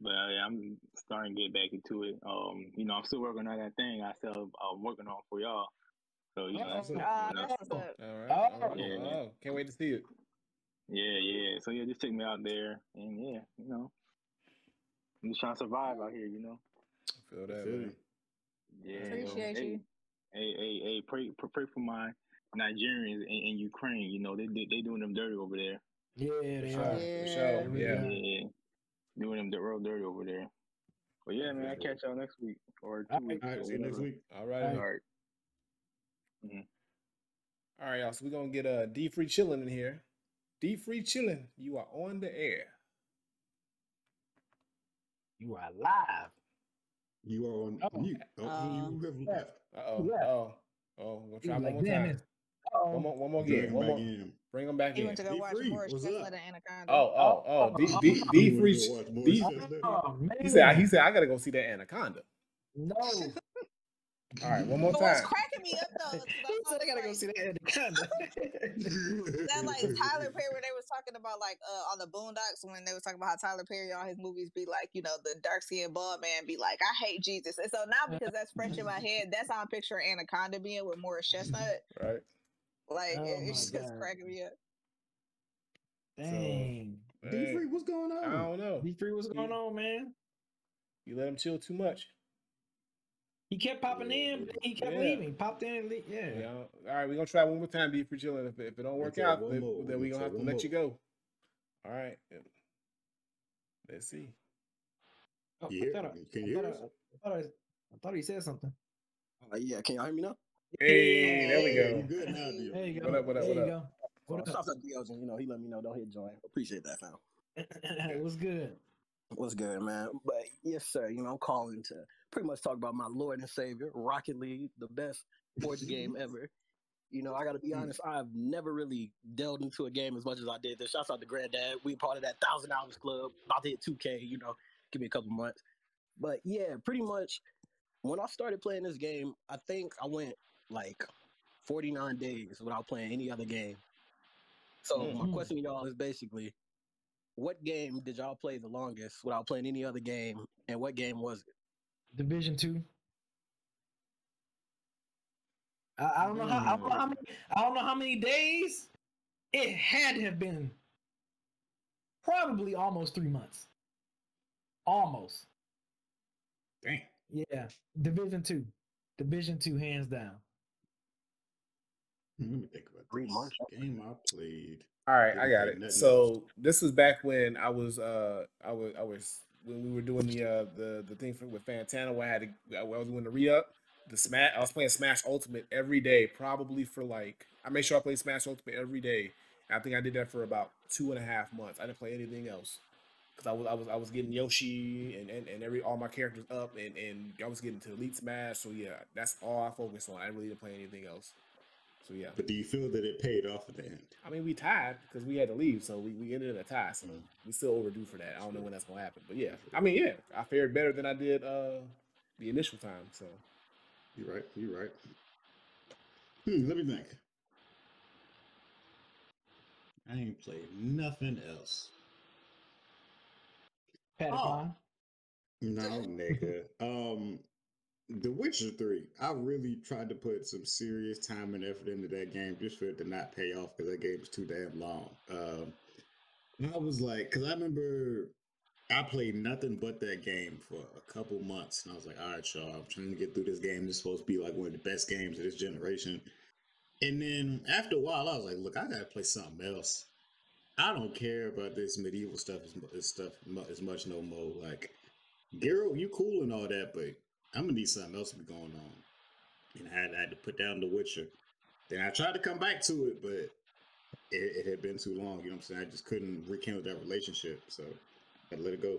But uh, yeah, I'm starting to get back into it. Um, you know, I'm still working on that thing I still I'm working on for y'all. So you know, that's Oh, something else. that's what's up. all right. Oh. all right. Yeah. Oh, can't wait to see it. Yeah, yeah. So yeah, just check me out there, and yeah, you know, I'm just trying to survive out here. You know. I Feel that Feel man. Yeah. Appreciate hey, you. Hey, hey, hey, pray, pray, pray for my Nigerians in, in Ukraine. You know, they they they doing them dirty over there. Yeah, they For are. sure, for Yeah. sure. Yeah. Yeah, doing them the real dirty over there. But yeah, man, I catch y'all next week or two All right. weeks. All right, see you next week. All right. All All right. All right, y'all. So we're gonna get uh D free chilling in here. D free chilling. You are on the air. You are live. You are on Oh. mute. Oh, Um, you have left. Uh oh. Yeah. Oh. Oh, we're gonna try Like, one more time. One more, one more Drag again. him One more. in. Bring them back He in. went to go Be watch free. Morris What's up? Anaconda. Oh, oh, oh. D, D, You D free. go watch more D, Chestnut? Oh, he said. He said. I gotta go see that anaconda. no. All right, one more But what's cracking me up though? is 'cause I said I gotta go see that Anaconda. that like Tyler Perry where they was talking about like uh on the Boondocks when they was talking about how Tyler Perry all his movies be like you know the dark skinned bald man be like I hate Jesus and so now because that's fresh in my head that's how I'm picturing Anaconda being with Morris Chestnut Right. like Oh it- my it's just God. cracking me up. Dang. D Hey, free, what's going on? I don't know. D3, what's going on, man? You let him chill too much. He kept popping Yeah, in, but he kept Yeah. leaving. Popped in and leave. Yeah. Yeah. All right, we're gonna try one more time, D free chilling. If, if it don't work out, then, then we We'll gonna have to one let you go. All right. Let's see. Oh, You hear- I thought I, can I you thought hear I, us? I thought I, I thought he said something. Uh, yeah, can y'all hear me now? Hey, there we go. you good now, D. There you go. What up, what up, there what you up? go. What up? shout out to Dios, you know, he let me know don't hit join. Appreciate that, fam. What's good? What's good, man? But yes, sir. You know, I'm calling to pretty much talk about my Lord and Savior, Rocket League, the best sports game ever. You know, I got to be honest, I've never really delved into a game as much as I did this. Shouts out to Granddad. We part of that thousand hours club. About to hit 2K, you know, give me a couple months. But yeah, pretty much when I started playing this game, I think I went like 49 days without playing any other game. So my Mhm. question to y'all is basically, what game did y'all play the longest without playing any other game, and what game was it? Division two. I, I don't know how I don't know how many I don't know how many days. It had to have been probably almost three months. Almost. Damn. Yeah. Division two. Division two, hands down. Let me think about Three months. Game I played. All right, I got it. So this was back when I was uh I was I was when we were doing the uh the the thing for, with Fantana where I had to I was doing the re up the smash I was playing Smash Ultimate every day probably for like I made sure I played Smash Ultimate every day. I think I did that for about two and a half months. I didn't play anything else. because I was I was I was getting Yoshi and, and, and every all my characters up and, and I was getting to Elite Smash. So yeah, that's all I focused on. I really didn't play anything else. So yeah. But do you feel that it paid off at the end? I mean, we tied because we had to leave, so we, we ended in a tie. So we still overdue for that. I don't know when that's gonna happen, but yeah. I mean, yeah, I fared better than I did uh the initial time. So You're right. You're right. Hmm, let me think. I ain't played nothing else. Patapon. No, nigga. Um, The Witcher Three. I really tried to put some serious time and effort into that game just for it to not pay off because that game was too damn long. Um, I was like, because I remember I played nothing but that game for a couple months, and I was like, all right, y'all, I'm trying to get through this game. It's supposed to be like one of the best games of this generation. And then after a while, I was like, look, I gotta play something else. I don't care about this medieval stuff as, as stuff as much no more. Like, Geralt, you cool and all that, but I'm gonna need something else to be going on. And I had, I had to put down The Witcher. Then I tried to come back to it, but it, it had been too long. You know what I'm saying? I just couldn't rekindle that relationship, so I let it go.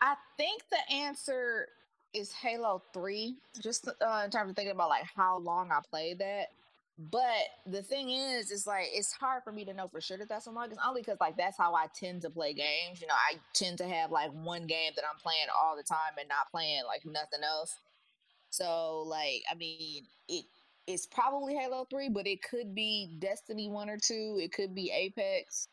I think the answer is Halo 3, just uh, in terms of thinking about like how long I played that. But the thing is, it's like it's hard for me to know for sure that that's long. It's only because like that's how I tend to play games. You know, I tend to have like one game that I'm playing all the time and not playing like nothing else. So like, I mean, it it's probably Halo 3, but it could be Destiny 1 or 2. It could be Apex.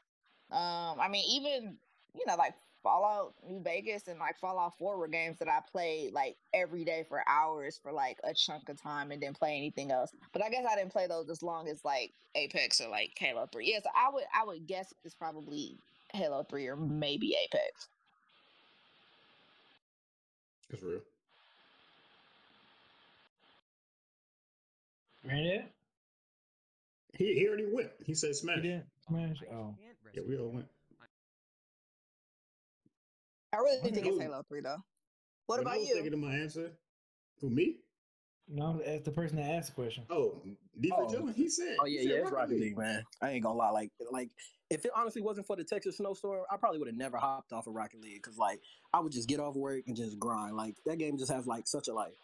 Um, I mean, even you know, like Fallout New Vegas and like Fallout 4 were games that I played like every day for hours for like a chunk of time and didn't play anything else. But I guess I didn't play those as long as like Apex or like Halo 3. Yeah, so I would I would guess it's probably Halo 3 or maybe Apex. That's real. Granddad? He, he already went. He said smash. You didn't smash? Oh. Yeah, we all went. I really Okay. think it's Halo 3 though. What When I about was you? thinking of my answer. Who me? No, as the person that asked the question. Oh, D for Oh. Joe. He said. Oh he yeah, said yeah, it's Rocket League, man. I ain't gonna lie. Like, like if it honestly wasn't for the Texas snowstorm, I probably would have never hopped off of Rocket League because like I would just get off work and just grind. Like that game just has like such a like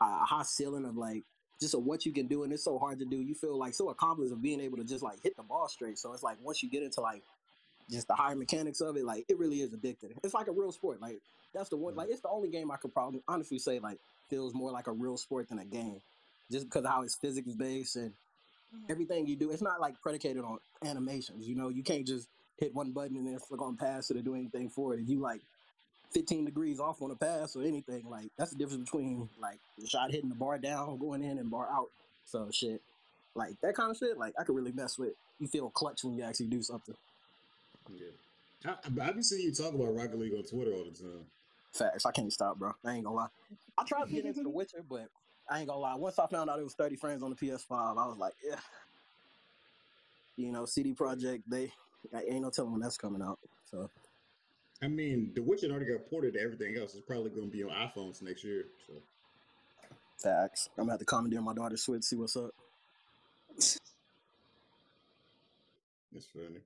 a high ceiling of like just of what you can do, and it's so hard to do. You feel like so accomplished of being able to just like hit the ball straight. So it's like once you get into like just the higher mechanics of it, like it really is addictive. It's like a real sport. Like that's the one. Like it's the only game I could probably honestly say like feels more like a real sport than a game, just because of how it's physics based and mm-hmm. everything you do. It's not like predicated on animations. You know, you can't just hit one button and then flick on pass or do anything for it. If you like 15 degrees off on a pass or anything, like that's the difference between like the shot hitting the bar down, going in, and bar out. So shit, like that kind of shit, like I could really mess with. You feel clutch when you actually do something. Yeah. I, I've been seeing you talk about Rocket League on Twitter all the time. Facts. I can't stop, bro. I ain't gonna lie. I tried to get into The Witcher, but I ain't gonna lie. Once I found out it was 30 frames on the PS5, I was like, yeah. You know, CD Projekt, they I ain't no telling when that's coming out. So I mean, The Witcher already got ported to everything else. It's probably going to be on iPhones next year. So facts. I'm gonna have to commandeer my daughter's Switch, see what's up. that's funny.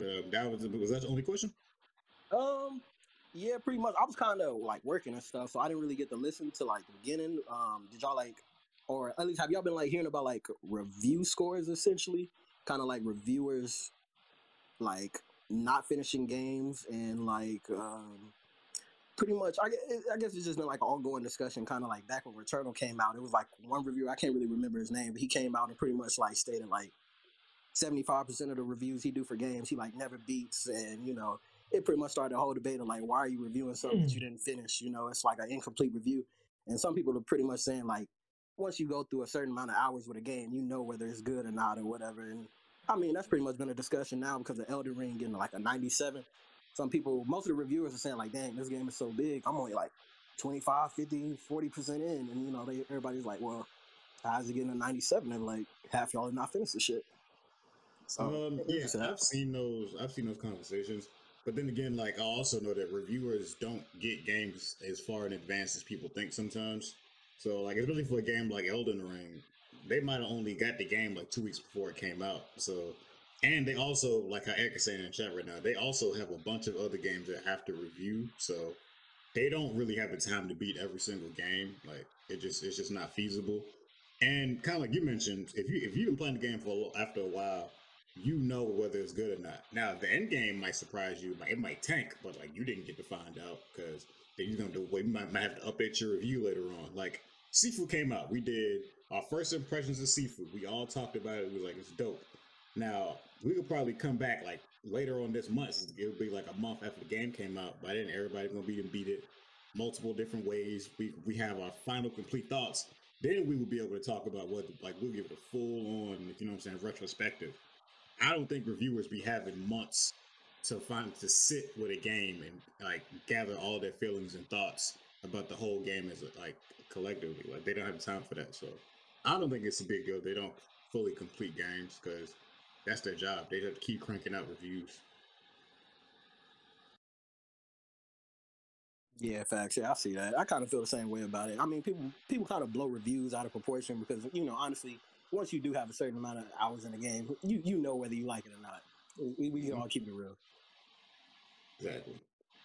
Um, that was was that the only question? Um, yeah, pretty much. I was kind of like working and stuff, so I didn't really get to listen to like the beginning. Um, did y'all like, or at least have y'all been like hearing about like review scores essentially? Kind of like reviewers, like not finishing games and like um pretty much I, I guess it's just been like an ongoing discussion kind of like back when returnal came out it was like one reviewer i can't really remember his name but he came out and pretty much like stated like 75% of the reviews he do for games he like never beats and you know it pretty much started a whole debate of like why are you reviewing something that hmm. you didn't finish? You know it's like an incomplete review. And some people are pretty much saying like once you go through a certain amount of hours with a game you know whether it's good or not or whatever. And i mean that's pretty much been a discussion now because of elden ring getting like a 97 some people most of the reviewers are saying like dang this game is so big. I'm only like 25 50 40% in. And you know they everybody's like well how's it getting a 97 and like half y'all have not finished the shit so um, yeah, a- I've seen those. I've seen those conversations. But then again, like I also know that reviewers don't get games as far in advance as people think sometimes. So like, especially for a game like Elden Ring, they might have only got the game like two weeks before it came out. So And they also, like I Eric is saying in the chat right now, they also have a bunch of other games that have to review. So they don't really have the time to beat every single game. Like it just it's just not feasible. And kind of like you mentioned, if you if you've been playing the game for a, after a while, you know whether it's good or not. Now the end game might surprise you, it might tank, but like you didn't get to find out because then you're gonna do wait, you might, might have to update your review later on. Like Sifu came out, we did our first impressions of Sifu. We all talked about it. It was like it's dope. Now we could probably come back like later on this month. It would be like a month after the game came out. By then, everybody's gonna beat and beat it multiple different ways. We we have our final complete thoughts. Then we will be able to talk about what like we'll give it a full on, you know what I'm saying, retrospective. I don't think reviewers be having months to find to sit with a game and like gather all their feelings and thoughts about the whole game as like collectively. Like they don't have time for that. So I don't think it's a big deal. They don't fully complete games because that's their job. They have to keep cranking out reviews. Yeah, facts. Yeah, I see that. I kind of feel the same way about it. I mean, people people kind of blow reviews out of proportion because you know, honestly, once you do have a certain amount of hours in the game, you you know whether you like it or not. We, we can all keep it real. Exactly.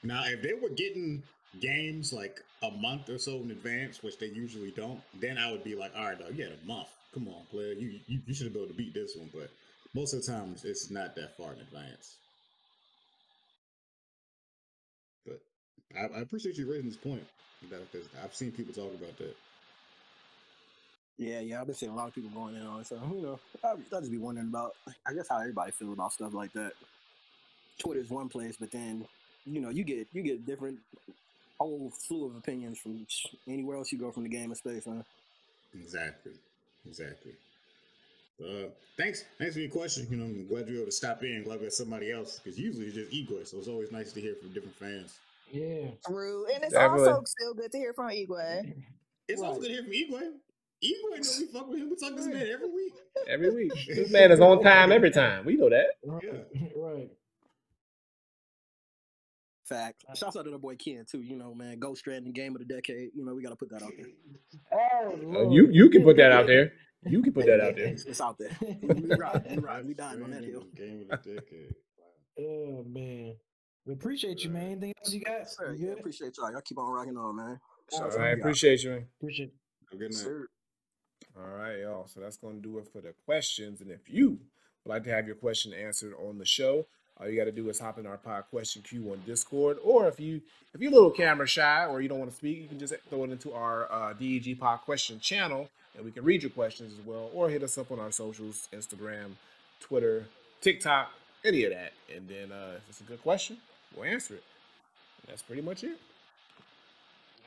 Now, if they were getting games like a month or so in advance, which they usually don't, then I would be like, all right, dog, you had a month. Come on, player. You, you, you should have been able to beat this one. But most of the times, it's not that far in advance. But I, I appreciate you raising this point I've seen people talk about that. Yeah, yeah, I've been seeing a lot of people going in on it. So you know, I, I just be wondering about, I guess, how everybody feels about stuff like that. Twitter's one place, but then you know, you get you get different whole slew of opinions from anywhere else you go from the game of space, man. Exactly. Exactly. Uh, thanks. Thanks for your question. You know, I'm glad you were able to stop in. Glad we had somebody else because usually it's just Igor, so it's always nice to hear from different fans. Yeah. True. And it's Definitely. also still good to hear from Igwe. It's also good to hear from Igor. Igor know we fuck with him. We talk to this man every week. Every week. This man is on time every time. We know that. Right. Yeah. right. Fact. Shouts out to the boy Ken too. You know, man, Ghost Stranding game of the decade. You know, we got to put that out there. Oh, Uh, you you can put that out there. You can put that out there. It's, it's out there. We, we ride, we ride, we dying on that hill. Game of the decade. Oh man. We appreciate you, man. Anything else you got? Sir. Yeah, appreciate y'all. Y'all keep on rocking on, man. All Shouts All out right, to y'all. appreciate you, man. Appreciate Have a good night. sir. All right, y'all. So that's going to do it for the questions. And if you would like to have your question answered on the show, all you got to do is hop in our pod question queue on Discord. Or if you if you're a little camera shy or you don't want to speak, you can just throw it into our uh, DEG pod question channel, and we can read your questions as well. Or hit us up on our socials: Instagram, Twitter, TikTok, any of that. And then uh, if it's a good question, we'll answer it. And that's pretty much it.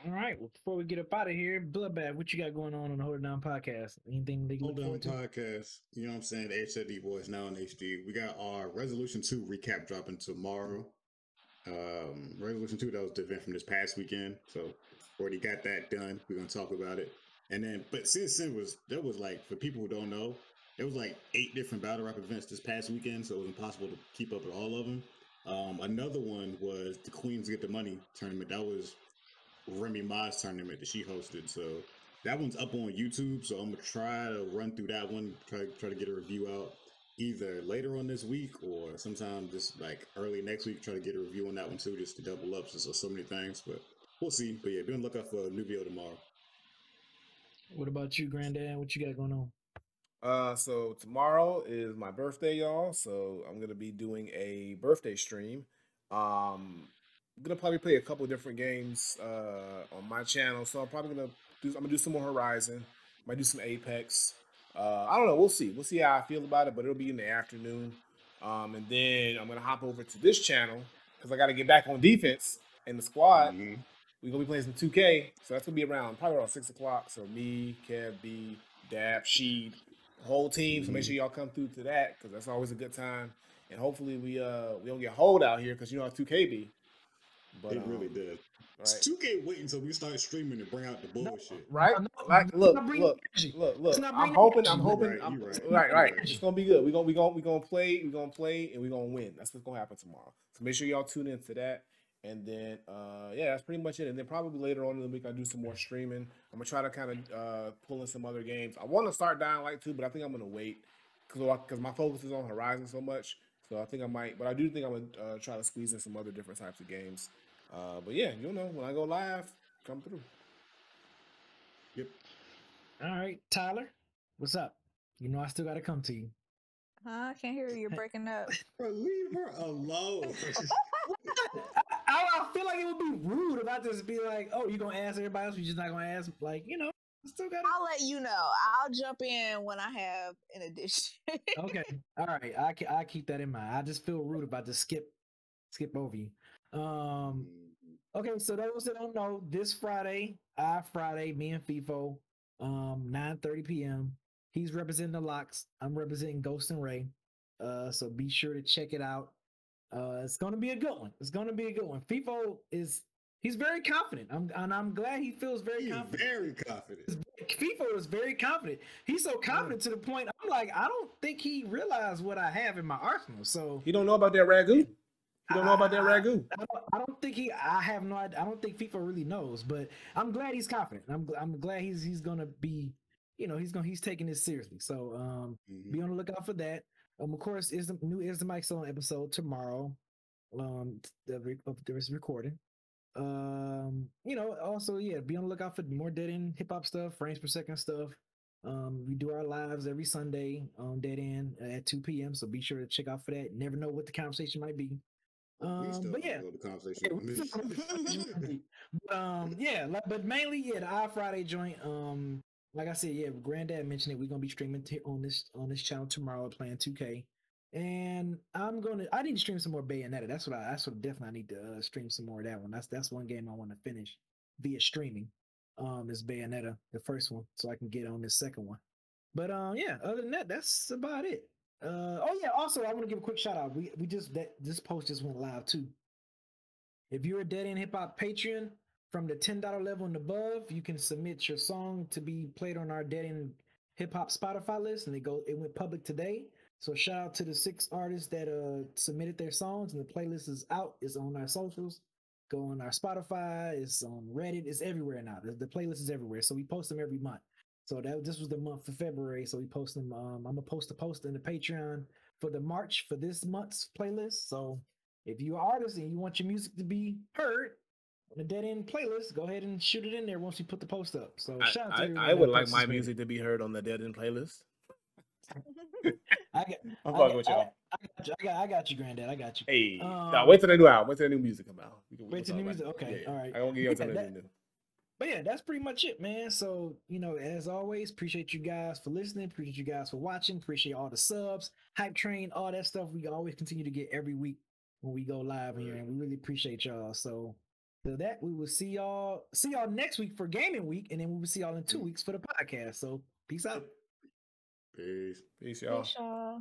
All right. Well, before we get up out of here, Bloodbath, what you got going on on the Hold It Down podcast? Anything they Hold forward podcast. You know what I'm saying? The HSD boys now in HD. We got our Resolution 2 recap dropping tomorrow. Um, Resolution 2, that was the event from this past weekend. So already got that done. We're gonna talk about it. And then but since it was there was like for people who don't know, there was like eight different battle rap events this past weekend, so it was impossible to keep up with all of them. Um, another one was the Queens Get the Money tournament. That was Remy Ma's tournament that she hosted. So that one's up on YouTube. So I'm gonna try to run through that one, try try to get a review out either later on this week or sometime just like early next week. Try to get a review on that one too, just to double up since there's so many things. But we'll see. But yeah, be on the lookout for a new video tomorrow. What about you, Granddad? What you got going on? Uh, so tomorrow is my birthday, y'all. So I'm gonna be doing a birthday stream. Um, I'm gonna probably play a couple different games uh on my channel. So I'm probably gonna do. I'm gonna do some more Horizon. Might do some Apex. Uh, I don't know. We'll see. We'll see how I feel about it. But it'll be in the afternoon. Um, and then I'm gonna hop over to this channel because I got to get back on defense in the squad. Mhm. We're gonna be playing some 2K, so that's gonna be around probably around six o'clock. So me, Kev, B, Dab, Sheed, the whole team. So make sure y'all come through to that because that's always a good time. And hopefully we uh we don't get hold out here because you know how 2K be. But it really um, did. right. 2K wait until we start streaming to bring out the bullshit. Right? No, Like, look, look, look, look. I'm hoping. I'm You hoping, right, I'm, right. right, right. Right. It's gonna be good. We're gonna, we gonna, we gonna play, we're gonna play, and we're gonna win. That's what's gonna happen tomorrow. So make sure y'all tune into that. And then, uh, yeah, that's pretty much it. And then probably later on in the week, I'll do some more streaming. I'm gonna try to kind of uh, pull in some other games. I want to start Dying Light 2, but I think I'm gonna wait because my focus is on Horizon so much. So I think I might, but I do think I'm gonna uh, try to squeeze in some other different types of games. Uh, but yeah, you'll know when I go live, come through. Yep. All right, Tyler, what's up? You know I still got to come to you. Huh? I can't hear you. You're breaking up. Bro, leave her alone. I, I feel like it would be rude if I just be like, "Oh, you gonna ask everybody else? You just not gonna ask?" Like, you know, I still got. I'll let you know. I'll jump in when I have an addition. okay, all right. I I keep that in mind. I just feel rude about to skip skip over you. Um. Okay, so those that don't know, this Friday, I Friday, me and FIFO, um, 9 30 p.m. He's representing the locks. I'm representing Ghost and Ray. Uh, so be sure to check it out. Uh, it's gonna be a good one. It's gonna be a good one. FIFO is he's very confident. I'm and I'm glad he feels very He's confident. very confident. FIFO is very confident. He's so confident to the point I'm like, I don't think he realized what I have in my arsenal. So You don't know about that ragu? You don't know about that ragu? I don't, I don't think he. I have no. I don't think FIFA really knows, but I'm glad he's confident. I'm. I'm glad he's he's gonna be. You know, he's gonna he's taking this seriously. So um, Mhm. be on the lookout for that. Um, of course, is the new is the Mike Stone episode tomorrow. Um, the of there is recording. Um, you know, also yeah, be on the lookout for more dead end hip hop stuff, frames per second stuff. Um, we do our lives every Sunday on Dead End at 2 p.m. So be sure to check out for that. Never know what the conversation might be. Um, but yeah, the conversation. yeah, we still don't know what the conversation might be. But, um, yeah, like, but mainly, yeah, the Eye Friday joint. Um, like I said, yeah, Granddad mentioned it. We're gonna be streaming t- on this on this channel tomorrow, playing 2K. And I'm gonna. I need to stream some more Bayonetta. That's what I. That's what definitely I need to uh, stream some more of that one. That's that's one game I want to finish via streaming. Um, is Bayonetta the first one, so I can get on this second one. But um, yeah. Other than that, that's about it. Uh, oh yeah. Also, I want to give a quick shout out. We we just that this post just went live too. If you're a Dead End Hip Hop Patreon from the ten dollar level and above, you can submit your song to be played on our Dead End Hip Hop Spotify list, and it go it went public today. So shout out to the six artists that uh submitted their songs, and the playlist is out. It's on our socials. Go on our Spotify. It's on Reddit. It's everywhere now. The, the playlist is everywhere. So we post them every month. So that this was the month of February. So we post them. Um, I'm gonna post a post in the Patreon for the March for this month's playlist. So if you're an artist and you want your music to be heard on the Dead End playlist, go ahead and shoot it in there once we put the post up. So I, shout out to I, everybody I would like my this music to be heard on the Dead End playlist. I got, I'm fucking got- with y'all. I got you. I got, I got you, Granddad. I got you. Hey, Um, nah, wait till the new album. Wait till the new music come out. Can, Wait till talk the about music. it. Okay, Yeah, yeah. all right. I won't give you Yeah, something that- new. But yeah, that's pretty much it, man. So, you know, as always, appreciate you guys for listening. Appreciate you guys for watching. Appreciate all the subs, hype train, all that stuff. We always continue to get every week when we go live here, and we really appreciate y'all. So, for that, we will see y'all see y'all next week for gaming week, and then we will see y'all in two weeks for the podcast. So, peace out. Peace. Peace, y'all. Peace, y'all.